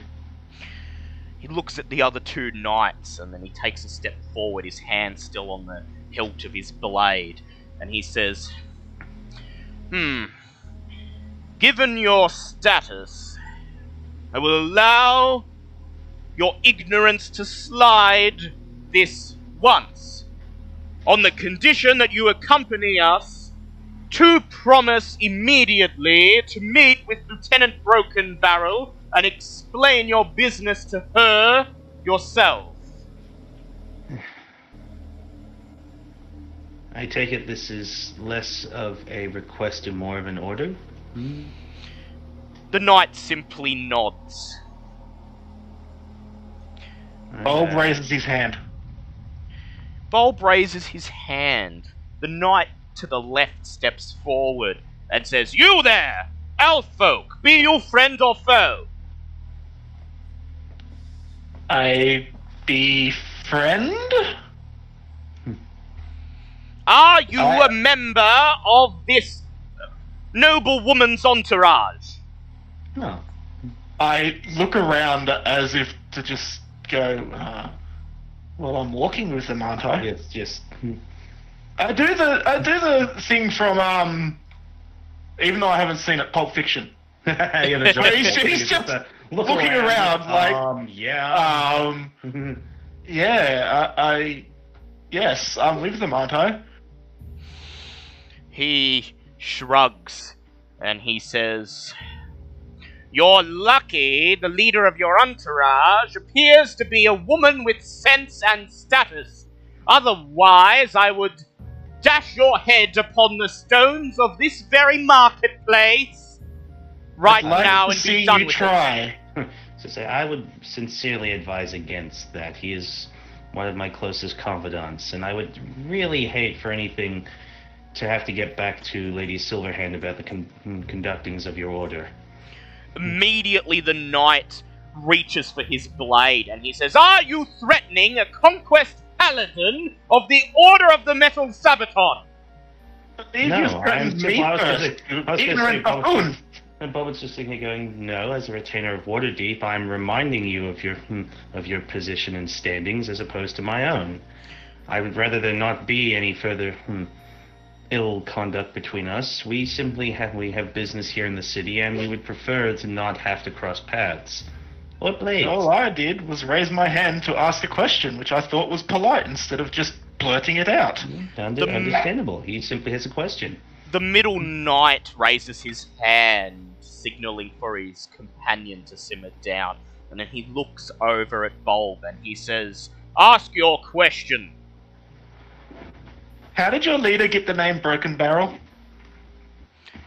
he looks at the other two knights and then he takes a step forward, his hand still on the hilt of his blade, and he says, Hmm. Given your status, I will allow your ignorance to slide this once, on the condition that you accompany us to promise immediately to meet with Lieutenant Broken Barrel and explain your business to her yourself. I take it this is less of a request and more of an order? The knight simply nods. Bulb Uh, raises his hand. Bulb raises his hand. The knight to the left steps forward and says, You there! Elf folk, be you friend or foe? I befriend? Are you a member of this noble woman's entourage? No. I look around as if to just go, uh, well, I'm walking with them, aren't I? It's just. I do the I do the thing from um, even though I haven't seen it, Pulp Fiction. (laughs) yeah, the (laughs) He's- he's just uh, look looking around like, Um, yeah. Um, (laughs) yeah, I, I yes, I'm with them, aren't I? He shrugs and he says, You're lucky the leader of your entourage appears to be a woman with sense and status. Otherwise, I would dash your head upon the stones of this very marketplace right like now and be done you with it. try. (laughs) So say, I would sincerely advise against that. He is one of my closest confidants, and I would really hate for anything to have to get back to Lady Silverhand about the con- conductings of your order. Immediately, the knight reaches for his blade and he says, Are you threatening a conquest paladin of the Order of the Metal Sabaton? If No, you I'm just- me was gonna first, say- you I was gonna say, ignorant buffoon. And Bobbit's just sitting here going, "No, as a retainer of Waterdeep, I'm reminding you of your hmm, of your position and standings as opposed to my own. I would rather there not be any further hmm, ill conduct between us. We simply have we have business here in the city, and we would prefer to not have to cross paths. What please? All I did was raise my hand to ask a question, which I thought was polite, instead of just blurting it out. Under- the- understandable. He simply has a question. The middle knight raises his hand, signaling for his companion to simmer down, and then he looks over at Bulb and he says, Ask your question. How did your leader get the name Broken Barrel?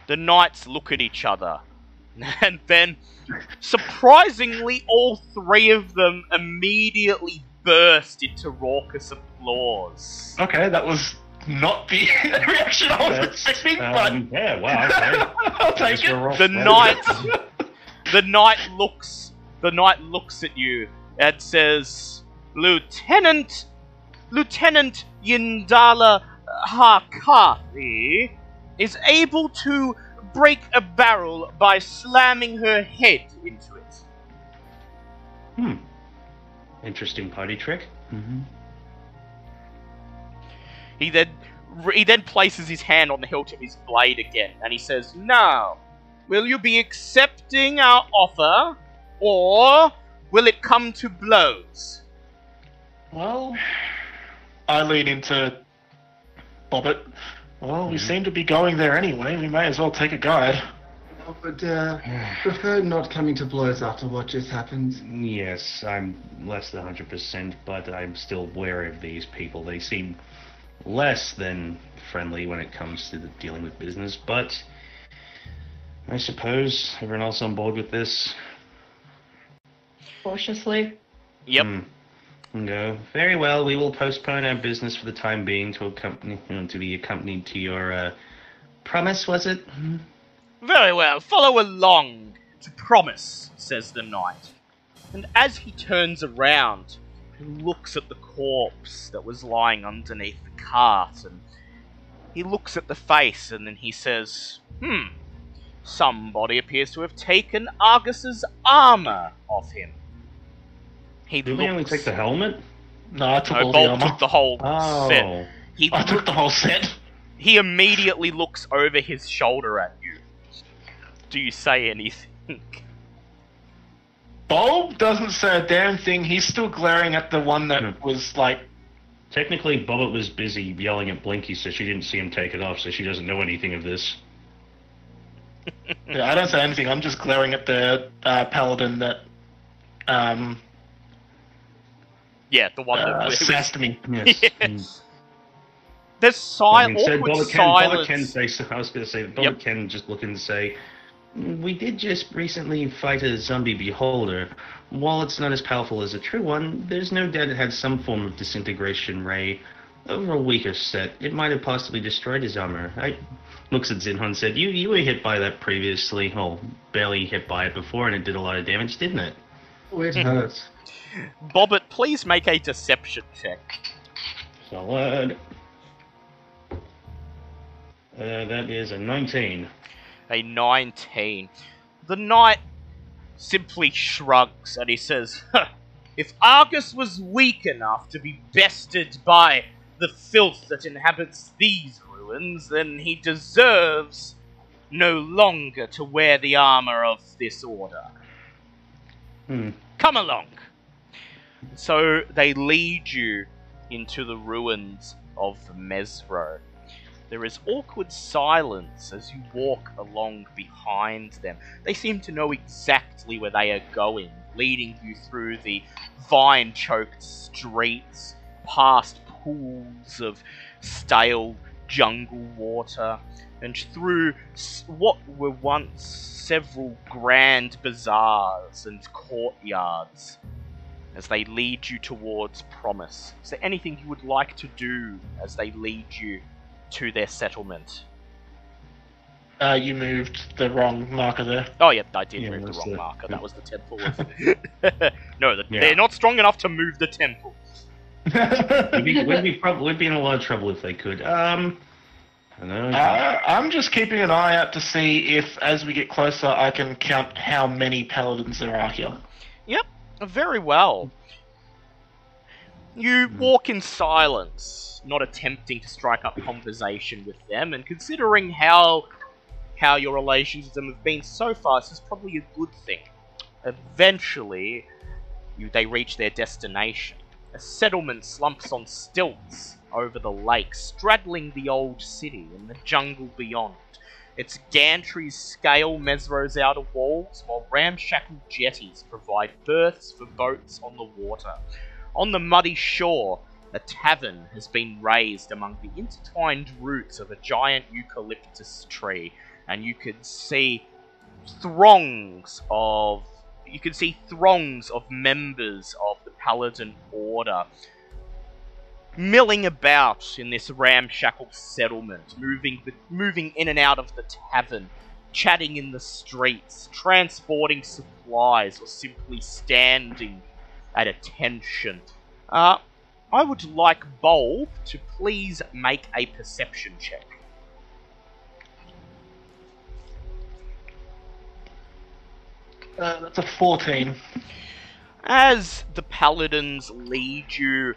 The knights look at each other, (laughs) and then, surprisingly, all three of them immediately burst into raucous applause. Okay, that was not the (laughs) reaction I was That's, expecting, um, yeah, wow, (laughs) okay. I'll take it. off The knight, the knight looks, the knight looks at you and says, "Lieutenant, Lieutenant Yindala Harkathi is able to break a barrel by slamming her head into it." Hmm. Interesting party trick. Mm-hmm. He then he then places his hand on the hilt of his blade again, and he says, "Now, will you be accepting our offer, or will it come to blows?" Well, I lean into Bobbit. Well, we seem to be going there anyway. We may as well take a guide. I would uh, prefer not coming to blows after what just happened. Yes, I'm less than 100%, but I'm still wary of these people. They seem less than friendly when it comes to the dealing with business, but I suppose everyone else on board with this? Cautiously. Yep. Hmm. No. Very well, we will postpone our business for the time being to accompany, you know, to be accompanied to your, uh, promise, was it? Very well, follow along to promise, says the knight. And as he turns around, he looks at the corpse that was lying underneath the cart, and he looks at the face, and then he says, Hmm, somebody appears to have taken Argus's armor off him. He Did we only take the helmet? No, I took no, all the Bolt armor. took the whole Oh. set. He I took the whole set. he immediately looks over his shoulder at you. Do you say anything? Bulb doesn't say a damn thing. He's still glaring at the one that Hmm. was like, Technically, Bobbit was busy yelling at Blinky, so she didn't see him take it off, so she doesn't know anything of this. (laughs) yeah, I don't say anything. I'm just glaring at the uh, paladin that um, Yeah, the one that uh, was. sassed me. Yes. Mm. There's si- I mean, so awkward Bobbit can, Bobbit silence. can say, so I was going to say, Bobbit Yep. can just look and say, We did just recently fight a zombie beholder. While it's not as powerful as a true one, there's no doubt it had some form of disintegration ray. Over a weaker set, it might have possibly destroyed his armor. I looks at Zinhorn and said, You you were hit by that previously. Oh, barely hit by it before, and it did a lot of damage, didn't it? It hurt. Bobbit, please make a deception check. Solid. Uh, that is a 19. A 19. The knight simply shrugs and he says, huh, If Argus was weak enough to be bested by the filth that inhabits these ruins, then he deserves no longer to wear the armor of this order. Hmm. Come along. So they lead you into the ruins of Mezro. There is awkward silence as you walk along behind them. They seem to know exactly where they are going, leading you through the vine choked streets, past pools of stale jungle water, and through what were once several grand bazaars and courtyards as they lead you towards promise. Is there anything you would like to do as they lead you to their settlement? Uh, you moved the wrong marker there. Oh, yeah, I did Yeah, move the wrong the- marker. yeah. That was the temple. (laughs) wasn't it? (laughs) no, the, Yeah. they're not strong enough to move the temple. (laughs) We'd be, we'd, be prob- we'd be in a lot of trouble if they could. Um, I don't know. Uh, I'm just keeping an eye out to see if, as we get closer, I can count how many paladins there are here. Yep, very well. You walk in silence, not attempting to strike up conversation with them, and considering how how your relations with them have been so far, this is probably a good thing. Eventually, you, they reach their destination. A settlement slumps on stilts over the lake, straddling the old city and the jungle beyond. Its gantries scale Mezro's outer walls, while ramshackle jetties provide berths for boats on the water. On the muddy shore, a tavern has been raised among the intertwined roots of a giant eucalyptus tree, and you can see throngs of you can see throngs of members of the Paladin Order milling about in this ramshackle settlement, moving moving in and out of the tavern, chatting in the streets, transporting supplies, or simply standing at attention. Uh, I would like Bulb to please make a perception check. Uh, that's a 14. As the paladins lead you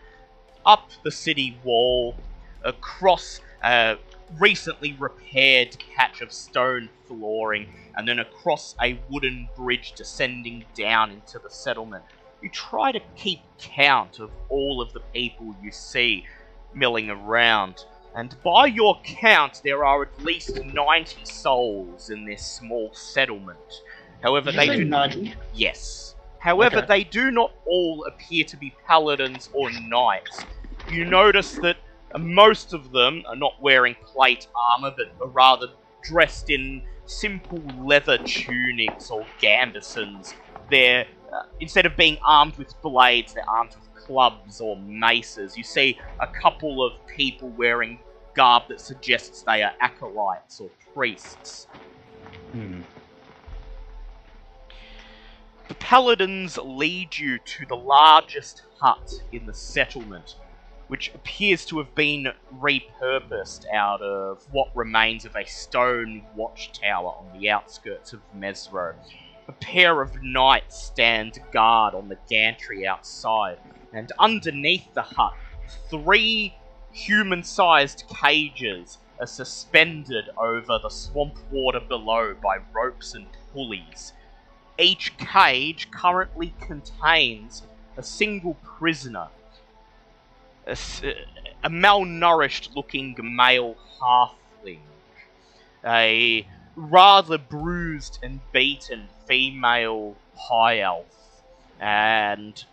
up the city wall, across a recently repaired patch of stone flooring, and then across a wooden bridge descending down into the settlement, you try to keep count of all of the people you see milling around. And by your count, there are at least 90 souls in this small settlement. However, you they do 90? Yes. However, Okay. they do not all appear to be paladins or knights. You notice that most of them are not wearing plate armor, but are rather dressed in simple leather tunics or gambesons. They're, uh, instead of being armed with blades, they're armed with clubs or maces. You see a couple of people wearing garb that suggests they are acolytes or priests. Hmm. The paladins lead you to the largest hut in the settlement, which appears to have been repurposed out of what remains of a stone watchtower on the outskirts of Mezro. a pair of knights stand guard on the gantry outside, and underneath the hut, three human sized cages are suspended over the swamp water below by ropes and pulleys. Each cage currently contains a single prisoner, a malnourished looking male halfling, a rather bruised and beaten female high elf, and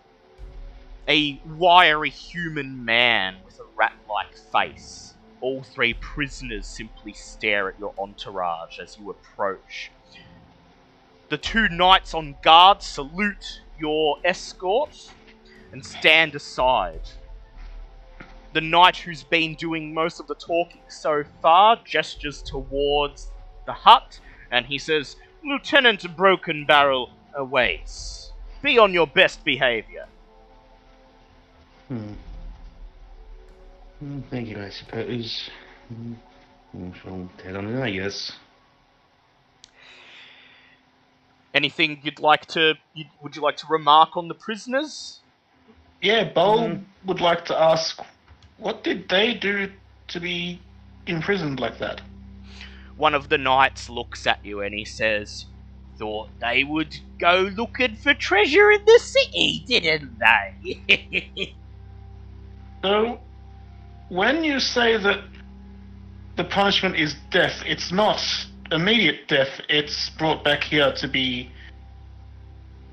a wiry human man with a rat like face. All three prisoners simply stare at your entourage as you approach. The two knights on guard salute your escort and stand aside. The knight who's been doing most of the talking so far gestures towards the hut and he says, Lieutenant Broken Barrel awaits. Be on your best behavior. Hmm. Hmm, Thank you, I suppose. Hmm. We shall head on in, I guess. Anything you'd like to? You, would you like to remark on the prisoners? Yeah, Bo Mhm. would like to ask, what did they do to be imprisoned like that? One of the knights looks at you and he says, "Thought they would go looking for treasure in the city, didn't they?" (laughs) So, when you say that the punishment is death, it's not immediate death. It's brought back here to be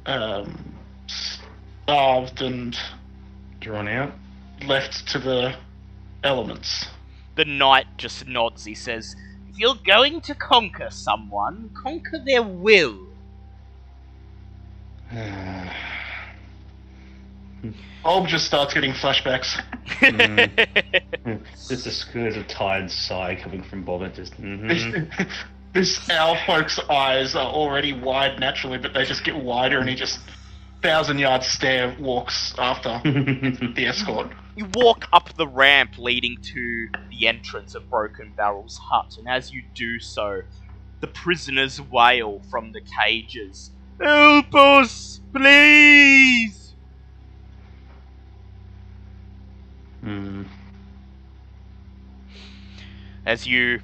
um, starved and Drawn out. left to the elements. the knight just nods. He says, "If you're going to conquer someone, conquer their will." (sighs) Olb just starts getting flashbacks. Mm. (laughs) Just a squirt of tired sigh coming from Bobbit. Just. mhm. (laughs) this owl folk's eyes are already wide naturally, but they just get wider, and he just thousand yard stare walks after (laughs) the escort. You walk up the ramp leading to the entrance of Broken Barrel's hut, and as you do so, the prisoners wail from the cages. Help us, please! Hmm. As you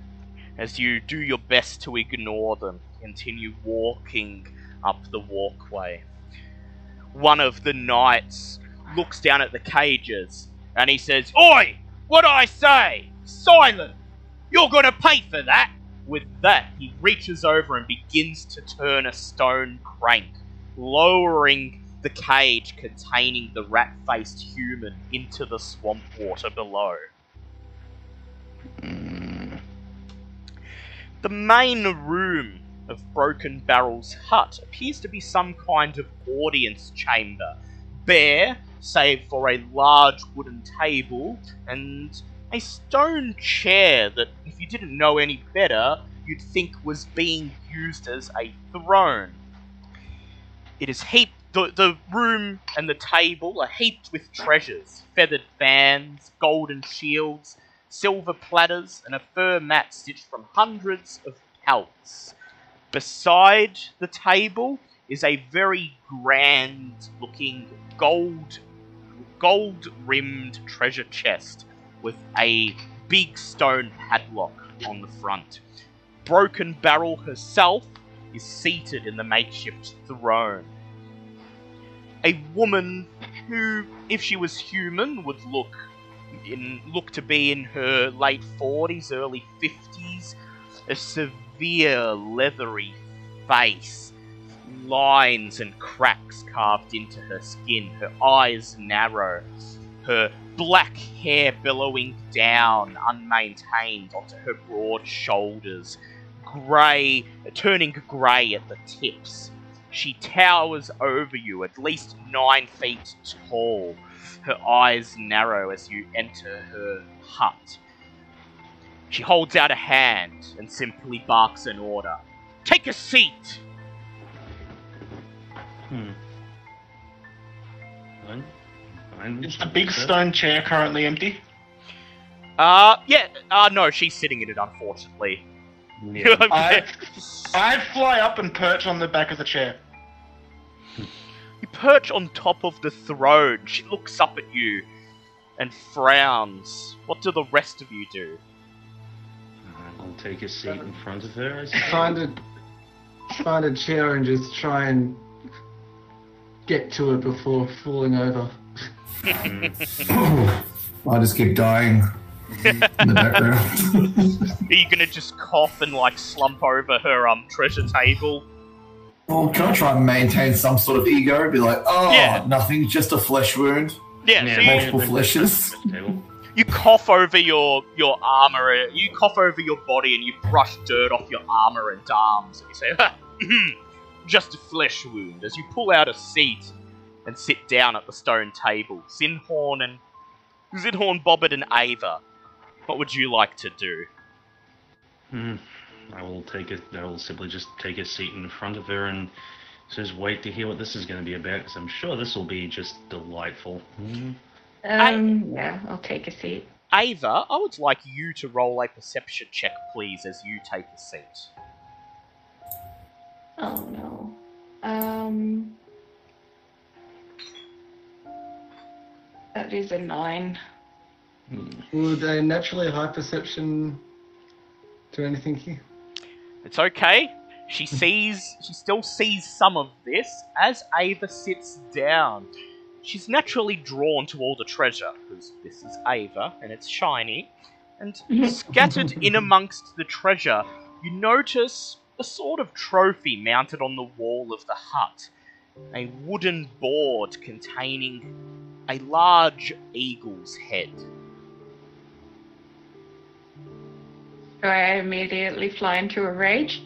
as you do your best to ignore them, continue walking up the walkway. One of the knights looks down at the cages and he says, Oi! What I say? Silent! You're gonna pay for that! With that, he reaches over and begins to turn a stone crank, lowering the cage containing the rat faced human into the swamp water below. The main room of Broken Barrel's hut appears to be some kind of audience chamber, bare save for a large wooden table and a stone chair that, if you didn't know any better, you'd think was being used as a throne. It is heaped. The, the room and the table are heaped with treasures feathered fans, golden shields, silver platters, and a fur mat stitched from hundreds of pelts. Beside the table is a very grand looking gold gold rimmed treasure chest with a big stone padlock on the front. Broken Barrel herself is seated in the makeshift throne. A woman who, if she was human, would look in look to be in her late forties, early fifties, a severe leathery face, lines and cracks carved into her skin, her eyes narrow, her black hair billowing down unmaintained onto her broad shoulders, grey, turning grey at the tips. She towers over you, at least nine feet tall, her eyes narrow as you enter her hut. She holds out a hand and simply barks an order. Take a seat! Hmm. Fine. Fine. Is the big stone chair currently empty? Uh, yeah, uh, no, she's sitting in it, unfortunately. Yeah. (laughs) I, I fly up and perch on the back of the chair. Perch on top of the throne. She looks up at you and frowns. What do the rest of you do? I'll take a seat in front of her. I suppose. Find a find a chair and just try and get to it before falling over. (laughs) I just keep dying in the background. (laughs) Are you gonna just cough and like slump over her um treasure table? Well, can I try and maintain some sort of ego? Be like, oh, Yeah. nothing, just a flesh wound. Yeah, Yeah, so you, multiple yeah, fleshes. (laughs) you cough over your your armor. You cough over your body and you brush dirt off your armor and arms, and you say, "Ha, hmm, "Just a flesh wound." As you pull out a seat and sit down at the stone table, Zinhorn and Zinhorn, Bobbit, and Ava. What would you like to do? Hmm. Hmm. I will take it. I will simply just take a seat in front of her and just wait to hear what this is going to be about. Because I'm sure this will be just delightful. Hmm. Um, yeah, I'll take a seat. Ava, I would like you to roll a perception check, please, as you take a seat. Oh no. Um. That is a nine. Would a naturally high perception do anything here? It's okay. She sees, she still sees some of this as Ava sits down. She's naturally drawn to all the treasure because this is Ava and it's shiny. And (laughs) scattered in amongst the treasure, you notice a sort of trophy mounted on the wall of the hut. A wooden board containing a large eagle's head. Do I immediately fly into a rage?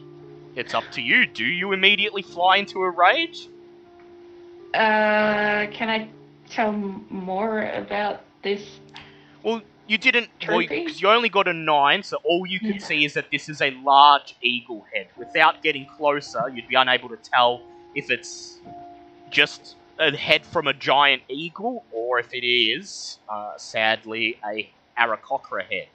It's up to you. Do you immediately fly into a rage? Uh, can I tell more about this? Well, you didn't. Well, because you only got a nine, so all you can Yeah. see is that this is a large eagle head. Without getting closer, you'd be unable to tell if it's just a head from a giant eagle or if it is, uh, sadly, a Aarakocra head.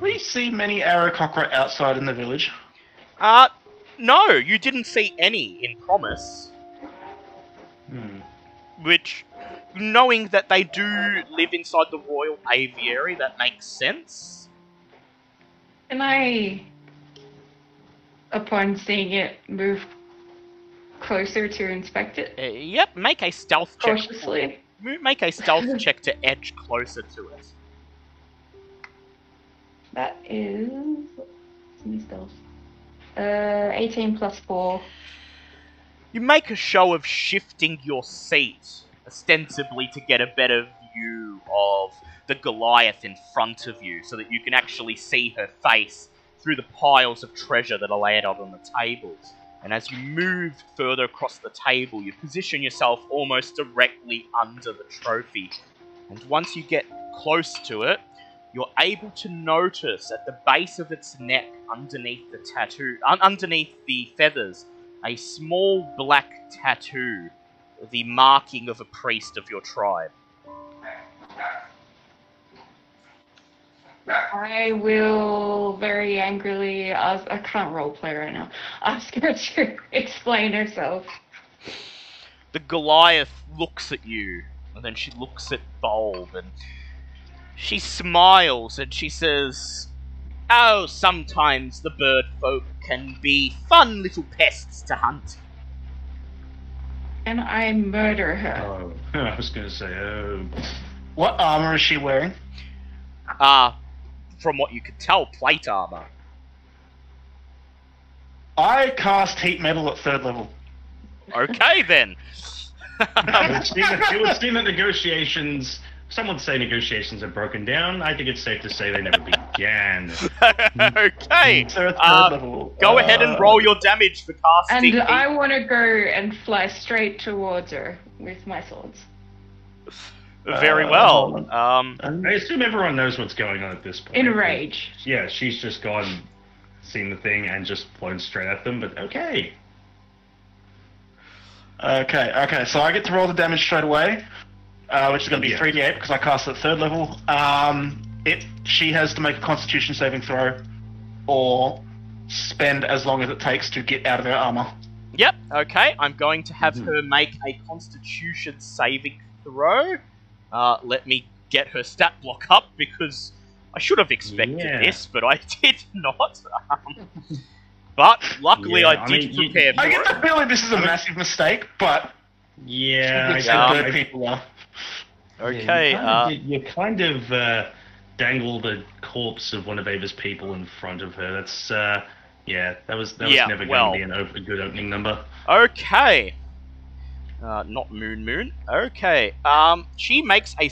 We see many Aarakocra outside in the village. Uh, no, you didn't see any in Promise. Hmm. Which, knowing that they do live inside the royal aviary, that makes sense. Can I, upon seeing it, move closer to inspect it Uh, yep, make a stealth check. cautiously? Make a stealth check to edge closer to it. That is. Stealth? Uh, 18 plus 4. You make a show of shifting your seat, ostensibly to get a better view of the Goliath in front of you, so that you can actually see her face through the piles of treasure that are laid out on the tables. And as you move further across the table, you position yourself almost directly under the trophy. And once you get close to it, you're able to notice at the base of its neck, underneath the tattoo, un- underneath the feathers, a small black tattoo, the marking of a priest of your tribe. I will very angrily ask. I can't roleplay right now. (laughs) Ask her to explain herself. The Goliath looks at you, and then she looks at Bulb, and she smiles and she says, Oh, sometimes the bird folk can be fun little pests to hunt. And I murder her. Oh, (laughs) I was going to say, oh, What armor is she wearing? Ah, from what you could tell, plate armor. I cast heat metal at third level. Okay then. (laughs) it would seem that, it would seem that negotiations. Some would say negotiations have broken down. I think it's safe to say they never began. (laughs) okay. So at Uh, level. Go ahead and uh, roll your damage for casting. And. I want to go and fly straight towards her with my swords. Very Uh, well. Um, I assume everyone knows what's going on at this point. In rage. Yeah, she's just gone, seen the thing, and just flown straight at them. But okay. Okay, okay, so I get to roll the damage straight away, uh, which is going to be Yeah. 3d8 because I cast it at third level. Um, it she has to make a Constitution saving throw, or spend as long as it takes to get out of her armor. Yep, okay. I'm going to have her make a constitution saving throw. Uh, let me get her stat block up because I should have expected Yeah. this, but I (laughs) did not. Um, (laughs) but luckily, Yeah, I I did mean, you- prepare for I get the feeling this is a massive mistake, but Yeah, I, it's yeah, how I- good people are. Okay, Yeah, uh, you, kind of, you kind of uh, dangled a corpse of one of Ava's people in front of her. That's uh, yeah, that was that was Yeah, never well- going to be an a good opening number. Okay. Uh, not Moon Moon. Okay. Um, she makes a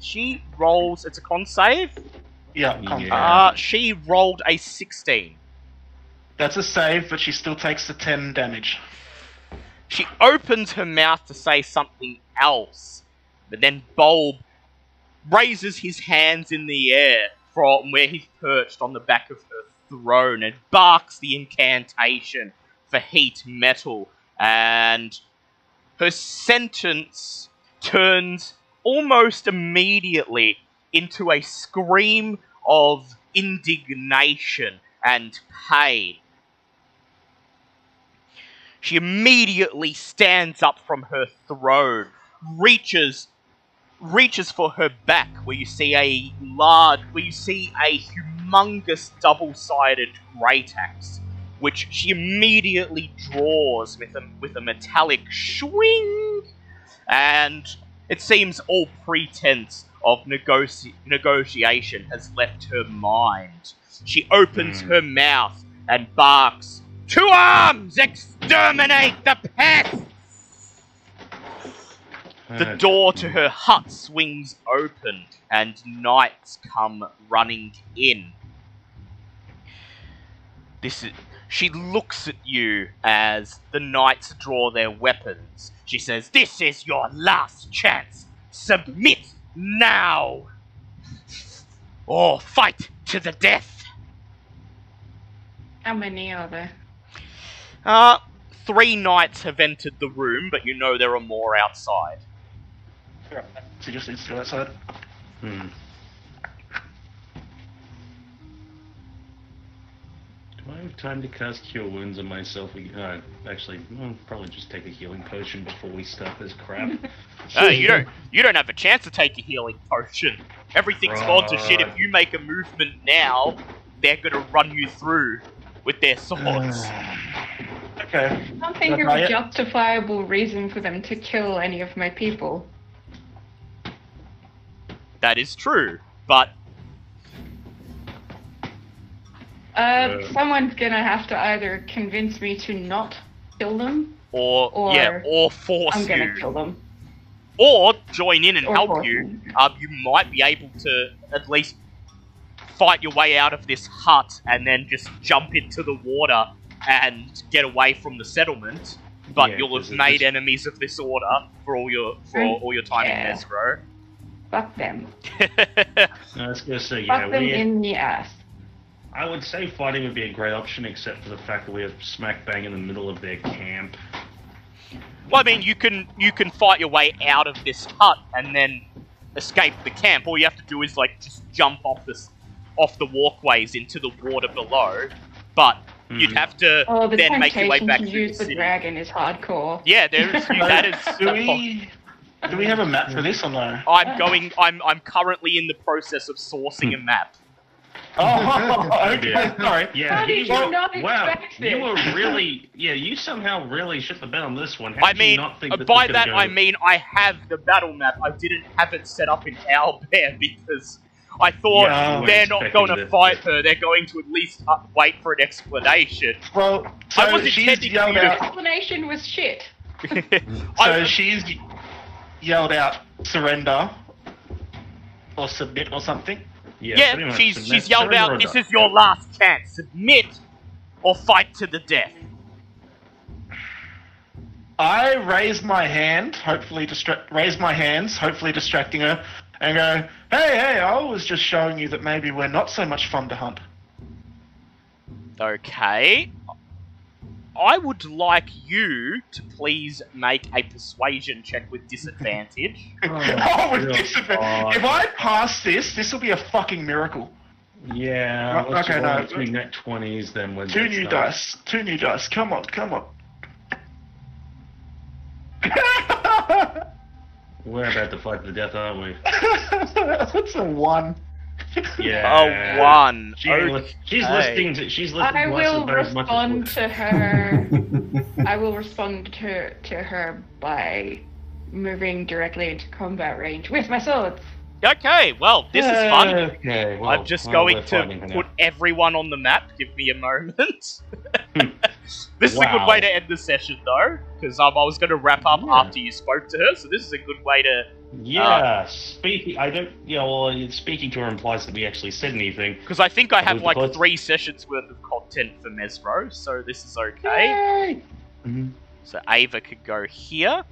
She rolls. It's a con save. Yeah, come- Yeah. Uh, she rolled a 16. that's a save, but she still takes the 10 damage. She opens her mouth to say something else, but then Bulb raises his hands in the air from where he's perched on the back of her throne and barks the incantation for heat metal, and her sentence turns almost immediately into a scream of indignation and pain. She immediately stands up from her throne, reaches reaches for her back where you see a large where you see a humongous double-sided great axe which she immediately draws with a with a metallic swing. And it seems all pretense of negotiation has left her mind. She opens Hmm. her mouth and barks to arms! Exterminate the pests the door to her hut swings open, and knights come running in. This is. She looks at you as the knights draw their weapons. She says, This is your last chance. Submit now! Or fight to the death! How many are there? Uh, three knights have entered the room, but you know there are more outside. So just needs to go outside. Hmm. Do I have time to cast Cure Wounds on myself? again? Uh, actually, I'll probably just take a healing potion before we start this crap. (laughs) Uh, you don't you don't have a chance to take a healing potion. Everything's gone to shit. If you make a movement now, they're gonna run you through with their swords. (sighs) Okay. I can't think That's of a it. justifiable reason for them to kill any of my people. That is true, but Uh, Uh. someone's gonna have to either convince me to not kill them, or, Or yeah, or force I'm gonna you, kill them. or join in and Or help you. Um, you might be able to at least fight your way out of this hut and then just jump into the water and get away from the settlement. But Yeah, you'll have made just- enemies of this order for all your for all your time yeah. in Mezro. Fuck them. (laughs) I was gonna say, yeah, Fuck them we, in the ass. I would say fighting would be a great option, except for the fact that we are smack bang in the middle of their camp. Well, I mean, you can you can fight your way out of this hut and then escape the camp. All you have to do is like just jump off this off the walkways into the water below. But you'd Mhm. have to Oh, the then make your way back to through use the the city. dragon is hardcore. Yeah, there is (laughs) that is. Do we do we have a map for this or no? I'm going. I'm I'm currently in the process of sourcing a map. Oh, (laughs) okay. Yeah. Sorry. Yeah, How did you were- not wow, expect you were really, yeah, you somehow really shit the bed on this one. How I did you mean, not think uh, by that go- I mean I have the battle map. I didn't have it set up in Owlbear (laughs) because I thought Yeah, they're not going to fight her. They're going to at least uh, wait for an explanation. Well, so I was she's intending yelled for you out. Explanation was shit. (laughs) So I, she's yelled out surrender or submit or something. yeah, yeah, she's and she's yelled out, surrender or "This is your last chance. Submit or fight to the death." I raise my hand, hopefully distract. Raise my hands, hopefully distracting her, and go, "Hey, hey! I was just showing you that maybe we're not so much fun to hunt." Okay. I would like you to please make a persuasion check with disadvantage. (laughs) Oh, (laughs) oh, with disadvantage. If I pass this, this will be a fucking miracle. Yeah. Oh, okay, no. Two nat twenties, then we're Two new stuff. dice. Two new dice. Come on, come on. We're about to fight to the death, aren't we? (laughs) That's a one. Yeah. A one. She, Okay. She's listening to. She's listening I to us will as much as respond to her. (laughs) I will respond to to her by moving directly into combat range with my swords. Okay, well, this is fun. Okay. Well, I'm just well, going to fighting now. put everyone on the map. Give me a moment. (laughs) this is a good way to end the session, though, because um, I was going to wrap up Yeah. after you spoke to her. So this is a good way to. Yeah, speaking. I don't. Yeah, well, speaking to her implies that we actually said anything. Because I think I have like the three sessions worth of content for Mezro, so this is okay. Mhm. So Ava could go here.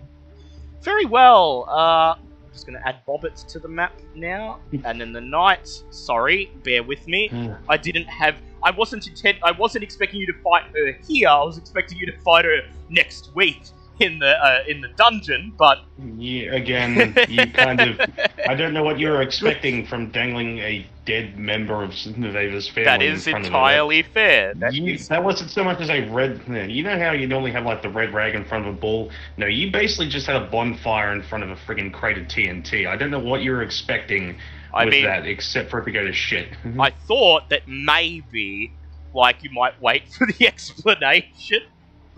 Very well. Uh, I'm just going to add Bobbits to the map now, (laughs) and then the knights. Sorry, bear with me. I didn't have. I wasn't intent. I wasn't expecting you to fight her here. I was expecting you to fight her next week in the uh, in the dungeon. But Yeah, again, you kind of. I don't know what you were expecting from dangling a dead member of Ava's family. That is in is front of entirely fair. That You- is- that wasn't so much as a red. You know how you normally have like the red rag in front of a bull. No, you basically just had a bonfire in front of a friggin' crate of TNT. I don't know what you were expecting I with mean, that, except for it to go to shit. I thought that maybe, like, you might wait for the (laughs) explanation,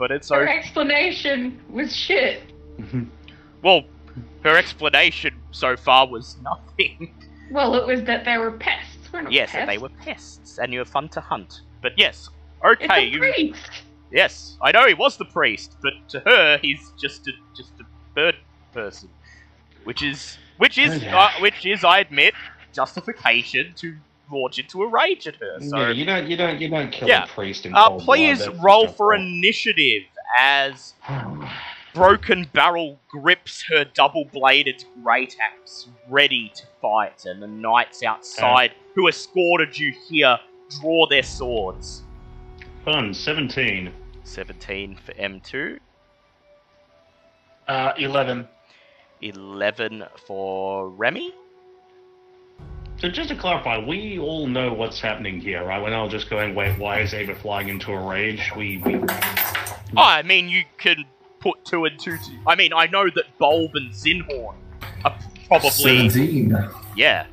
but it's Her okay. explanation was shit. Well, her explanation so far was nothing. (laughs) Well, it was that they were pests. We're not yes, pests. they were pests, and you were fun to hunt. But yes, okay, It's okay, a you. priest. Yes, I know he was the priest, but to her, he's just a just a bird person, which is which is Oh, yeah. uh, which is, I admit, justification to launch into a rage at her. So, yeah, you don't, you don't, you don't kill Yeah. a priest in uh, cold please blood, that's roll for not initiative as. (sighs) Broken Barrel grips her double-bladed great axe, ready to fight, and the knights outside who escorted you here draw their swords. Fun, seventeen. 17 for M2. Uh, 11. 11 for Remy. So just to clarify, we all know what's happening here, right? We're not just going, wait, why is Ava flying into a rage? We, we Oh, I mean, you can put two and two. To, I mean, I know that Bulb and Zinhorn are probably. 17. Yeah.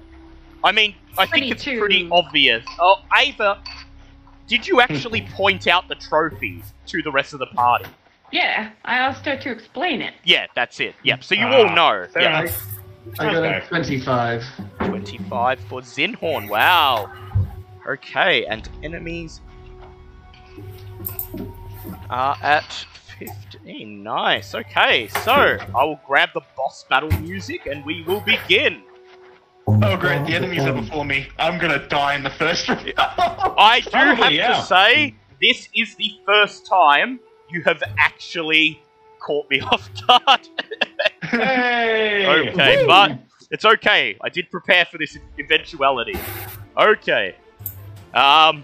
I mean, I think it's pretty obvious. Oh, Ava, did you actually (laughs) point out the trophies to the rest of the party? Yeah, I asked her to explain it. Yeah, that's it. Yep, so you Ah, all know. fair Yeah. I got Okay. a 25. 25 for Zinhorn. Wow. Okay, and enemies are at 15. Nice. Okay, so I will grab the boss battle music and we will begin. Oh, great. The enemies are before me. I'm gonna die in the first round. (laughs) I do Probably, have yeah. to say, this is the first time you have actually caught me (laughs) off guard. Hey! okay, but it's okay. I did prepare for this eventuality. Okay. Um.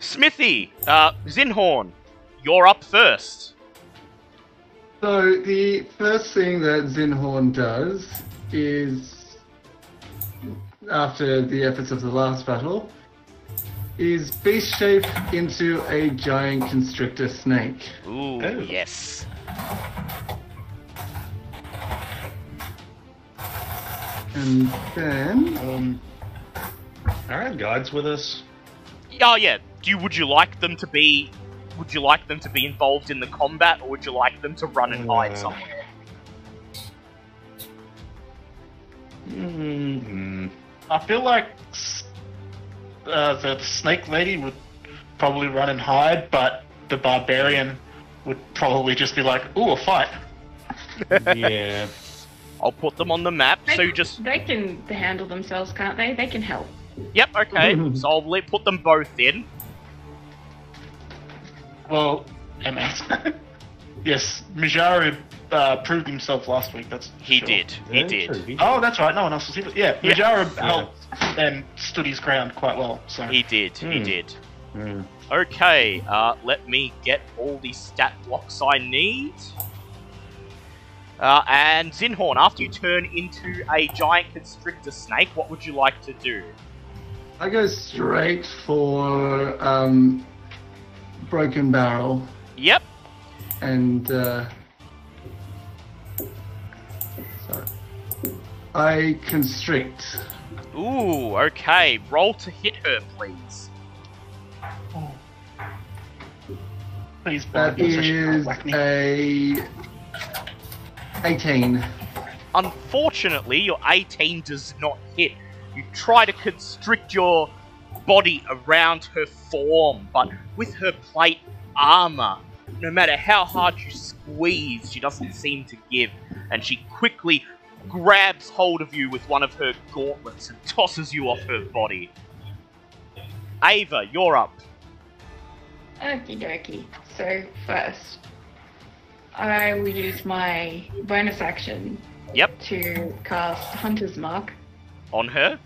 Smithy, uh, Zinhorn, you're up first. So the first thing that Zinhorn does is, after the efforts of the last battle, is beast shape into a giant constrictor snake. Ooh, Oh. yes. And then Um, Alright, guides with us. Oh yeah. Do you, would you like them to be? Would you like them to be involved in the combat, or would you like them to run and hide Uh, somewhere? Mm-hmm. I feel like uh, the snake lady would probably run and hide, but the barbarian would probably just be like, "Ooh, a fight." (laughs) Yeah. I'll put them on the map. They, So you just they can handle themselves, can't they? They can help. Yep, okay. (laughs) so I'll let, put them both in. Well, MS. (laughs) yes, Mijaru uh, proved himself last week. That's He sure. did. He did. true, he- Oh, that's right. No one else was here. Yeah, Yeah. Mijaru Yeah. helped and stood his ground quite well. So He did. He Hmm. did. Hmm. Okay, uh, let me get all the stat blocks I need. Uh, and Zinhorn, after you turn into a giant constrictor snake, what would you like to do? I go straight for um, broken barrel Yep. and uh, sorry. I constrict. Ooh, okay. Roll to hit her, please. Please, That Brian, so she can't is whack me. a 18. Unfortunately, your 18 does not hit. You try to constrict your body around her form, but with her plate armor, no matter how hard you squeeze, she doesn't seem to give, and she quickly grabs hold of you with one of her gauntlets and tosses you off her body. Ava, you're up. Okie dokie. So first, I will use my bonus action Yep, to cast Hunter's Mark. on her.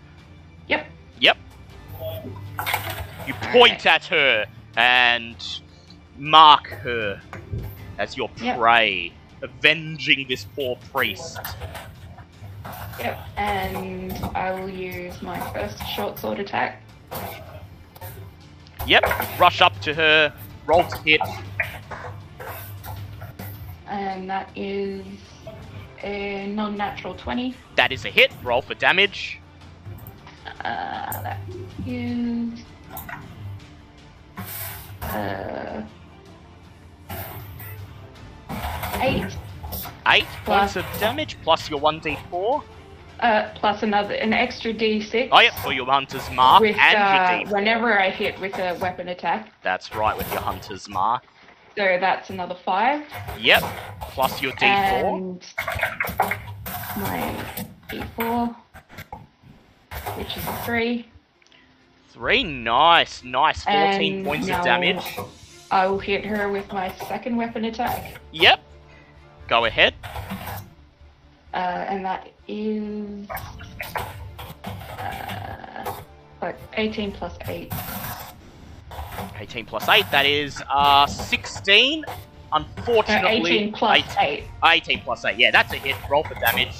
Yep. Yep. You point at her and mark her as your Yep. prey, avenging this poor priest. Yep. And I will use my first short sword attack. Yep, rush up to her, roll to hit. And that is a non-natural 20. That is a hit. Roll for damage. Uh, that is uh, eight Eight Plus- points of damage plus your 1d4. uh, plus another an extra d6. Oh, yep, for your hunter's mark with and uh, your d4. whenever I hit with a weapon attack. That's right, with your hunter's mark. So that's another five. Yep, plus your d4. And my d4, which is a three. Three, nice, nice. 14 And points of damage. I will hit her with my second weapon attack. Yep. Go ahead. Uh, and that is uh, like 18 plus 8. 18 plus 8, that is uh, 16. No, Unfortunately, 18 plus eight- 8. 18 plus 8, yeah, that's a hit. Roll for damage.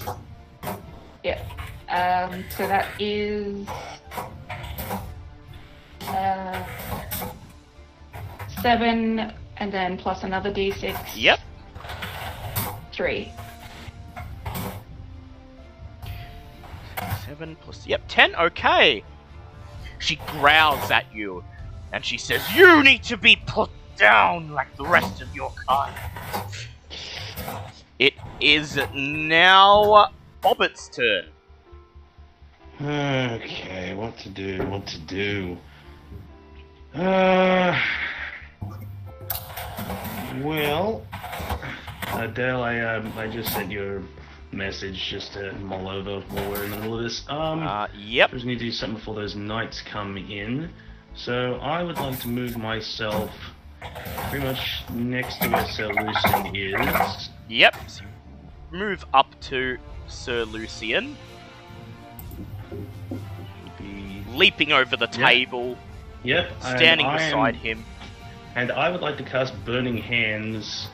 Yeah. Um, so that is uh, 7 and then plus another d6. Yep. 3. 7 plus, yep, 10, okay. She growls at you, and she says, You need to be put down like the rest of your kind. It is now Bobbit's turn. Okay, what to do? What to do? Uh, well, Adele, I um, I just sent you a message just to mull over while we're in the middle of this. Um, Uh, yep. just need to do something before those knights come in. So I would like to move myself pretty much next to where Sir Lucian is. Yep. Move up to Sir Lucian, Be- leaping over the table, Yep, standing am- beside him. And I would like to cast Burning Hands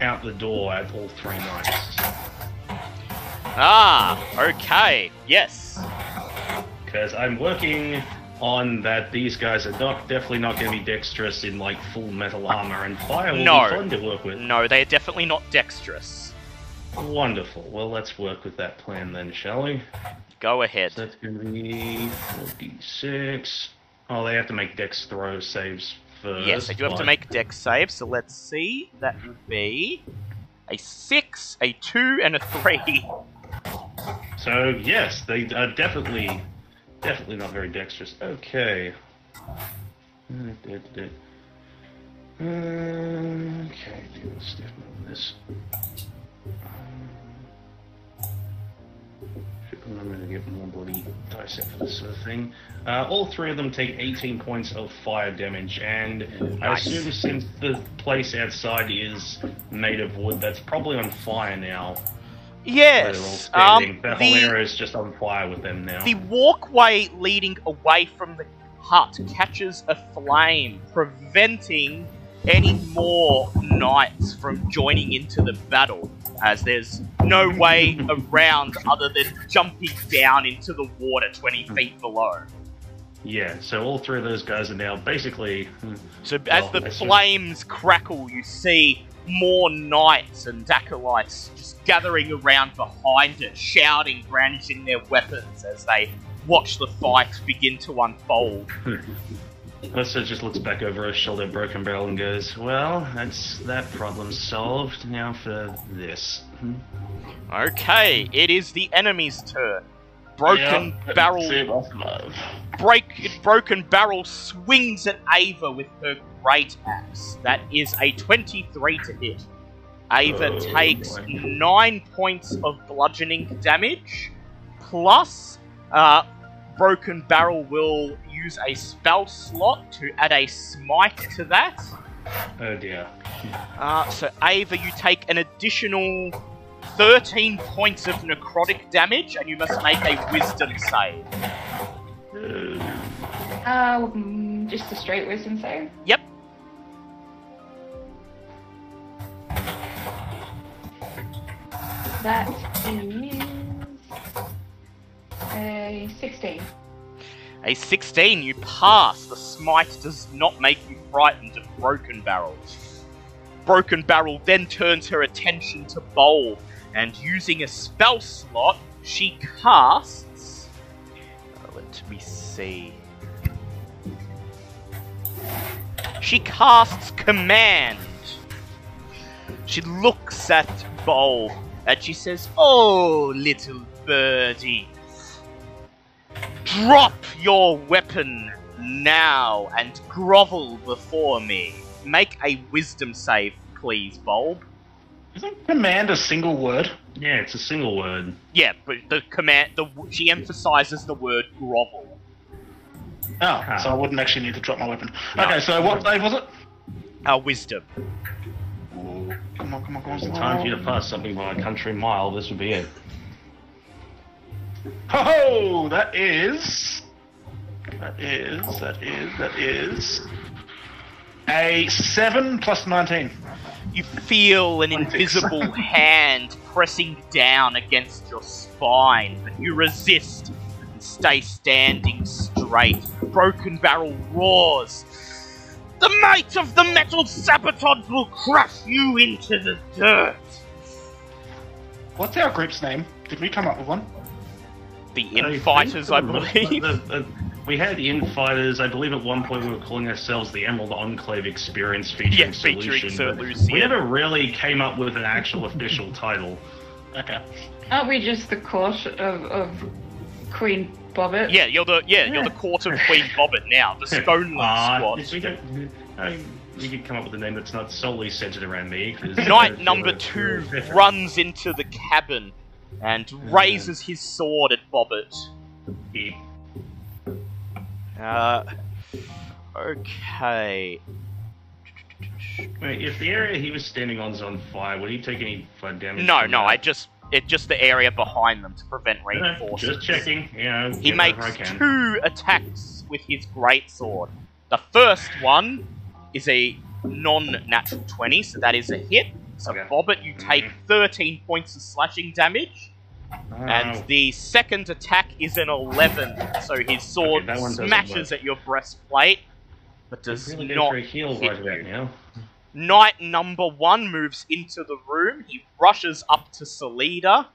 out the door at all three knights. Ah, okay. Yes. Because I'm working on that these guys are not definitely not going to be dexterous in like full metal armor, and fire will No. be fun to work with. No, they are definitely not dexterous. Wonderful. Well, let's work with that plan then, shall we? Go ahead. So that's going to be 4d6. Oh, they have to make dex throw saves first. Yes, they do have to make dex saves, so let's see. That would be a 6, a 2, and a 3. So yes, they are definitely, definitely not very dexterous. Okay. Okay, do a stiff move this. I'm going to get more bloody dice out for this sort of thing. Uh, all three of them take 18 points of fire damage, and I Nice. assume since the place outside is made of wood, that's probably on fire now. Yes. Um, the whole the, area is just on fire with them now. the walkway leading away from the hut catches a flame, preventing any more knights from joining into the battle, as there's no way (laughs) around other than jumping down into the water 20 feet below. Yeah, so all three of those guys are now basically. hmm, So as the flames crackle, you see more knights and acolytes just gathering around behind it, shouting, brandishing their weapons as they watch the fight begin to unfold. (laughs) Lissa just looks back over her shoulder Broken Barrel and goes, Well, that's that problem solved. Now for this. Hmm. Okay, it is the enemy's turn. Broken Yeah, (laughs) barrel break broken barrel swings at Ava with her great axe. That is a 23 to hit. Ava Oh, takes. 9 points of bludgeoning damage, plus uh, Broken Barrel will use a spell slot to add a smite to that. Oh dear. Uh, so, Ava, you take an additional 13 points of necrotic damage, and you must make a wisdom save. Uh, mm, just a straight wisdom save. Yep. That is a 16. A 16, you pass. The smite does not make you frightened of Broken Barrel. Broken Barrel then turns her attention to Bulb, and using a spell slot, she casts. uh, let me see. She casts Command. She looks at Bulb, and she says, Oh, little birdie. Drop your weapon now and grovel before me. Make a wisdom save, please, Bulb. Isn't command a single word? Yeah, it's a single word. Yeah, but the command, the she emphasizes the word grovel. Oh, so I wouldn't actually need to drop my weapon. No. Okay, so what save was it? Uh, wisdom. Come on, come on, come on. It's time for you to pass something by a country mile. This would be it. Ho ho! That is. That is. That is. That is. A 7 plus 19. You feel an invisible (laughs) hand pressing down against your spine, but you resist and stay standing straight. Broken Barrel roars. The might of the metal sabotage will crush you into the dirt. What's our group's name? Did we come up with one? The I infighters, think I the- believe. the- (laughs) the- we had the infighters. I believe at one point we were calling ourselves the Emerald Enclave Experience featuring Yeah, featuring Solution. Sir Lucian. We never really came up with an actual (laughs) official title. Okay. Aren't we just the court of, of Queen Bobbit? Yeah, you're the yeah, you're the court of Queen Bobbit now, the (laughs) Stoneland Ah, Squad. we don't- I mean, you could come up with a name that's not solely centered around me. (laughs) Knight number you're- two you're a veteran. runs into the cabin and raises his sword at Bobbit. Yep. Uh, okay. Wait, if the area he was standing on is on fire, would he take any fire damage? No, no, that? I just it just the area behind them to prevent reinforcements. Just checking. Yeah, He makes whatever I can. two attacks with his greatsword. The first one is a non-natural 20, so that is a hit. So Okay. Bobbit, you take Mhm. 13 points of slashing damage. Oh. And the second attack is an 11, so his sword Okay, that one doesn't smashes at your breastplate, but does really not heal hit right you. now. Knight number one moves into the room. He rushes up to Salida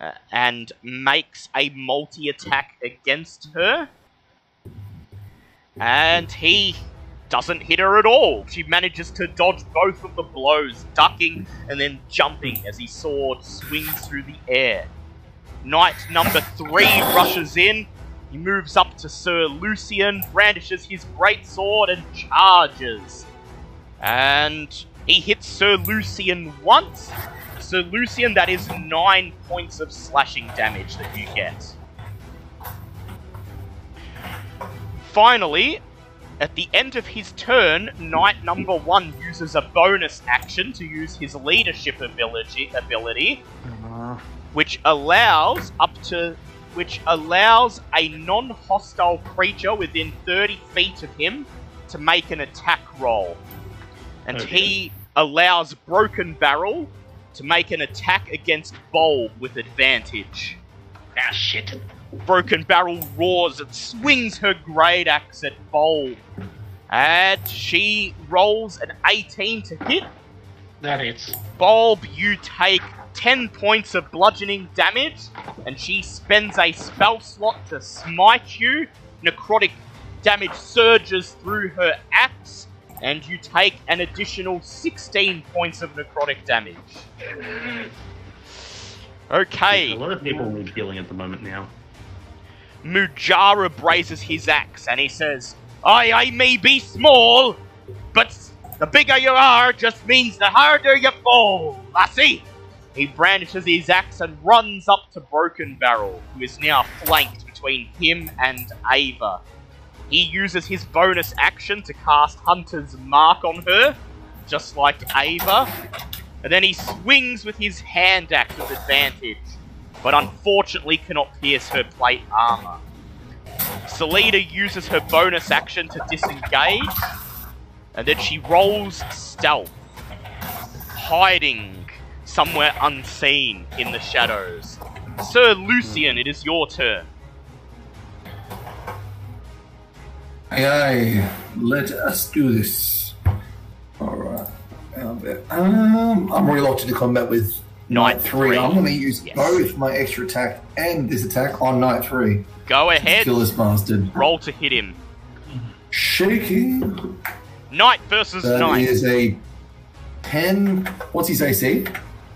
uh, and makes a multi attack against her. And he doesn't hit her at all. She manages to dodge both of the blows, ducking and then jumping as his sword swings through the air. Knight number three rushes in. He moves up to Sir Lucian, brandishes his great sword, and charges. And he hits Sir Lucian once. Sir Lucian, that is nine points of slashing damage that you get. Finally, at the end of his turn, Knight number one uses a bonus action to use his leadership ability, ability which allows up to which allows a non-hostile creature within 30 feet of him to make an attack roll. And Okay. he allows Broken Barrel to make an attack against Bulb with advantage. Ah, shit. Broken Barrel roars and swings her great axe at Bulb. And she rolls an 18 to hit. That hits. Bulb, you take 10 points of bludgeoning damage, and she spends a spell slot to smite you. Necrotic damage surges through her axe, and you take an additional 16 points of necrotic damage. Okay. A lot of people need healing at the moment now. Musharib raises his axe and he says, I, I may be small, but the bigger you are just means the harder you fall, lassie. He brandishes his axe and runs up to Broken Barrel, who is now flanked between him and Ava. He uses his bonus action to cast Hunter's Mark on her, just like Ava, and then he swings with his hand axe with advantage, but unfortunately cannot pierce her plate armor. Selena uses her bonus action to disengage, and then she rolls stealth, hiding somewhere unseen in the shadows. Sir Lucian, it is your turn. Aye, aye. Let us do this. Alright. Um, I'm relocked into combat with Knight Knight 3. three. I'm going to use Yes. both my extra attack and this attack on Knight 3. Go ahead, Kill this bastard. roll to hit him. Shaking. Knight versus That knight. is a 10. What's his AC?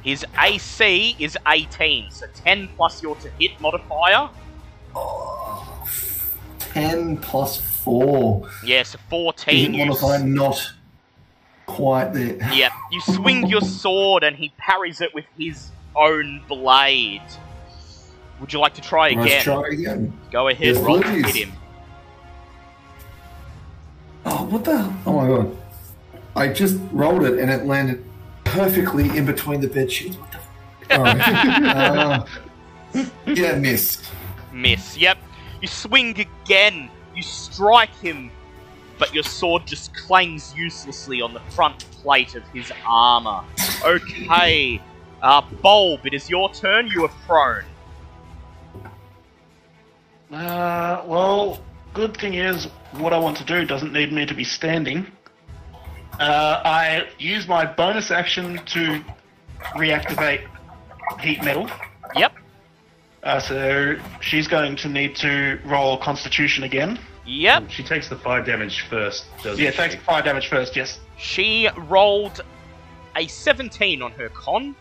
His AC is 18, so 10 plus your to hit modifier. Oh, 10 plus 4. Yes, Hit 14. You, modifier not quite there. yep, you swing your sword and he parries it with his own blade. Would you like to try again? Let's try again. Go ahead, Yes, roll please. hit him. Oh, what the? Oh my god. I just rolled it and it landed perfectly in between the bed sheets. What the? F- Alright. (laughs) uh, yeah, miss. Miss. Yep. You swing again. You strike him, but your sword just clangs uselessly on the front plate of his armor. Okay. Uh, Bulb, it is your turn. You are prone. Uh, well, good thing is, what I want to do doesn't need me to be standing. Uh, I use my bonus action to reactivate heat metal. Yep. Uh, so she's going to need to roll Constitution again. Yep. She takes the fire damage first, doesn't Yeah, she? takes fire damage first. Yes. She rolled a 17 on her con.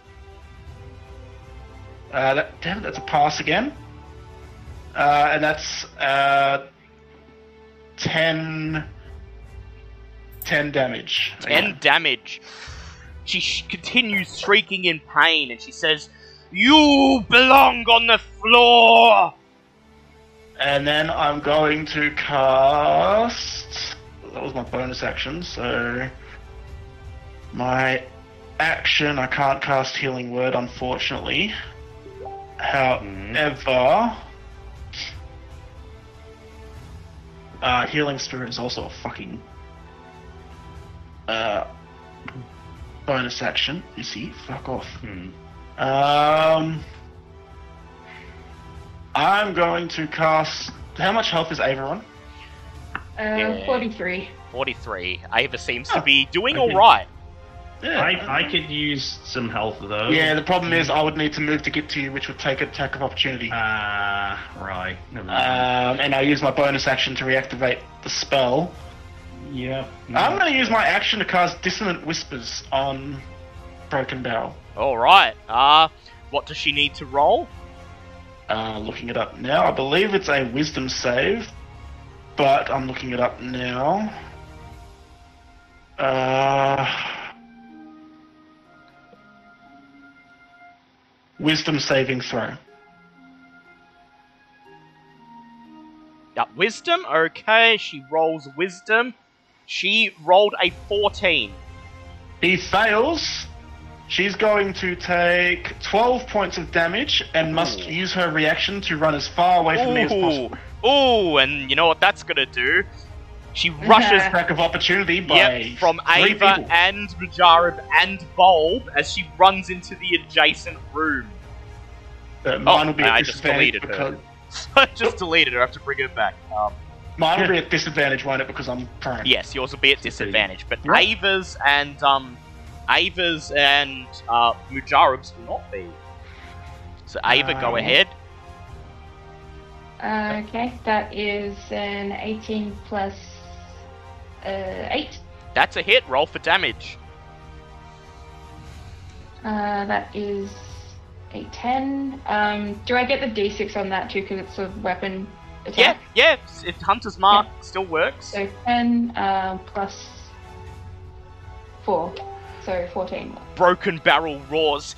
Uh, that, damn it, that's a pass again. Uh, and that's uh, 10, 10 damage. 10 damage. She sh- continues shrieking in pain and she says, You belong on the floor! And then I'm going to cast. That was my bonus action, so. My action, I can't cast Healing Word, unfortunately. However. Uh, Healing Spirit is also a fucking. Uh. Bonus action. You see? Fuck off. Hmm. Um, I'm going to cast. How much health is Ava on? Uh, Yeah. 43. 43. Ava seems to Oh, be doing okay. alright. I, I could use some health though. Yeah, the problem is I would need to move to get to you, which would take attack of opportunity. Ah, right. Never mind. Um, and I use my bonus action to reactivate the spell. yeah. I'm going to use my action to cast Dissonant Whispers on Broken Barrel. Alright. Uh, what does she need to roll? Uh, looking it up now. I believe it's a Wisdom save, but I'm looking it up now. Uh, wisdom saving throw. Uh, wisdom? Okay, she rolls wisdom. She rolled a 14. He fails. She's going to take 12 points of damage and must use her reaction to run as far away from me as possible. Ooh, ooh, and you know what that's gonna do? She rushes Attack of opportunity by Yep, from Ava people. and Musharib and Bulb as she runs into the adjacent room. Uh, mine will be I just deleted her. (laughs) because Just delete it. I have to bring it back. Um, (laughs) Mine will be (laughs) at disadvantage, won't it? Because I'm prone. yes, yours will be at disadvantage, but Right. Ava's and um, Ava's and uh, Musharib's will not be. So Ava, go Uh, ahead. Uh, okay, that is an 18 plus uh, 8. That's a hit. Roll for damage. Uh, that is a 10. Um, do I get the d6 on that too because it's a weapon Yeah, attack? yeah. If Hunter's Mark still works. So 10 um, plus 4. So 14. Broken Barrel roars,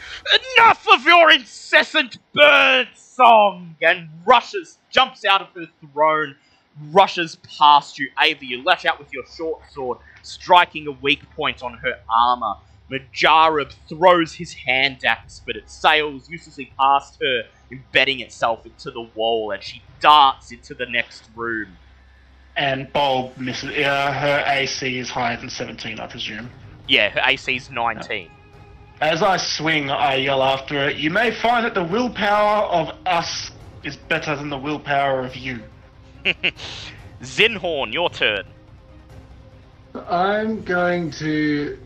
Enough of your incessant bird song! And rushes, jumps out of her throne, rushes past you. Ava, you lash out with your short sword, striking a weak point on her armor. Musharib throws his hand axe, but it sails uselessly past her, embedding itself into the wall, and she darts into the next room. And Bulb misses. Uh, her AC is higher than 17, I presume. Yeah, her AC's 19. As I swing, I yell after her, You may find that the willpower of us is better than the willpower of you. (laughs) Zinhorn, your turn. I'm going to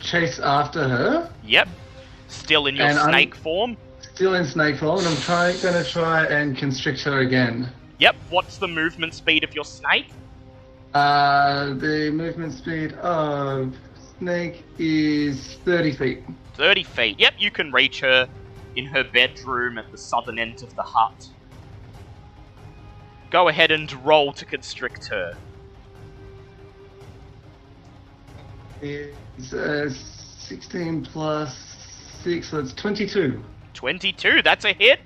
chase after her, Yep. Still in your And I'm- snake form. still in snake form, and I'm trying, going to try and constrict her again. Yep. What's the movement speed of your snake? Uh, the movement speed of snake is 30 feet. 30 feet. Yep, you can reach her in her bedroom at the southern end of the hut. Go ahead and roll to constrict her. It's uh, 16 plus 6, so it's 22. 22, that's a hit.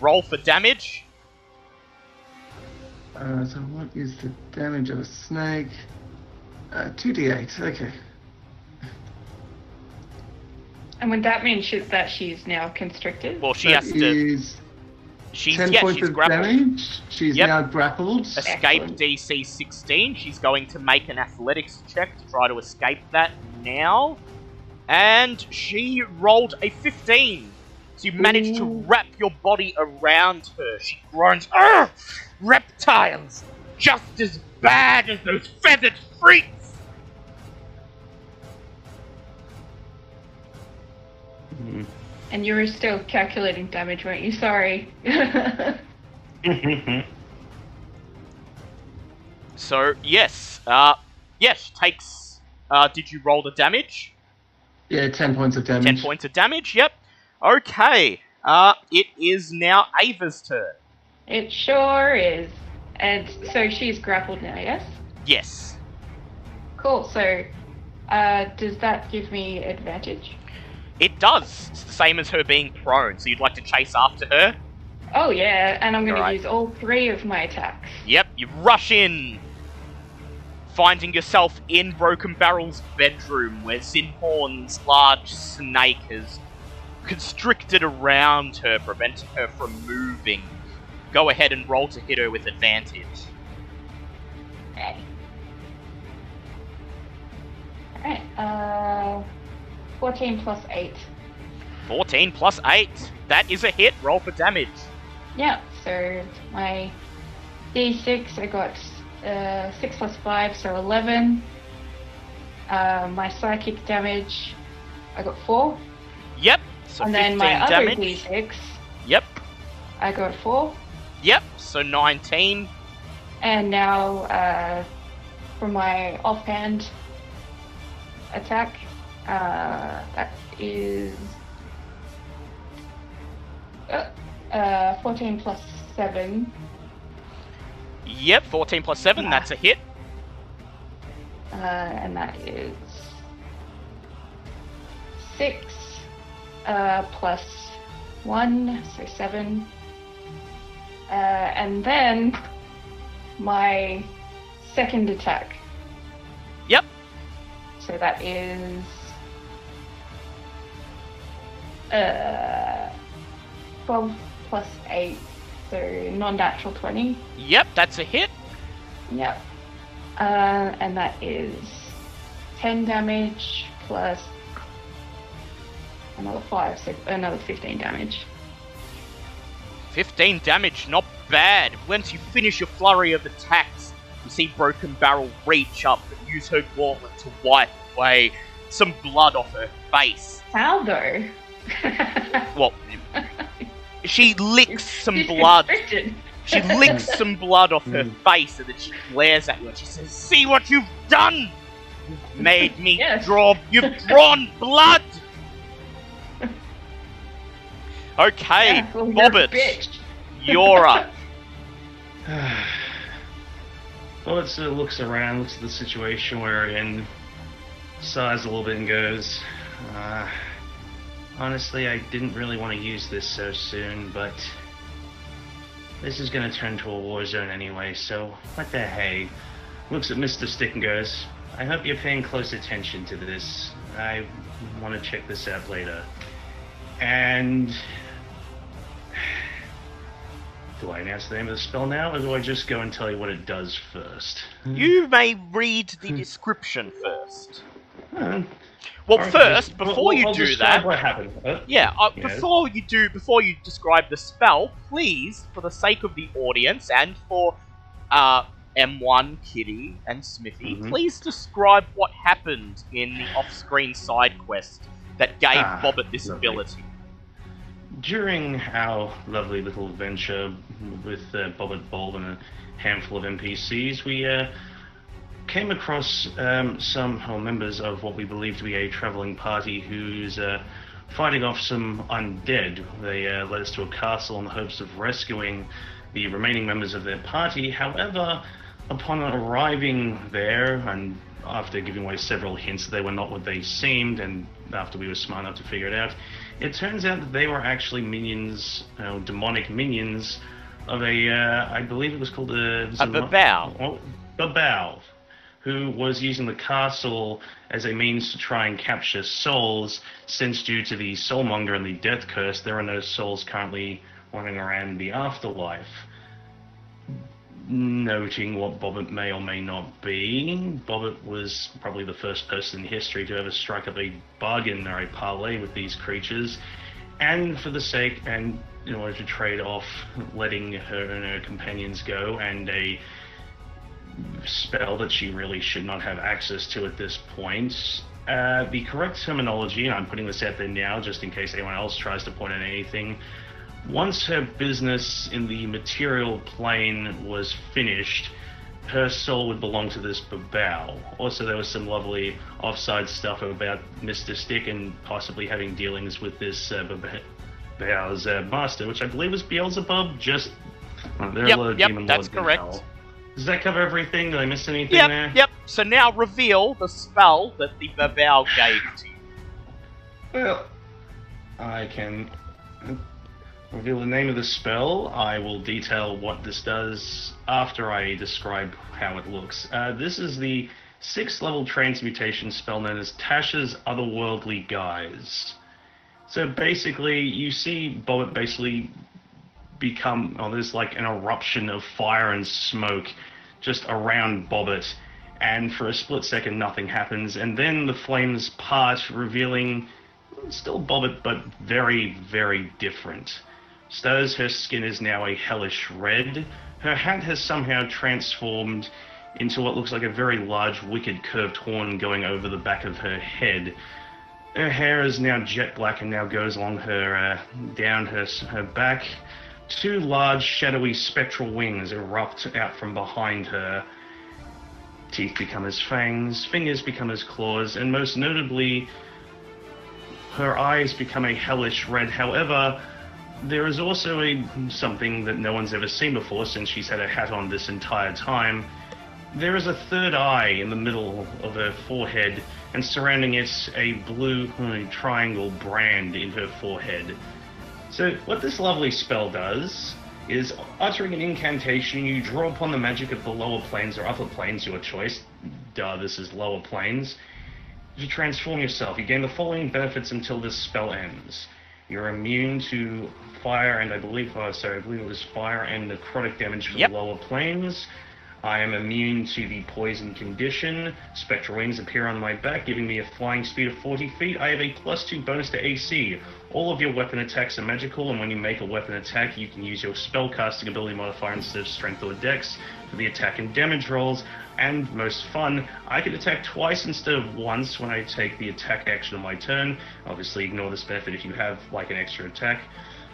Roll for damage. Uh, so what is the damage of a snake? Uh, 2d8, okay. And would that mean she, that she's now constricted? Well, she That has to. is She's 10 yeah, points she's of grappled. damage. She's Yep. now grappled. Escape Excellent. DC 16. She's going to make an athletics check to try to escape that now. And she rolled a 15. So you managed to wrap your body around her. She groans, Ugh! Reptiles! Just as bad as those feathered freaks! And you were still calculating damage, weren't you? Sorry. (laughs) So, yes. Uh, yes, takes. Uh, did you roll the damage? Yeah, 10 points of damage. 10 points of damage, yep. Okay. Uh, it is now Ava's turn. it sure is. And so she's grappled now, yes? Yes. Cool. So, uh, does that give me advantage? It does. It's the same as her being prone, so you'd like to chase after her? Oh yeah, and I'm going to use all three of my attacks. Yep, you rush in, finding yourself in Broken Barrel's bedroom where Zinhorn's large snake has constricted around her, preventing her from moving. Go ahead and roll to hit her with advantage. Okay. Alright, uh, 14 plus 8. 14 plus 8. That is a hit. Roll for damage. Yeah, so my d6, I got uh, 6 plus 5, so 11. Uh, my psychic damage, I got 4. Yep. So and then my other d6, Yep. I got 4. Yep. So 19. And now, uh, for my offhand attack, uh, that is uh, uh, 14 plus 7. Yep. 14 plus 7. Yeah. That's a hit. Uh, and that is 6 uh, plus 1, so 7. Uh, and then my second attack. Yep. So that is uh, 12 plus 8, so non natural 20. Yep. That's a hit. Yep. Uh, and that is 10 damage plus another 5, so another 15 damage. 15 damage, not bad. Once you finish your flurry of attacks, you see Broken Barrel reach up and use her gauntlet to wipe away some blood off her face. How though? Well, she licks some blood. She licks some blood off her face and then she glares at you and she says, See what you've done! You've made me Yes. draw. You've drawn blood! Okay, Yeah, well, you're a Bobbit, bitch. you're up. (laughs) Well, uh, looks around, looks at the situation we're in, sighs a little bit, and goes, uh, Honestly, I didn't really want to use this so soon, but this is going to turn to a war zone anyway, so what the hey? Looks at Mr. Stick and goes, I hope you're paying close attention to this. I want to check this out later. And. Do I announce the name of the spell now, or do I just go and tell you what it does first? You may read the description first. Uh, Well, first, before well, you I'll do that, what happened. Yeah, uh, before you do, before you describe the spell, please, for the sake of the audience and for uh, M1, Kitty, and Smithy, Mhm. please describe what happened in the off-screen side quest that gave Ah, Bobbit this lovely. ability. During our lovely little adventure with uh, Bobbit Bulb and a handful of NPCs, we uh, came across um, some members of what we believe to be a traveling party who's uh, fighting off some undead. They uh, led us to a castle in the hopes of rescuing the remaining members of their party. However, upon arriving there and after giving away several hints that they were not what they seemed, and after we were smart enough to figure it out, it turns out that they were actually minions, uh, demonic minions of a, uh, I believe it was called a... was A Babau. Oh, Babau, who was using the castle as a means to try and capture souls, since due to the soulmonger and the death curse, there are no souls currently wandering around the afterlife. Noting what Bobbit may or may not be, Bobbit was probably the first person in history to ever strike up a bargain or a parlay with these creatures, and for the sake and in order to trade off letting her and her companions go and a spell that she really should not have access to at this point. Uh, the correct terminology, and I'm putting this out there now just in case anyone else tries to point out anything. Once her business in the material plane was finished, her soul would belong to this Babau. Also, there was some lovely offside stuff about Mr. Stick and possibly having dealings with this uh, Babau's uh, master, which I believe was Beelzebub. Just uh, they're a lot of yep, demon that's correct. Does that cover everything? Did I miss anything Yep, there? yep. So now reveal the spell that the Babau gave to you. Well, I can reveal the name of the spell. I will detail what this does after I describe how it looks. Uh, this is the sixth level transmutation spell known as Tasha's Otherworldly Guise. So basically, you see Bobbit basically become, oh, there's like an eruption of fire and smoke just around Bobbit, and for a split second, nothing happens, and then the flames part, revealing still Bobbit, but very, very different. Stars, her skin is now a hellish red. Her hat has somehow transformed into what looks like a very large, wicked, curved horn going over the back of her head. Her hair is now jet black and now goes along her, uh, down her, her back. Two large, shadowy, spectral wings erupt out from behind her. Teeth become as fangs, fingers become as claws, and most notably, her eyes become a hellish red. However, there is also a something that no one's ever seen before since she's had her hat on this entire time. There is a third eye in the middle of her forehead, and surrounding it, a blue uh, triangle brand in her forehead. So, what this lovely spell does is uttering an incantation, you draw upon the magic of the lower planes or upper planes, your choice. Duh, this is lower planes. You transform yourself, you gain the following benefits until this spell ends. You're immune to fire, and I believe, oh, sorry, I believe it was fire and necrotic damage from Yep. the lower planes. I am immune to the poison condition. Spectral wings appear on my back, giving me a flying speed of 40 feet. I have a plus 2 bonus to AC. All of your weapon attacks are magical, and when you make a weapon attack, you can use your spellcasting ability modifier instead of strength or dex for the attack and damage rolls. And most fun, I can attack twice instead of once when I take the attack action on my turn. Obviously, ignore this benefit if you have like an extra attack.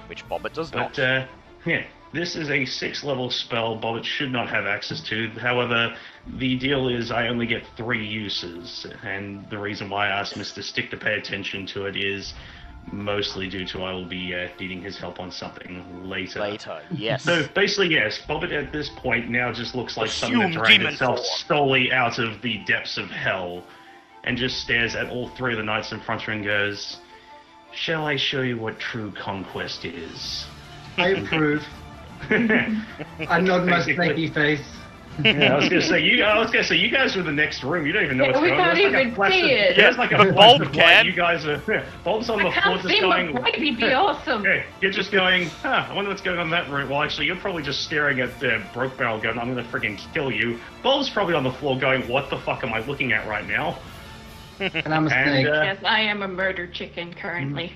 Which Bobbit does not. Uh, yeah, this is a six level spell Bobbit should not have access to. However, the deal is I only get three uses, and the reason why I asked Mr. Stick to pay attention to it is mostly due to I will be uh, needing his help on something later. Later, yes. So basically, yes, Bobbit at this point now just looks like something Assume that dragged itself form. solely out of the depths of hell, and just stares at all three of the knights in front of her and goes, "Shall I show you what true conquest is?" I approve. (laughs) I nod my snaky face. Yeah, I was gonna (laughs) say you. I was gonna say you guys are in the next room. You don't even know Yeah, what's we going on. can't There's like a even flash see of- it. There's like a Bulb of light. can. You guys are. yeah, (laughs) Bulb's on I the floor, can't just see going. my might be (laughs) awesome. Okay, you're just going, huh, I wonder what's going on in that room. Well, actually, you're probably just staring at the broke barrel gun. I'm gonna freaking kill you. Bulb's probably on the floor going, what the fuck am I looking at right now? And I'm a And, snake. uh, Yes, I am a murder chicken currently.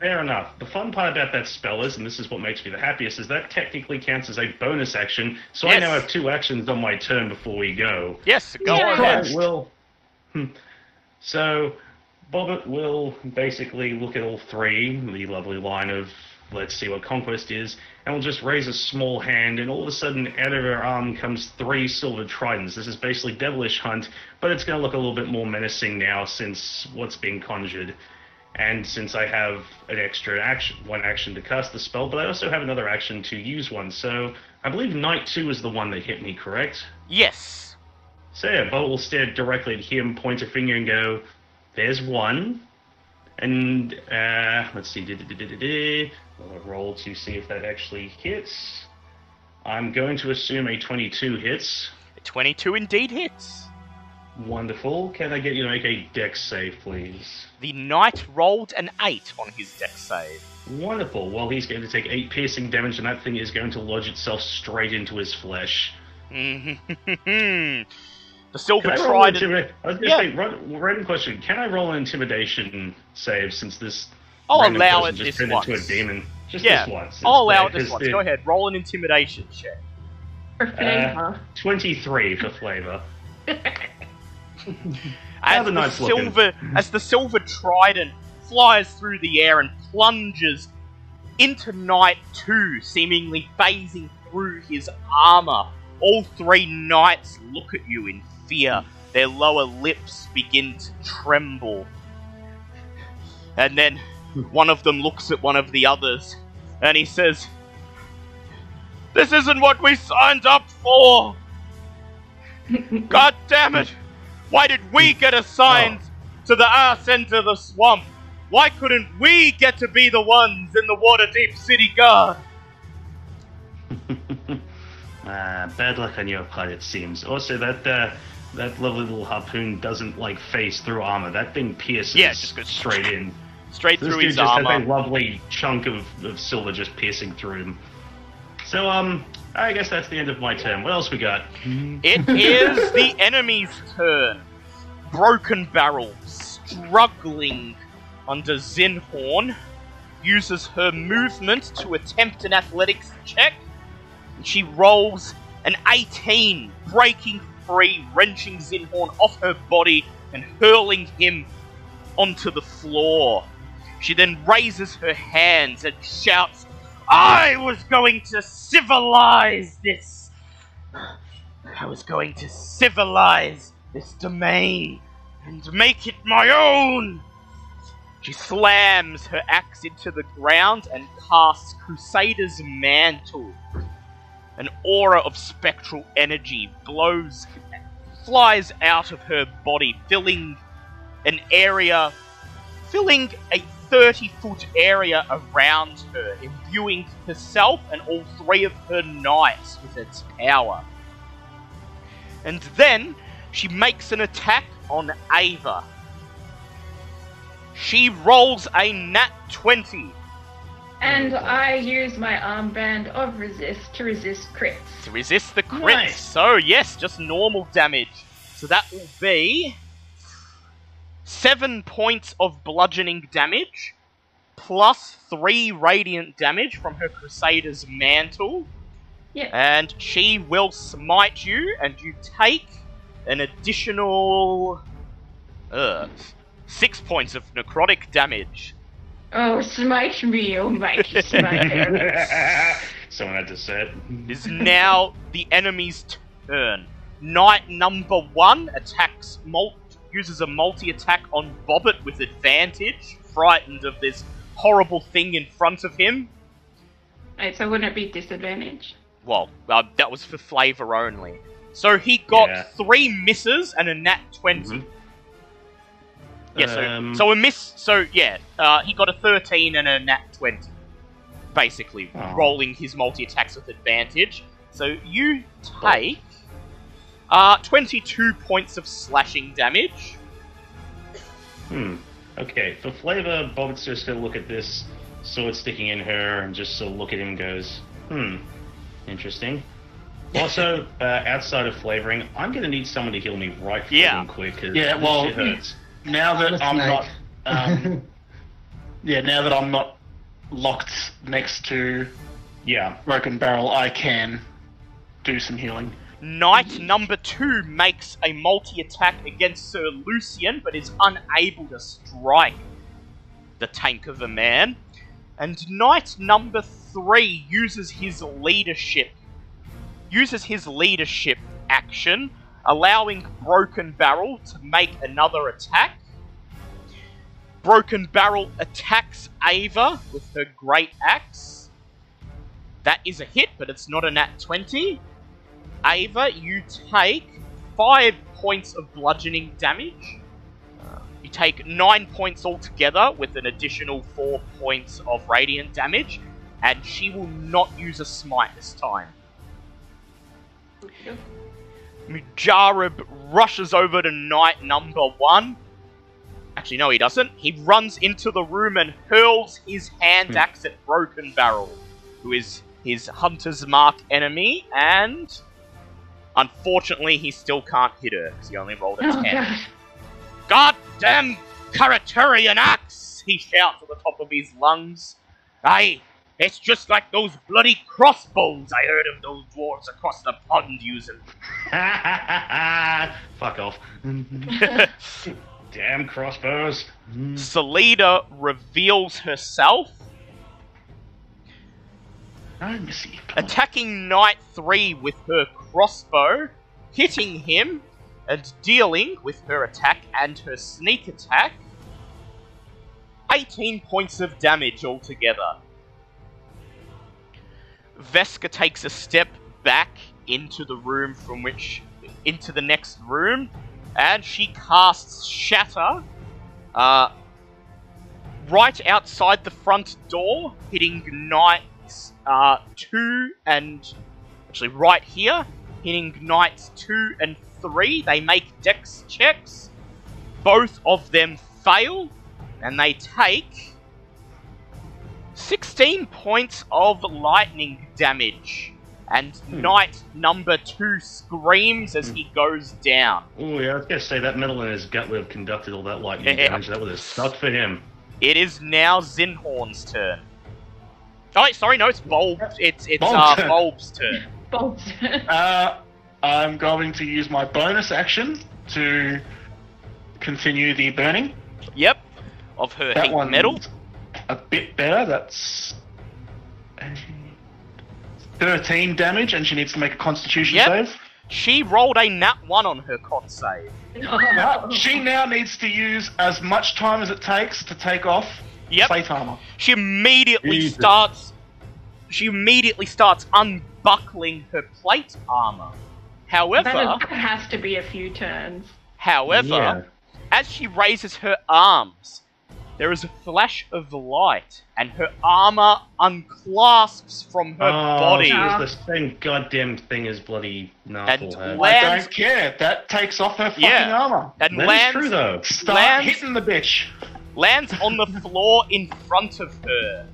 Fair enough. The fun part about that spell is, and this is what makes me the happiest, is that technically counts as a bonus action, so I now have two actions on my turn before we go. yes, go Yeah. on. Bobbit will. Hmm. So, Bobbit will basically look at all three, the lovely line of let's see what conquest is, and will just raise a small hand, and all of a sudden, out of her arm comes three silver tridents. This is basically Devilish Hunt, but it's going to look a little bit more menacing now since what's being conjured. And since I have an extra action, one action to cast the spell, but I also have another action to use one. So I believe Knight 2 is the one that hit me, correct? Yes. So yeah, Bolt will stare directly at him, point a finger, and go, "There's one." And uh, let's see. I'll roll to see if that actually hits. I'm going to assume a 22 hits. A 22 indeed hits. Wonderful. Can I get you to make a dex save, please? The knight rolled an 8 on his dex save. Wonderful. Well, he's going to take eight piercing damage, and that thing is going to lodge itself straight into his flesh. Mm-hmm. (laughs) the silver Can I trident. intimida- I was going to Yeah. say, run- random question. Can I roll an intimidation save since this I'll allow it just this once. into a demon? Just Yeah, this once. I'll allow it It's- this it's once. the Go ahead, roll an intimidation check. For flavor. Uh, 23 for flavor. (laughs) As the the knight's looking? silver, as the silver trident flies through the air and plunges into Knight Two, seemingly phasing through his armor. All three knights look at you in fear. Their lower lips begin to tremble, and then one of them looks at one of the others, and he says, "This isn't what we signed up for." (laughs) God damn it! Why did we get assigned to the arse end of the swamp? Why couldn't we get to be the ones in the Waterdeep City Guard? (laughs) Ah, bad luck on your part, it seems. Also, that uh, that lovely little harpoon doesn't like face through armor. That thing pierces Yeah, just goes straight in. Straight This through dude his just has a lovely chunk of, of silver just piercing through him. So, um, I guess that's the end of my turn. What else we got? It is the enemy's turn. Broken Barrel, struggling under Zinhorn, uses her movement to attempt an athletics check. She rolls an 18, breaking free, wrenching Zinhorn off her body and hurling him onto the floor. She then raises her hands and shouts, I was going to civilize this! I was going to civilize this domain and make it my own! She slams her axe into the ground and casts Crusader's Mantle. An aura of spectral energy blows, flies out of her body, filling an area, filling a 30 foot area around her, imbuing herself and all three of her knights with its power. And then she makes an attack on Ava. She rolls a nat 20 And I use my armband of resist to resist crits. to resist the crits. Nice. So, yes, just normal damage. So that will be 7 points of bludgeoning damage plus three radiant damage from her Crusader's mantle, Yeah. and she will smite you, and you take an additional uh, six points of necrotic damage. Oh, smite me, oh mighty (laughs) smite. Someone had to say it. It is now the enemy's turn. Knight number one attacks mul- uses a multi attack on Bobbit with advantage, frightened of this horrible thing in front of him. Wait, so wouldn't it be disadvantage? Well, uh, that was for flavor only. So he got Yeah. three misses and a nat 20. Mhm. Yeah, so, Um, so a miss. So yeah, uh, he got a 13 and a nat 20. Basically, Oh. rolling his multi attacks with advantage. So you take uh, 22 points of slashing damage. Hmm. Okay, for flavor, Bobbit's just gonna look at this sword sticking in her and just sort of look at him and goes, hmm, interesting. (laughs) Also, uh, outside of flavoring, I'm gonna need someone to heal me right freaking Yeah. quick. 'cause Yeah, this well, shit hurts. Now that I'm make- not, um, (laughs) yeah, now that I'm not locked next to Yeah. Broken Barrel, I can do some healing. Knight number two makes a multi attack against Sir Lucian, but is unable to strike the tank of a man. And Knight number three uses his leadership, uses his leadership action, allowing Broken Barrel to make another attack. Broken Barrel attacks Ava with her great axe. That is a hit, but it's not a nat 20. Ava, you take five points of bludgeoning damage. Uh, you take nine points altogether with an additional four points of radiant damage, and she will not use a smite this time. Musharib rushes over to knight number one. Actually, no, he doesn't. He runs into the room and hurls his hand Hmm. axe at Broken Barrel, who is his hunter's mark enemy, and unfortunately, he still can't hit her because he only rolled a Oh 10. god. Goddamn Karaturian axe! He shouts at the top of his lungs. Aye, it's just like those bloody crossbows I heard of those dwarves across the pond using. (laughs) Fuck off. (laughs) Damn crossbows. Salida reveals herself, No, Missy. attacking Knight 3 with her crossbow, hitting him, and dealing, with her attack and her sneak attack, 18 points of damage altogether. Veska takes a step back into the room from which. into the next room, and she casts Shatter uh, right outside the front door, hitting Knights uh, 2 and. actually, right here, hitting Knights 2 and 3. They make dex checks. Both of them fail, and they take 16 points of lightning damage. And Knight number 2 screams as he goes down. Oh yeah, I was gonna say that metal in his gut would have conducted all that lightning (laughs) Yeah. damage. That would have sucked for him. It is now Zinhorn's turn. Oh, wait, sorry, no, it's Bulb. It's it's Bulb's uh, turn. Bulb's turn. (laughs) Bolts. Uh, I'm going to use my bonus action to continue the burning. Yep, of her That heat one metal. a bit better. That's 13 damage, and she needs to make a Constitution Yep. save. She rolled a nat one on her con save. (laughs) Uh, she now needs to use as much time as it takes to take off Yep. plate armor. She immediately Jesus. starts. She immediately starts unbuckling her plate armor. However, That is- has to be a few turns. however, Yeah. as she raises her arms, there is a flash of light, and her armor unclasps from her oh, body. she was the same goddamn thing as bloody Narful had. la- I Lands- don't care. That takes off her fucking Yeah. armor. And That is lands, true though. Start Lands- hitting the bitch. Lands on the (laughs) floor in front of her.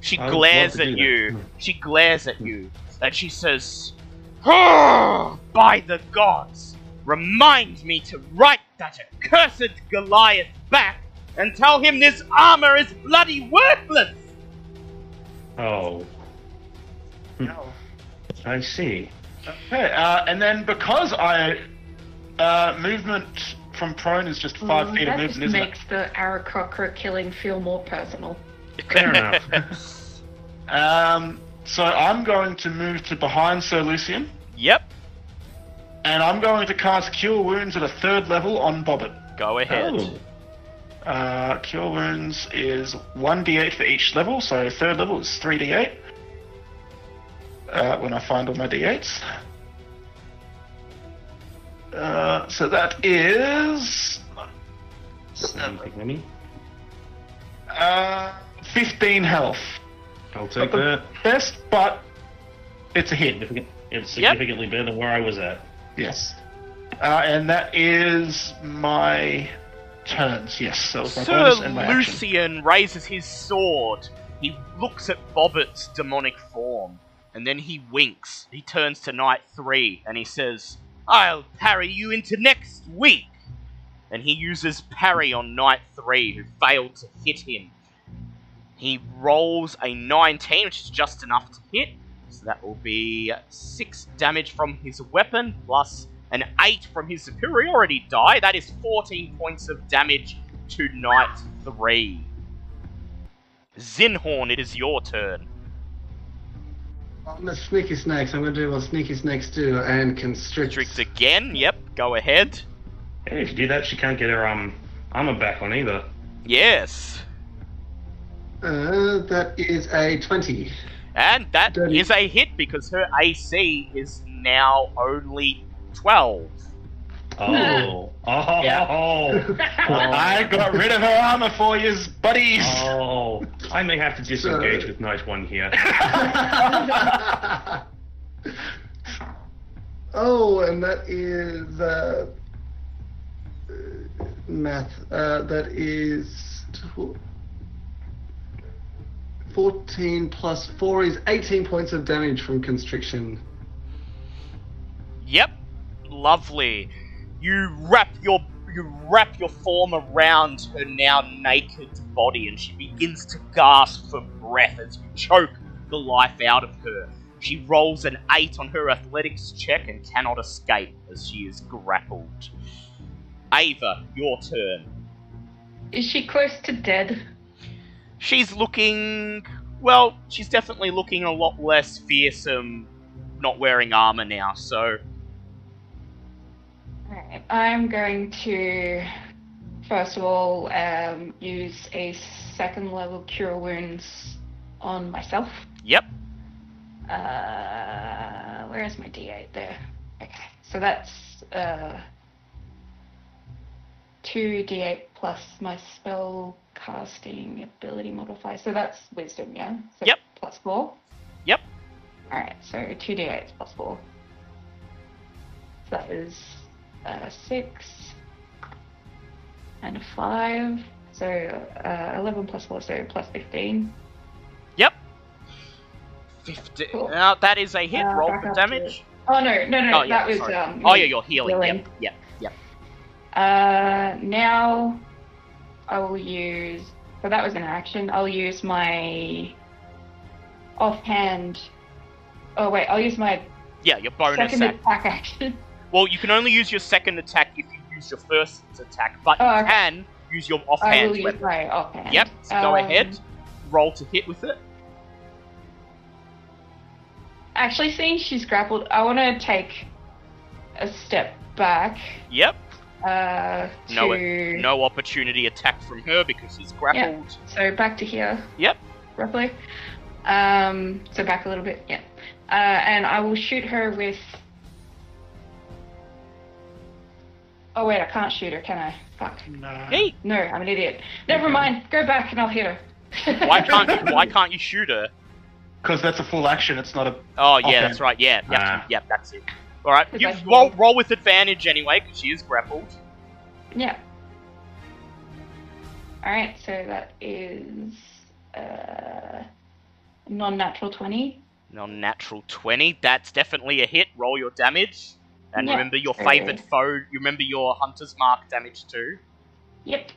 She I glares at you. that. She glares at you. And she says, "Ah, By the gods, remind me to write that accursed Goliath back and tell him this armor is bloody worthless. Oh, No. I see. Okay, uh, and then because I uh, movement from prone is just five Oh, feet of movement, isn't it? That makes the Aarakocra killing feel more personal. Fair enough. (laughs) Um, so I'm going to move to behind Sir Lucian, Yep, and I'm going to cast Cure Wounds at a third level on Bobbit. go ahead. Oh, Uh, Cure Wounds is 1d8 for each level, so third level is 3d8. Uh, when I find all my d8s. Uh, so that is. Pigmini. Uh, 15 health. I'll take the that. Best, but it's a hit. Significant, it's Yep. significantly better than where I was at. Yes. Uh, and that is my turns. Yes, so my Sir bonus and my action. Lucian raises his sword. He looks at Bobbit's demonic form, and then he winks. He turns to Knight 3 and he says, I'll parry you into next week. And he uses parry on Knight 3, who failed to hit him. He rolls a 19, which is just enough to hit. So that will be 6 damage from his weapon, plus an 8 from his superiority die. That is 14 points of damage to Knight 3. Zinhorn, it is your turn. I'm the sneaky snakes. I'm going to do what sneaky snakes do and constrict. Strict again, yep, go ahead. Hey, if you do that, she can't get her um armor back on either. Yes. Uh, that is a 20. And that is Dirty. a hit because her AC is now only 12. Oh, oh, Yeah. oh, (laughs) I got rid of her armor for you, buddies. oh. I may have to disengage So- with Knight One here. (laughs) oh, and that is uh, uh, math. Uh, that is 14 plus 4 is 18 points of damage from constriction. Yep, lovely. You wrap your you wrap your form around her now naked body, and she begins to gasp for breath as you choke the life out of her. She rolls an eight on her athletics check and cannot escape as she is grappled. Ava, your turn. Is she close to dead? She's looking. Well, she's definitely looking a lot less fearsome, not wearing armor now, so. I'm going to first of all um, use a second level cure wounds on myself. Yep. Uh, where is my D8 there? Okay, so that's uh, 2d8 plus my spell casting ability modifier. So that's wisdom, yeah? So Yep. Plus 4? Yep. Alright, so 2d8 plus 4. So that is uh, 6 and a 5. So uh, 11 plus 4, so plus 15. Yep. Fifteen. Cool. Now, that is a hit. Uh, Roll for up to- damage. Oh no, no, no, oh, yeah, that was sorry. um. oh, yeah, you're healing. healing. Yep, yep, yep. Uh, now I will use. So that was an action. I'll use my offhand. Oh wait, I'll use my Yeah, your bonus second act. attack action. Well, you can only use your second attack if you use your first attack, but Oh, you okay. can use your offhand I will use weapon. my offhand. Yep, so go Um, ahead. Roll to hit with it. Actually, seeing she's grappled, I want to take a step back. Yep. Uh, to No, no opportunity attack from her because she's grappled. so back to here. Yep. roughly. Um, so back a little bit, yeah. Uh, and I will shoot her with. Oh wait, I can't shoot her, can I? Fuck. No. Hey, No, I'm an idiot. Never mind. Go back and I'll hit her. (laughs) why can't you, why can't you shoot her? Because that's a full action. It's not a. Oh yeah, Okay. that's right. Yeah, yep, yep, that's it. All right, you roll, roll with advantage anyway because she is grappled. Yeah. All right, so that is uh, non-natural twenty. Non-natural twenty. That's definitely a hit. Roll your damage, and Yeah. remember your favorite favored foe. You remember your hunter's mark damage too. Yep.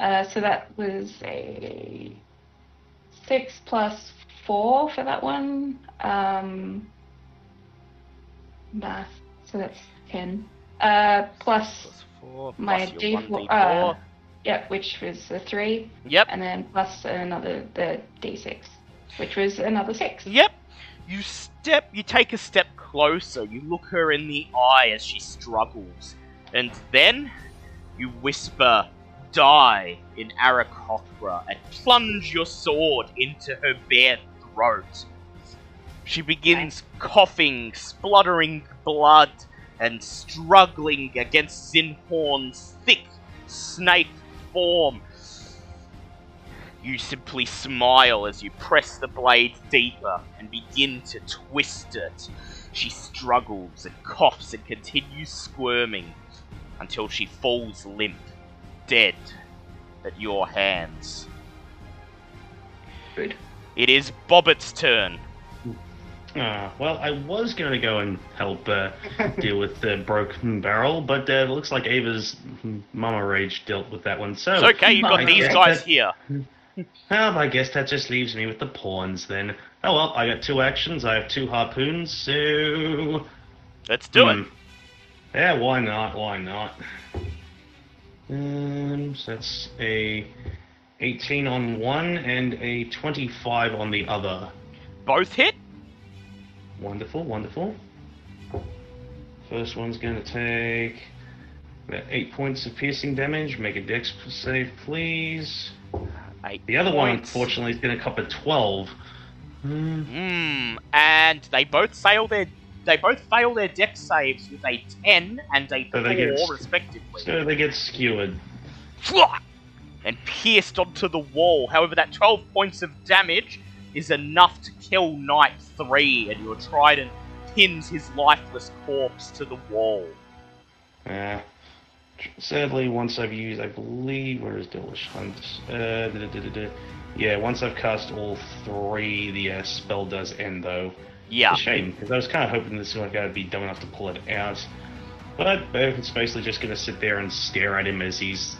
Uh, so that was a six plus four for that one. Um, math. So that's ten. Uh, plus Plus four, my plus your D4. 1d4. Uh, yep, which was a three, Yep. and then plus another the D6, which was another six. Yep. You step, you take a step closer, you look her in the eye as she struggles, and then you whisper, Die in Aarakocra, and plunge your sword into her bare throat. She begins coughing, spluttering blood, and struggling against Zinhorn's thick snake form. You simply smile as you press the blade deeper and begin to twist it. She struggles and coughs and continues squirming until she falls limp, dead at your hands. Good. It is Bobbit's turn. Ah, well, I was going to go and help uh, (laughs) deal with the broken barrel, but uh, it looks like Ava's Mama Rage dealt with that one. So, It's okay, you've got these guys here. Well, I guess that just leaves me with the pawns then. Oh well, I got two actions. I have two harpoons, so Let's do it. Hmm. Yeah, why not? Why not? Um, so that's a 18 on one and a 25 on the other. Both hit. Wonderful, wonderful. First one's going to take about 8 points of piercing damage. Make a dex save, please. Eight The other one, points. unfortunately, is going to cop a 12. Hmm. Hmm. And they both fail their they both fail their dex saves with a ten and a So they get- four respectively. So they get skewered. And pierced onto the wall. However, that 12 points of damage is enough to kill Knight 3, and your trident pins his lifeless corpse to the wall. Uh, sadly, once I've used, I believe, where is Delish Hunt? Uh, da, da, da, da, da. Yeah, once I've cast all three, the uh, spell does end, though. Yeah. It's a shame, because I was kind of hoping this one guy would be dumb enough to pull it out. But it's basically just going to sit there and stare at him as he's,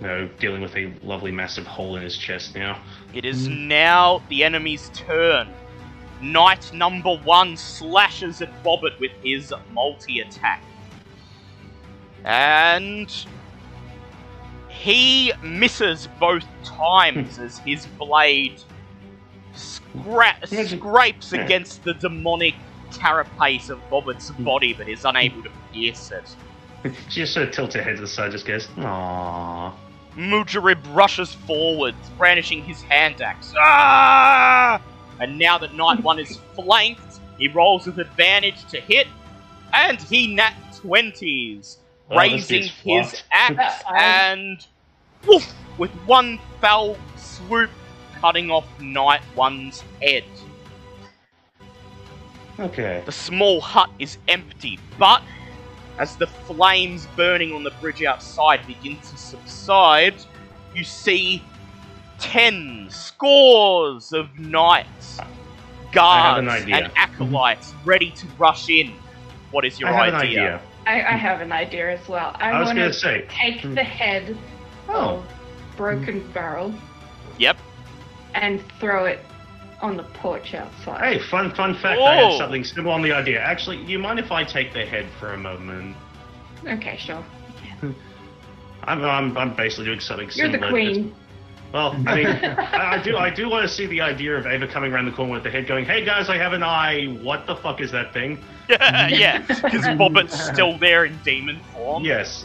you know, dealing with a lovely massive hole in his chest now. It is now the enemy's turn. Knight number one slashes at Bobbit with his multi attack. And he misses both times as his blade scra- scrapes against the demonic carapace of Bobbit's body but is unable to pierce it. (laughs) She just sort of tilts her head to the side, just goes, Aww. Musharib rushes forward, brandishing his hand axe. Ah! And now that Knight (laughs) 1 is flanked, he rolls with advantage to hit, and he nat 20s, Oh, raising gets his axe (laughs) and woof, with one fell swoop, cutting off Knight 1's head. Okay. The small hut is empty, but as the flames burning on the bridge outside begin to subside, you see ten scores of knights, guards, an and acolytes ready to rush in. What is your I have idea? an idea. I, I have an idea as well. I, I was want going to to say, take the head Oh. of mm-hmm. Broken Barrel Yep. and throw it on the porch outside. Hey, fun fun fact, I had something similar on the idea. Actually, you mind if I take the head for a moment? Okay, sure. (laughs) I'm, I'm, I'm basically doing something You're similar. the just- queen. Well, (laughs) I mean, I, I do I do want to see the idea of Ava coming around the corner with the head going, hey guys, I have an eye. What the fuck is that thing? (laughs) yeah, because Bobbit's still there in demon form. Yes.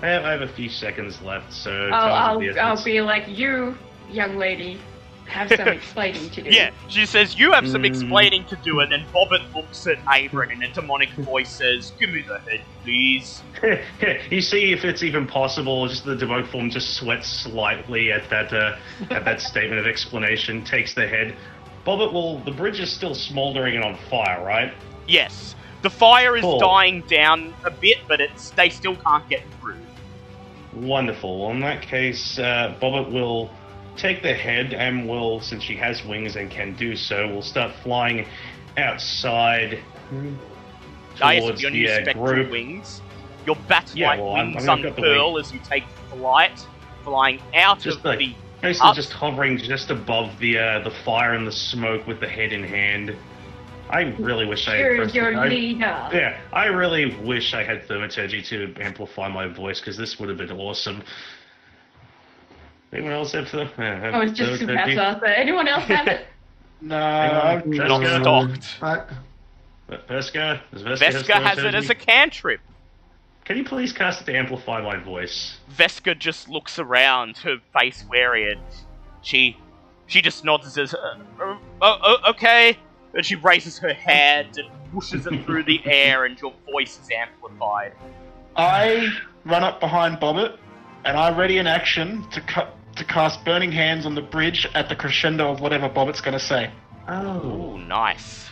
I have, I have a few seconds left, so... I'll, time of the I'll, I'll be like, you, young lady, have some (laughs) explaining to do. Yeah, she says, You have some Mm. explaining to do, and then Bobbit looks at Ava and in a demonic voice says, Give me the head, please. (laughs) you see if it's even possible. Just the devote form just sweats slightly at that uh, at that (laughs) statement of explanation. Takes the head. Bobbit will. The bridge is still smouldering and on fire, right? Yes, the fire is Cool. dying down a bit, but it's they still can't get through. Wonderful. Well, in that case, uh, Bobbit will take the head and will, since she has wings and can do so, will start flying outside towards your the new uh, group. wings. Your bat-like Yeah, well, I'm- wings I'm gonna cut the unfurl as you take flight flying out Just of like- the. Basically, Up. just hovering just above the uh, the fire and the smoke with the head in hand. I really wish I had You're pressed your I- leader. Yeah, I really wish I had thaumaturgy to amplify my voice because this would have been awesome. Anyone else have the? Uh, have Oh, it's just thaumaturgy? Subasa. So anyone else have it? (laughs) No, Hang. I'm Just Not go. stocked. I, Veska, does Veska, have Veska has it as a cantrip. Can you please cast it to amplify my voice? Veska just looks around, her face wary, and she she just nods and says, uh, uh, oh, oh, "Okay." And she raises her hand and pushes it through the air, and your voice is amplified. I run up behind Bobbit, and I ready in action to cut to cast Burning Hands on the bridge at the crescendo of whatever Bobbit's going to say. Oh. Ooh, nice.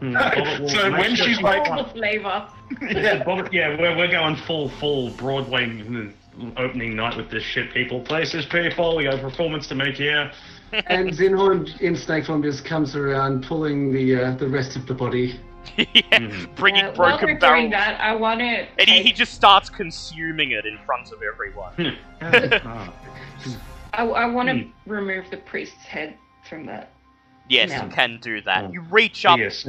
Hmm, (laughs) Bobbit will So when sure she's she- like- the flavor. (laughs) yeah, Bobbit, yeah, we're, we're going full full Broadway mm, opening night with this shit. People, places, people. We got a performance to make here. (laughs) and Zinhorn in snake form just comes around, pulling the uh, the rest of the body. yeah, Mhm. bringing Uh, while broken we're barrels. doing that, I want it. And he, he just starts consuming it in front of everyone. I, I want to Hmm. remove the priest's head from that. Yes, No. you can do that. Oh. You reach up yes.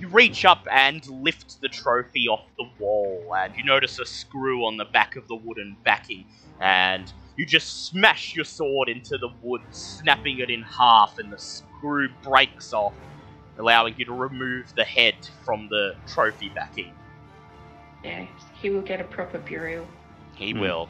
You reach up and lift the trophy off the wall, and you notice a screw on the back of the wooden backing, and you just smash your sword into the wood, snapping it in half, and the screw breaks off, allowing you to remove the head from the trophy backing. Yeah, he will get a proper burial. He Hmm. will.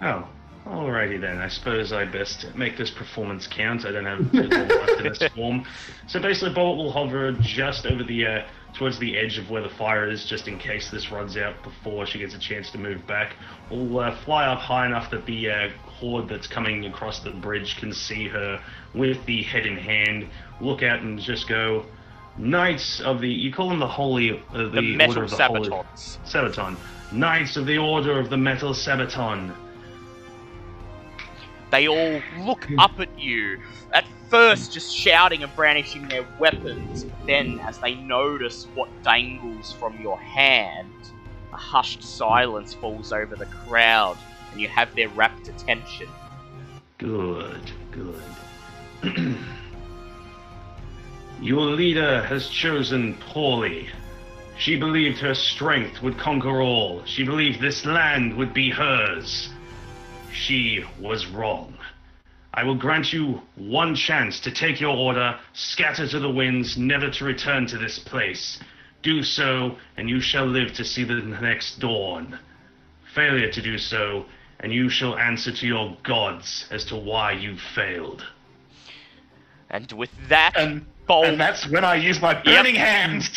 Oh, alrighty then. I suppose I best make this performance count. I don't have too long left in this form. So basically, Bullet will hover just over the uh, towards the edge of where the fire is, just in case this runs out before she gets a chance to move back. Will uh, fly up high enough that the uh, horde that's coming across the bridge can see her with the head in hand. Look out and just go. Knights of the you call them the holy uh, the, The, metal order of the holy sabatons. Sabaton. Knights of the Order of the Metal Sabaton. They all look hmm. up at you, at first just shouting and brandishing their weapons. Then, as they notice what dangles from your hand, a hushed silence falls over the crowd, and you have their rapt attention. Good, good. (clears throat) Your leader has chosen poorly. She believed her strength would conquer all. She believed this land would be hers. She was wrong. I will grant you one chance to take your order, scatter to the winds, never to return to this place. Do so, and you shall live to see the next dawn. Failure to do so, and you shall answer to your gods as to why you failed. And with that, And, Bulb, and that's when I use my Burning Hands.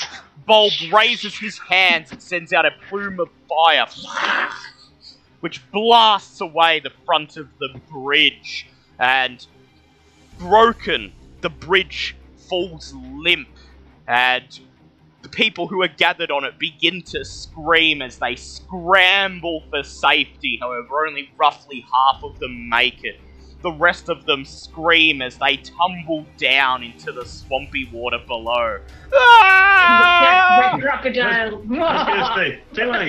Bulb raises his hands and sends out a plume of fire, which blasts away the front of the bridge. And broken, the bridge falls limp, and the people who are gathered on it begin to scream as they scramble for safety. However, only roughly half of them make it. The rest of them scream as they tumble down into the swampy water below. Ah! Red crocodile. I was gonna say, say what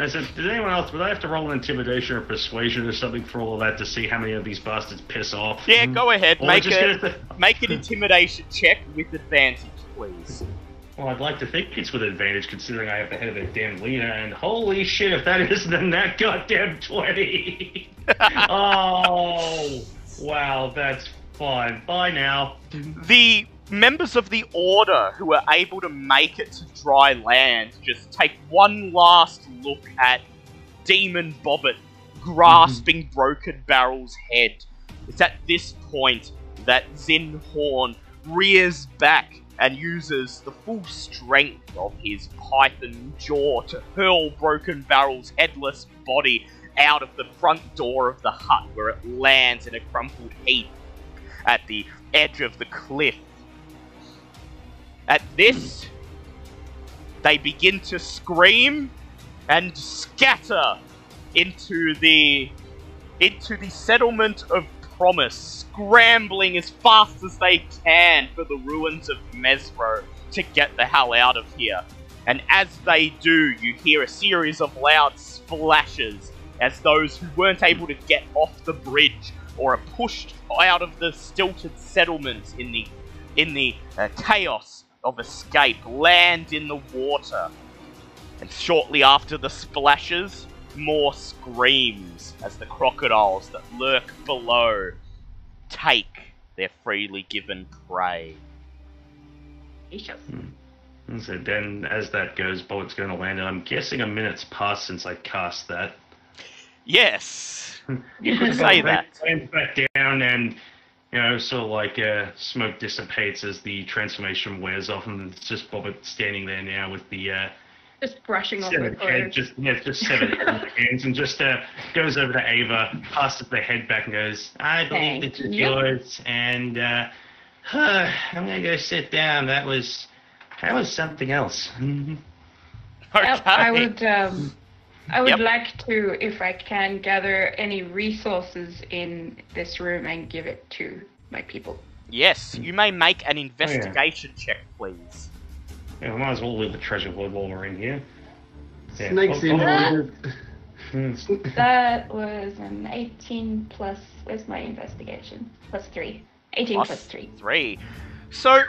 I. I said, did anyone else, would I have to roll an intimidation or persuasion or something for all of that to see how many of these bastards piss off? Yeah, mm-hmm. go ahead. Or Make just a gonna- make an intimidation check with advantage, please. Well, I'd like to think it's with advantage considering I have the head of a damn leader, and holy shit, if that (laughs) isn't in that goddamn 20! (laughs) oh, wow, that's fine. Bye now. The members of the order who are able to make it to dry land just take one last look at Demon Bobbit grasping mm-hmm. Broken Barrel's head. It's at this point that Zin Horn rears back and uses the full strength of his python jaw to hurl Broken Barrel's headless body out of the front door of the hut, where it lands in a crumpled heap at the edge of the cliff. At this, they begin to scream and scatter into the into the settlement of promise, scrambling as fast as they can for the ruins of Mezro to get the hell out of here. And as they do, you hear a series of loud splashes as those who weren't able to get off the bridge or are pushed out of the stilted settlement in the in the uh, chaos of escape land in the water. And shortly after the splashes, more screams as the crocodiles that lurk below take their freely given prey. Delicious. Hmm. So then, as that goes, Bullet's going to land, and I'm guessing a minute's passed since I cast that. Yes, (laughs) you could say that. Lands back down, and you know, sort of like uh, smoke dissipates as the transformation wears off, and it's just Bobbit standing there now with the uh, Just brushing off severed the head, clothes. just yeah, just severed head in the hands, and just uh, goes over to Ava, passes the head back, and goes, "I believe Thank this is you. yours," and uh, I'm gonna go sit down. That was that was something else. (laughs) Okay. Yep, I would um, I would Yep. like to, if I can, gather any resources in this room and give it to my people. Yes, you may make an investigation check, please. Yeah, we might as well leave the treasure hoard while we're in here. Yeah. Snakes Oh, in. oh, there. hmm. (laughs) That was an 18 plus. Where's my investigation? Plus three. 18 Plus plus three. Three. So,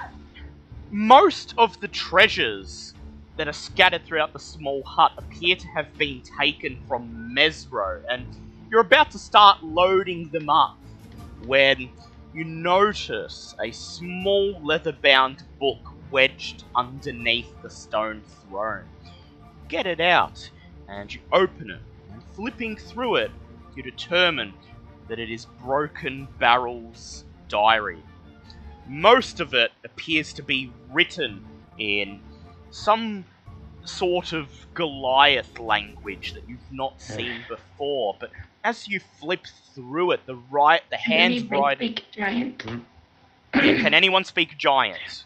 most of the treasures that are scattered throughout the small hut appear to have been taken from Mezro, and you're about to start loading them up when you notice a small leather bound book wedged underneath the stone throne. Get it out, and you open it, and flipping through it, you determine that it is Broken Barrel's diary. Most of it appears to be written in some sort of Goliath language that you've not seen before, but as you flip through it, the right, the Can anybody handwriting. speak giant? Can anyone speak giant?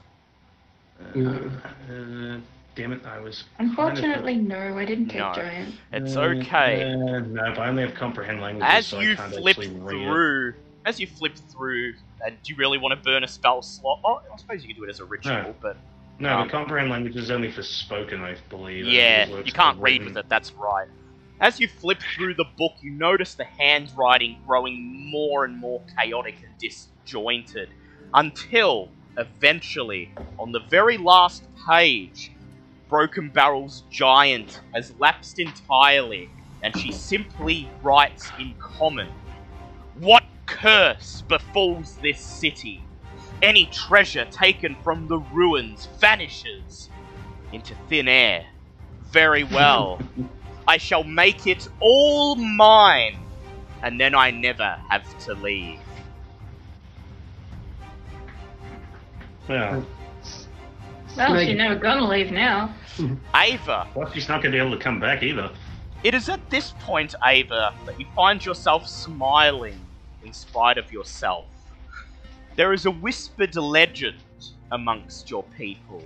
No. Uh, damn it, I was. Unfortunately, no, I didn't take No. giant. It's Uh, okay. uh, no, but I only have comprehend languages, As so you I can't flip actually read it. through, as you flip through, and do you really want to burn a spell slot? Oh, I suppose you could do it as a ritual, No. but No, Um, the comprehend language is only for spoken, I believe. yeah, you can't read written. with it. That's right. As you flip through the book, you notice the handwriting growing more and more chaotic and disjointed, until eventually, on the very last page, Broken Barrel's giant has lapsed entirely, and she simply writes in common What curse befalls this city? Any treasure taken from the ruins vanishes into thin air. Very well. (laughs) I shall make it all mine, and then I never have to leave. Yeah. Well, she's never gonna leave now. (laughs) Ava, Well, she's not going to be able to come back either. it is at this point, Ava, that you find yourself smiling in spite of yourself. There is a whispered legend amongst your people.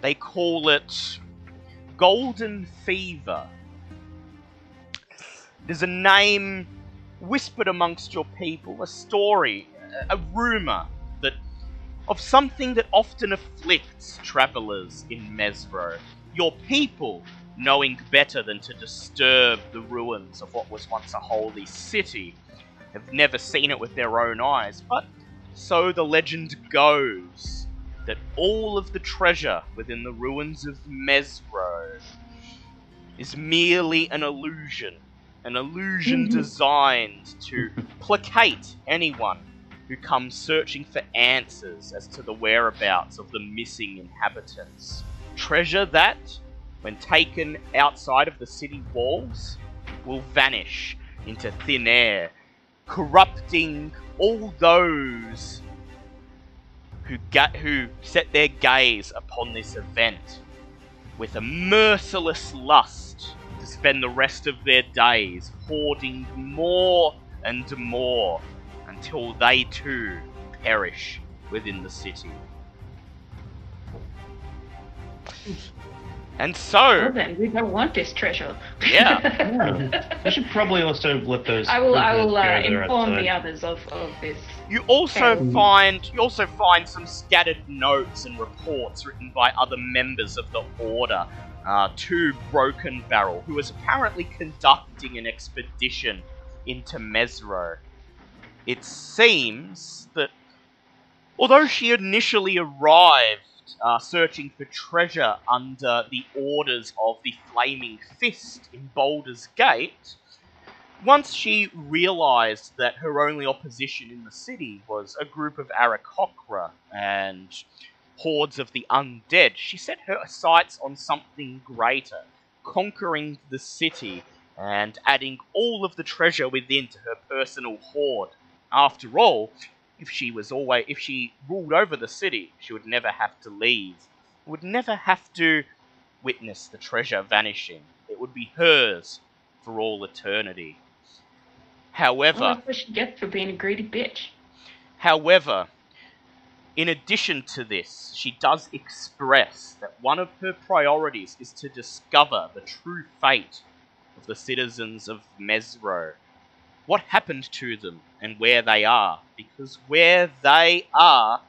They call it Golden Fever. There's a name whispered amongst your people, a story, a, rumor that of something that often afflicts travelers in Mezro. Your people, knowing better than to disturb the ruins of what was once a holy city, have never seen it with their own eyes, but so the legend goes that all of the treasure within the ruins of Mezro is merely an illusion. An illusion mm-hmm. designed to (laughs) placate anyone who comes searching for answers as to the whereabouts of the missing inhabitants. Treasure that, when taken outside of the city walls, will vanish into thin air, corrupting all those who ga- who set their gaze upon this event with a merciless lust to spend the rest of their days hoarding more and more until they too perish within the city. And Well so, then, we don't want this treasure. Yeah. (laughs) I should probably also let those. I will. I will uh, prisoners go that are inform the others of, of this. you also Okay. find you also find some scattered notes and reports written by other members of the order, uh, to Broken Barrel, who was apparently conducting an expedition into Mezro. It seems that although she initially arrived uh, searching for treasure under the orders of the Flaming Fist in Baldur's Gate, once she realized that her only opposition in the city was a group of Aarakocra and hordes of the undead, she set her sights on something greater, conquering the city and adding all of the treasure within to her personal hoard. After all, if she was always if she ruled over the city, she would never have to leave. Would never have to witness the treasure vanishing. It would be hers for all eternity. However, Well, she gets for being a greedy bitch. However, in addition to this, she does express that one of her priorities is to discover the true fate of the citizens of Mezro. What happened to them and where they are, because where they are,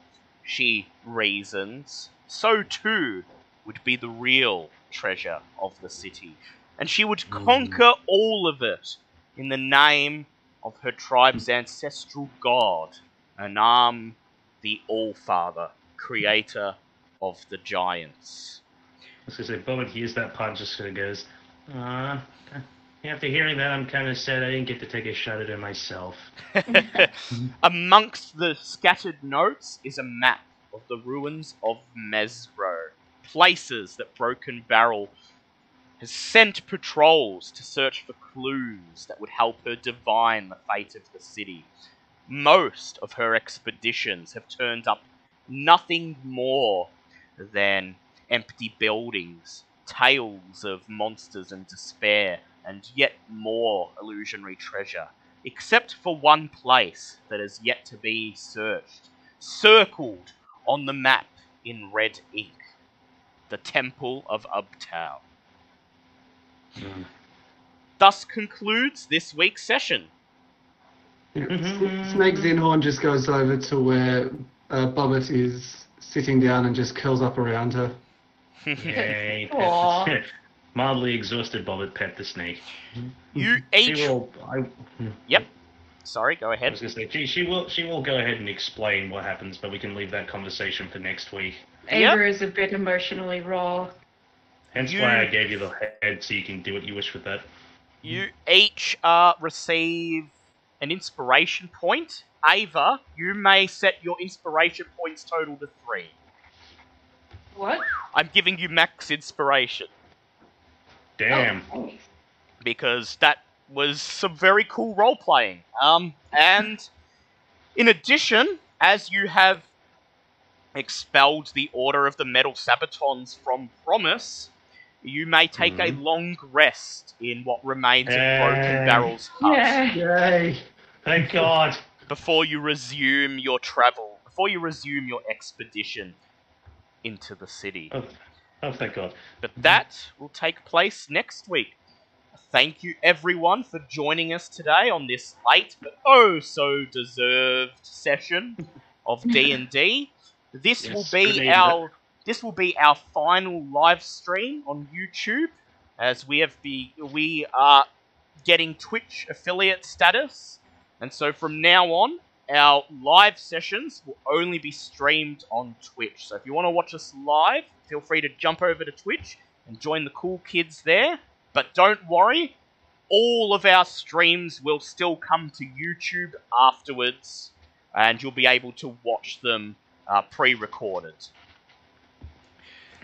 she reasons, so too would be the real treasure of the city. And she would conquer all of it in the name of her tribe's ancestral god, Annam the All-Father, creator of the giants. I was gonna say, Bowen hears that part just sort of goes, "Ah." After hearing that, I'm kind of sad I didn't get to take a shot at it myself. (laughs) Amongst the scattered notes is a map of the ruins of Mezro, places that Broken Barrel has sent patrols to search for clues that would help her divine the fate of the city. Most of her expeditions have turned up nothing more than empty buildings, tales of monsters and despair, and yet more illusionary treasure except for one place that has yet to be searched, circled on the map in red ink the Temple of Ubtao. Mm. Thus concludes this week's session. Yeah, S- Snake Zinhorn just goes over to where uh, Bobbit is sitting down and just curls up around her. Yay. (laughs) (laughs) Aw. Mildly exhausted Bobbit pet the snake. You She each. will, I, Sorry, go I ahead. was gonna say, she, she will she will go ahead and explain what happens, but we can leave that conversation for next week. Yep. Ava is a bit emotionally raw. Hence You- why I gave you the head so you can do what you wish with that. You each uh, receive an inspiration point. Ava, you may set your inspiration points total to three. What? I'm giving you max inspiration. Damn. Oh, because that was some very cool role playing. Um, and in addition, as you have expelled the Order of the Metal Sabatons from Promise, you may take a long rest in what remains of Broken Barrel's hut Yeah. Yay! Thank God. before you resume your travel, before you resume your expedition into the city. Oh, oh, thank God. But that will take place next week. Thank you everyone for joining us today on this late but oh so deserved session of (laughs) D&D. This will be our this will be our final live stream on YouTube as we have be we are getting Twitch affiliate status. And so from now on our live sessions will only be streamed on Twitch. So if you want to watch us live, feel free to jump over to Twitch and join the cool kids there. But don't worry, all of our streams will still come to YouTube afterwards, and you'll be able to watch them uh, pre recorded.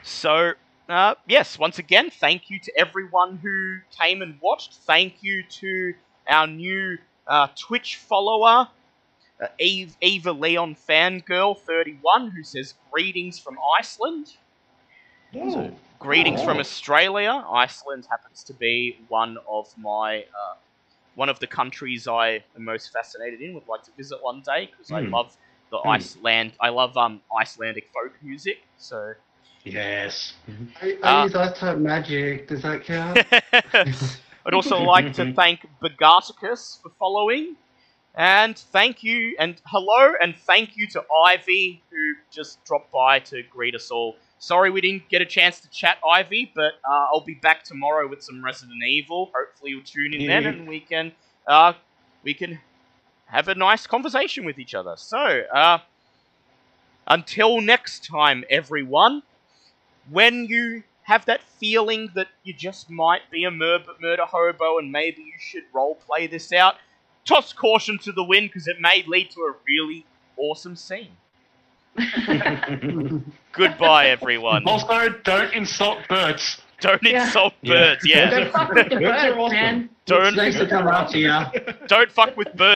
So, uh, yes, once again, thank you to everyone who came and watched. Thank you to our new uh, Twitch follower, uh, Eve, Eva Leon Fangirl 31, who says greetings from Iceland. So, greetings from Australia. Iceland happens to be one of my uh, one of the countries I am most fascinated in. Would like to visit one day because I Hmm. love the Hmm. Iceland. I love um Icelandic folk music. So Yes. I, I Ah. use ice type magic. Does that count? (laughs) I'd also (laughs) like to thank Bogarticus for following. And thank you, and hello, and thank you to Ivy, who just dropped by to greet us all sorry we didn't get a chance to chat, Ivy, but uh, I'll be back tomorrow with some Resident Evil. Hopefully, you'll tune in then, and we can uh, we can have a nice conversation with each other. So, uh, until next time, everyone. When you have that feeling that you just might be a mur- murder hobo and maybe you should roleplay this out, toss caution to the wind because it may lead to a really awesome scene. (laughs) Goodbye, everyone. Also, don't insult birds. Don't Yeah. insult Yeah. birds. Yeah. Don't fuck with the Birds are birds, awesome. man. Don't Snakes will come after you. don't fuck with birds.